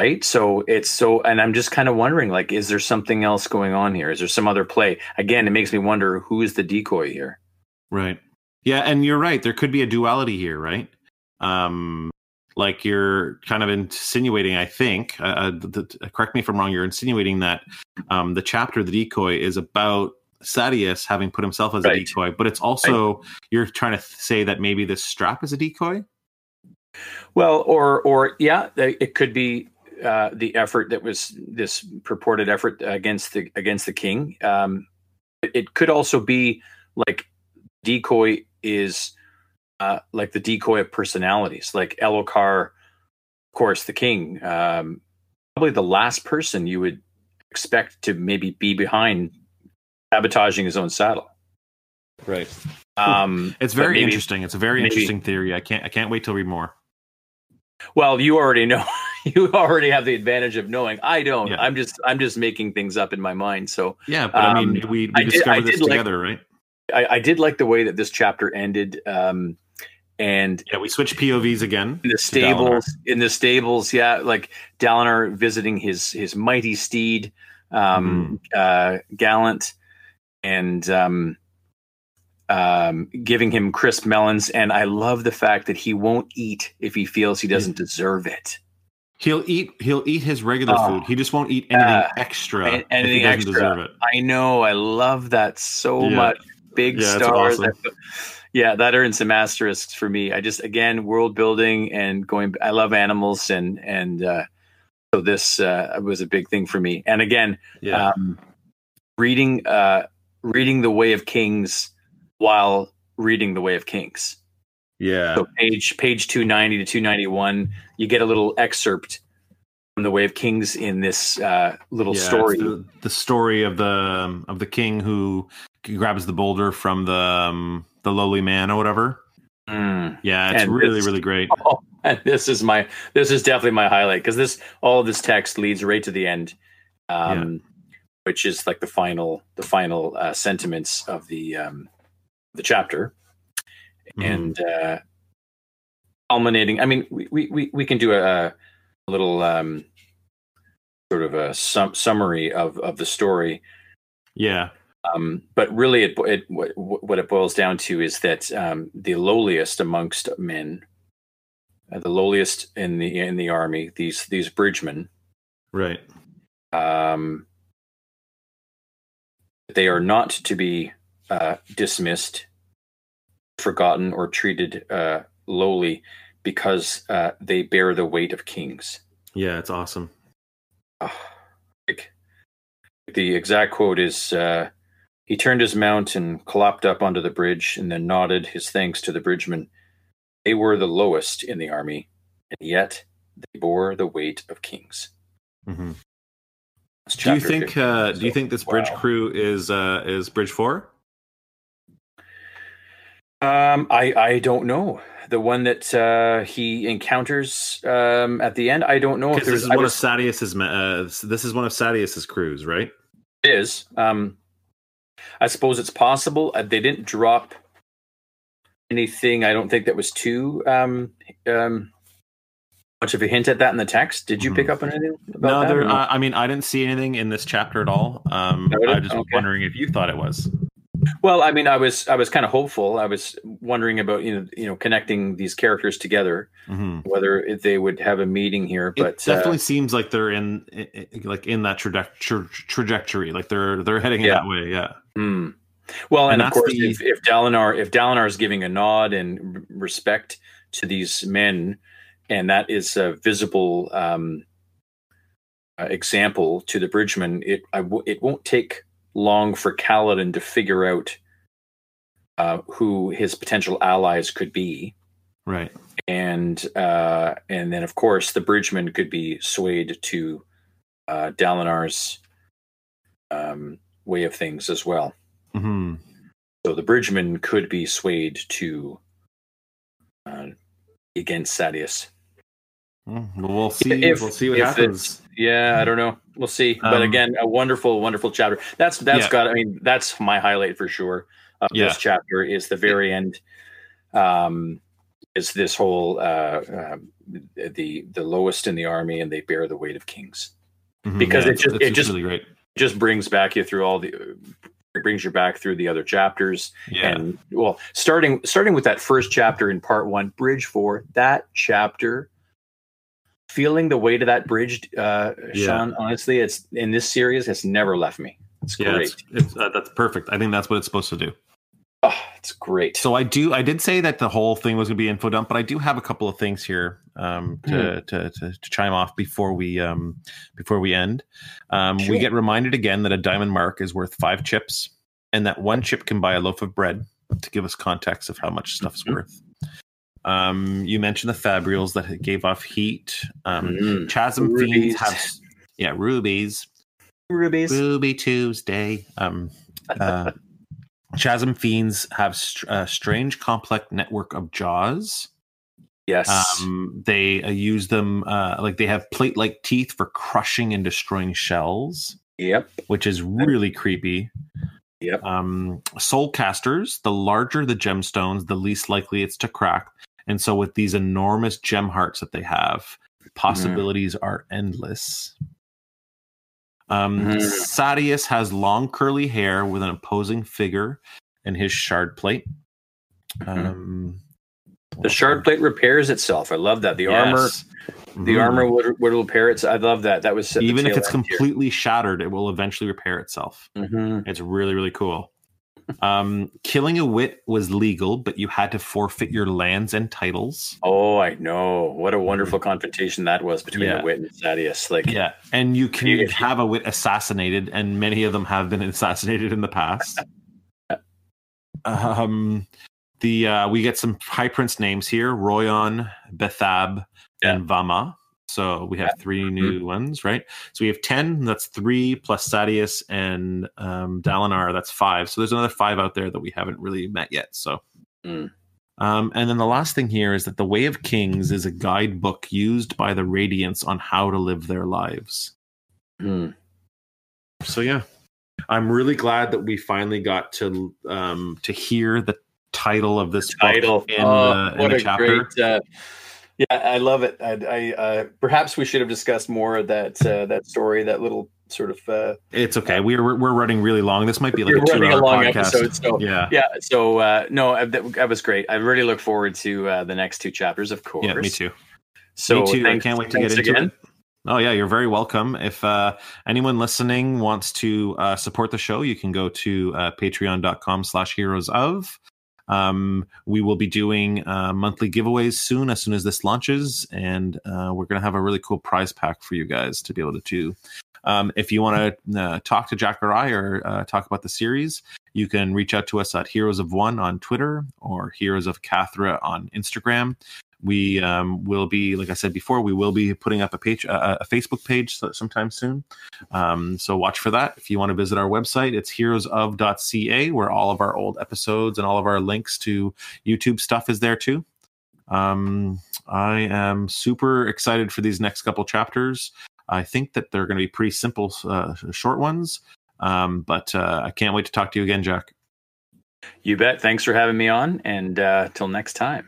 Speaker 4: right so it's so and i'm just kind of wondering like is there something else going on here is there some other play again it makes me wonder who is the decoy here
Speaker 3: Right. Yeah, and you're right. There could be a duality here, right? Um, like you're kind of insinuating, I think. Uh, uh, th- th- correct me if I'm wrong. You're insinuating that um, the chapter, the decoy, is about Sadeas having put himself as a decoy, but it's also you're trying to th- say that maybe this strap is a decoy.
Speaker 4: Well, or or yeah, it could be uh, the effort that was this purported effort against the against the king. Um, it- it could also be like decoy is uh, like the decoy of personalities, like Elhokar, of course, the king. Um, probably the last person you would expect to maybe be behind sabotaging his own saddle.
Speaker 3: Right.
Speaker 4: Um,
Speaker 3: It's very
Speaker 4: maybe-
Speaker 3: interesting. It's a very
Speaker 4: maybe-
Speaker 3: interesting theory. I can't. I can't wait to read more.
Speaker 4: Well, you already know. You already have the advantage of knowing. I don't.
Speaker 3: Yeah.
Speaker 4: I'm just. I'm just making things up in my mind. So
Speaker 3: Yeah, but I mean,
Speaker 4: Um,
Speaker 3: we, we discovered this
Speaker 4: did like-
Speaker 3: together, right?
Speaker 4: I, I did like the way that this chapter ended. Um, and
Speaker 3: Yeah, we switched POVs again.
Speaker 4: in the stables, in the stables, yeah, like Dalinar visiting his his mighty steed, um,
Speaker 3: Mm-hmm.
Speaker 4: uh, Gallant, and um, um, giving him crisp melons. And I love the fact that he won't eat if he feels he doesn't deserve it.
Speaker 3: He'll eat. He'll eat his regular
Speaker 4: Oh.
Speaker 3: food. He just won't eat anything
Speaker 4: Uh,
Speaker 3: extra
Speaker 4: anything
Speaker 3: he doesn't
Speaker 4: extra.
Speaker 3: deserve it.
Speaker 4: I know. I love that so
Speaker 3: Yeah.
Speaker 4: much. Big
Speaker 3: Yeah,
Speaker 4: stars.
Speaker 3: awesome.
Speaker 4: Yeah, that earned some asterisks for me. I just again world building and going. I love animals and and uh, so this uh, was a big thing for me. And again,
Speaker 3: Yeah,
Speaker 4: um, reading uh, reading the Way of Kings while reading the Way of Kings.
Speaker 3: yeah,
Speaker 4: So page page two ninety to two ninety one, you get a little excerpt from the Way of Kings in this uh, little
Speaker 3: Yeah,
Speaker 4: story.
Speaker 3: The, the story of the um, of the king who grabs the boulder from the um, the lowly man or whatever.
Speaker 4: Mm.
Speaker 3: Yeah, it's
Speaker 4: And
Speaker 3: really really great.
Speaker 4: Oh, and this is my this is definitely my highlight because this all of this text leads right to the end, um, which is like the final the final uh, sentiments of the um, the chapter,
Speaker 3: Mhm.
Speaker 4: and uh, culminating. I mean, we we we, we can do a, a little um, sort of a sum, summary of of the story.
Speaker 3: Yeah.
Speaker 4: Um, but really, it, it what, what it boils down to is that um, the lowliest amongst men, uh, the lowliest in the in the army, these these bridgemen,
Speaker 3: Right.
Speaker 4: um, they are not to be uh, dismissed, forgotten, or treated uh, lowly because uh, they bear the weight of kings.
Speaker 3: Yeah, it's awesome.
Speaker 4: Ah, like, the exact quote is uh, He turned his mount and clopped up onto the bridge and then nodded his thanks to the bridgemen. They were the lowest in the army, and yet they bore the weight of kings.
Speaker 3: hmm Do you think?
Speaker 4: 15.
Speaker 3: Uh, do you think this bridge
Speaker 4: wow.
Speaker 3: crew is uh, is Bridge Four?
Speaker 4: Um, I I don't know the one that uh, he encounters um, at the end. I don't know if
Speaker 3: this is
Speaker 4: I
Speaker 3: one of
Speaker 4: was-
Speaker 3: Sadeas's. Uh, this is one of Sadeas's crews, right?
Speaker 4: is. Um, I suppose it's possible. Uh, they didn't drop anything. I don't think that was too um, um, much of a hint at that in the text. Did you
Speaker 3: Mhm.
Speaker 4: pick up on anything about
Speaker 3: No,
Speaker 4: that?
Speaker 3: there.
Speaker 4: no?
Speaker 3: Uh, I mean, I didn't see anything in this chapter at all. Um,
Speaker 4: No,
Speaker 3: I
Speaker 4: is?
Speaker 3: just was
Speaker 4: Okay.
Speaker 3: wondering if you thought it was.
Speaker 4: Well, I mean, I was I was kind of hopeful. I was wondering about you know you know connecting these characters together,
Speaker 3: hmm
Speaker 4: whether they would have a meeting here. But
Speaker 3: it definitely
Speaker 4: uh,
Speaker 3: seems like they're in, like in that traje- tra- trajectory. Like they're they're heading
Speaker 4: Yeah.
Speaker 3: that way. Yeah.
Speaker 4: Hmm. Well, and,
Speaker 3: And
Speaker 4: of course,
Speaker 3: the-
Speaker 4: if, if Dalinar if Dalinar is giving a nod and respect to these men, and that is a visible um, uh, example to the Bridgeman, it I w- it won't take long for Kaladin to figure out uh, who his potential allies could be,
Speaker 3: Right.
Speaker 4: and uh, and then of course the Bridgeman could be swayed to uh, Dalinar's um, way of things as well.
Speaker 3: hmm
Speaker 4: So the Bridgeman could be swayed to uh, against Sadeas.
Speaker 3: Well, we'll see.
Speaker 4: If-
Speaker 3: we'll see what happens.
Speaker 4: Yeah, I don't know. We'll see. but
Speaker 3: Um,
Speaker 4: again, a wonderful, wonderful chapter. That's that's
Speaker 3: Yeah.
Speaker 4: got. I mean, that's my highlight for sure of
Speaker 3: Yeah.
Speaker 4: this chapter. Is the very end. Um, is this whole uh, um the the lowest in the army, and they bear the weight of kings.
Speaker 3: Mhm,
Speaker 4: because it just- it just-
Speaker 3: really great.
Speaker 4: Just brings back you through all the. It brings you back through the other chapters.
Speaker 3: Yeah.
Speaker 4: and well starting starting with that first chapter in part one bridge four that chapter feeling the weight of that bridge uh
Speaker 3: Yeah.
Speaker 4: Shawn honestly it's in this series it's never left me it's
Speaker 3: yeah.
Speaker 4: great
Speaker 3: It's, it's, uh, that's perfect. I think that's what it's supposed to do.
Speaker 4: oh, it's great
Speaker 3: So I do. I did say that the whole thing was going to be info dump, but I do have a couple of things here um, to,
Speaker 4: Hmm.
Speaker 3: to, to to chime off before we um, before we end. Um,
Speaker 4: Sure.
Speaker 3: We get reminded again that a diamond mark is worth five chips, and that one chip can buy a loaf of bread. To give us context of how much stuff's
Speaker 4: Mhm.
Speaker 3: worth. Um, you mentioned the fabrials that gave off heat. Um,
Speaker 4: Mm.
Speaker 3: Chasm
Speaker 4: Rubies.
Speaker 3: fiends have yeah rubies.
Speaker 4: rubies
Speaker 3: Ruby Tuesday. Um, uh, Chasm fiends have str- a strange, complex network of jaws.
Speaker 4: yes
Speaker 3: Um, they uh, use them uh, like they have plate-like teeth for crushing and destroying shells,
Speaker 4: yep
Speaker 3: which is really creepy.
Speaker 4: Yep.
Speaker 3: Um, soul casters. The larger the gemstones, the least likely it's to crack. And so, with these enormous gem hearts that they have, possibilities are endless. Um,
Speaker 4: Mhm.
Speaker 3: Sadeas has long curly hair with an imposing figure and his shard plate. Um,
Speaker 4: the shard plate repairs itself i love that the armor
Speaker 3: Yes.
Speaker 4: the
Speaker 3: Mhm.
Speaker 4: armor would, would repair it i love that that was
Speaker 3: even if it's
Speaker 4: end here.
Speaker 3: completely shattered, it will eventually repair itself.
Speaker 4: Mhm.
Speaker 3: It's really, really cool. Um, killing a wit was legal, but you had to forfeit your lands and titles.
Speaker 4: oh i know what a wonderful confrontation that was between
Speaker 3: Yeah.
Speaker 4: the wit and Sadeas. like
Speaker 3: Yeah, and you can
Speaker 4: You-
Speaker 3: have a wit assassinated, and many of them have been assassinated in the past. um, the uh, we get some high prince names here: Roion, Bethab, and Vamah. So we have 3
Speaker 4: Mm-hmm.
Speaker 3: new ones, right? So we have ten. That's three plus Sadeas and um, Dalinar. That's five. So there's another five out there that we haven't really met yet. So.
Speaker 4: Mm.
Speaker 3: Um, and then the last thing here is that the Way of Kings is a guidebook used by the Radiants on how to live their lives.
Speaker 4: mm.
Speaker 3: So yeah, I'm really glad that we finally got to um, to hear the title of this
Speaker 4: title
Speaker 3: book in,
Speaker 4: oh,
Speaker 3: the, in
Speaker 4: what
Speaker 3: the
Speaker 4: a
Speaker 3: chapter.
Speaker 4: great uh, yeah i love it i, I uh, perhaps we should have discussed more of that uh, that story that little sort of uh
Speaker 3: It's okay. We're we're- we're running really long. This might be like a two
Speaker 4: running
Speaker 3: hour
Speaker 4: a long
Speaker 3: podcast.
Speaker 4: episode so
Speaker 3: Yeah.
Speaker 4: yeah so uh no uh, that, that was great i really look forward to uh the next two chapters of course
Speaker 3: Yeah, me too.
Speaker 4: so
Speaker 3: me too.
Speaker 4: thanks-
Speaker 3: I can't wait to get into
Speaker 4: again.
Speaker 3: it. Oh yeah, you're very welcome. If uh, anyone listening wants to uh, support the show, you can go to uh, patreon.com slash heroes of. Um, we will be doing uh, monthly giveaways soon, as soon as this launches, and uh, we're going to have a really cool prize pack for you guys to be able to do. Um, if you want to uh, talk to Jack or I or uh, talk about the series, you can reach out to us at Heroes of One on Twitter or Heroes of Cathra on Instagram. We um, will be, like I said before, we will be putting up a page, uh, a Facebook page sometime soon. Um, so watch for that. If you want to visit our website, it's heroesof.ca, where all of our old episodes and all of our links to YouTube stuff is there too. Um, I am super excited for these next couple chapters. I think that they're going to be pretty simple, uh, short ones. Um, but uh, I can't wait to talk to you again, Jack.
Speaker 4: you bet thanks for having me on and uh till next time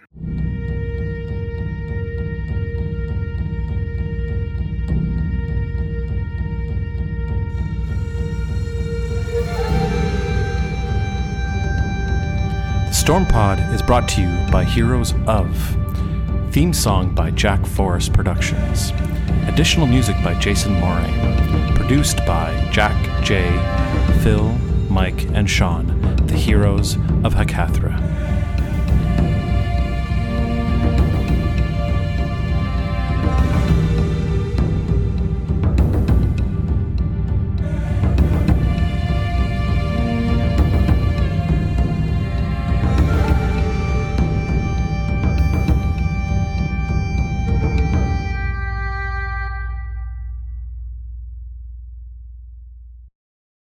Speaker 1: Storm Pod is brought to you by Heroes of. Theme song by Jack Forrest Productions. Additional music by Jason Morin. Produced by Jack, Jay, Phil, Mike, and Shawn, the heroes of Hacathra.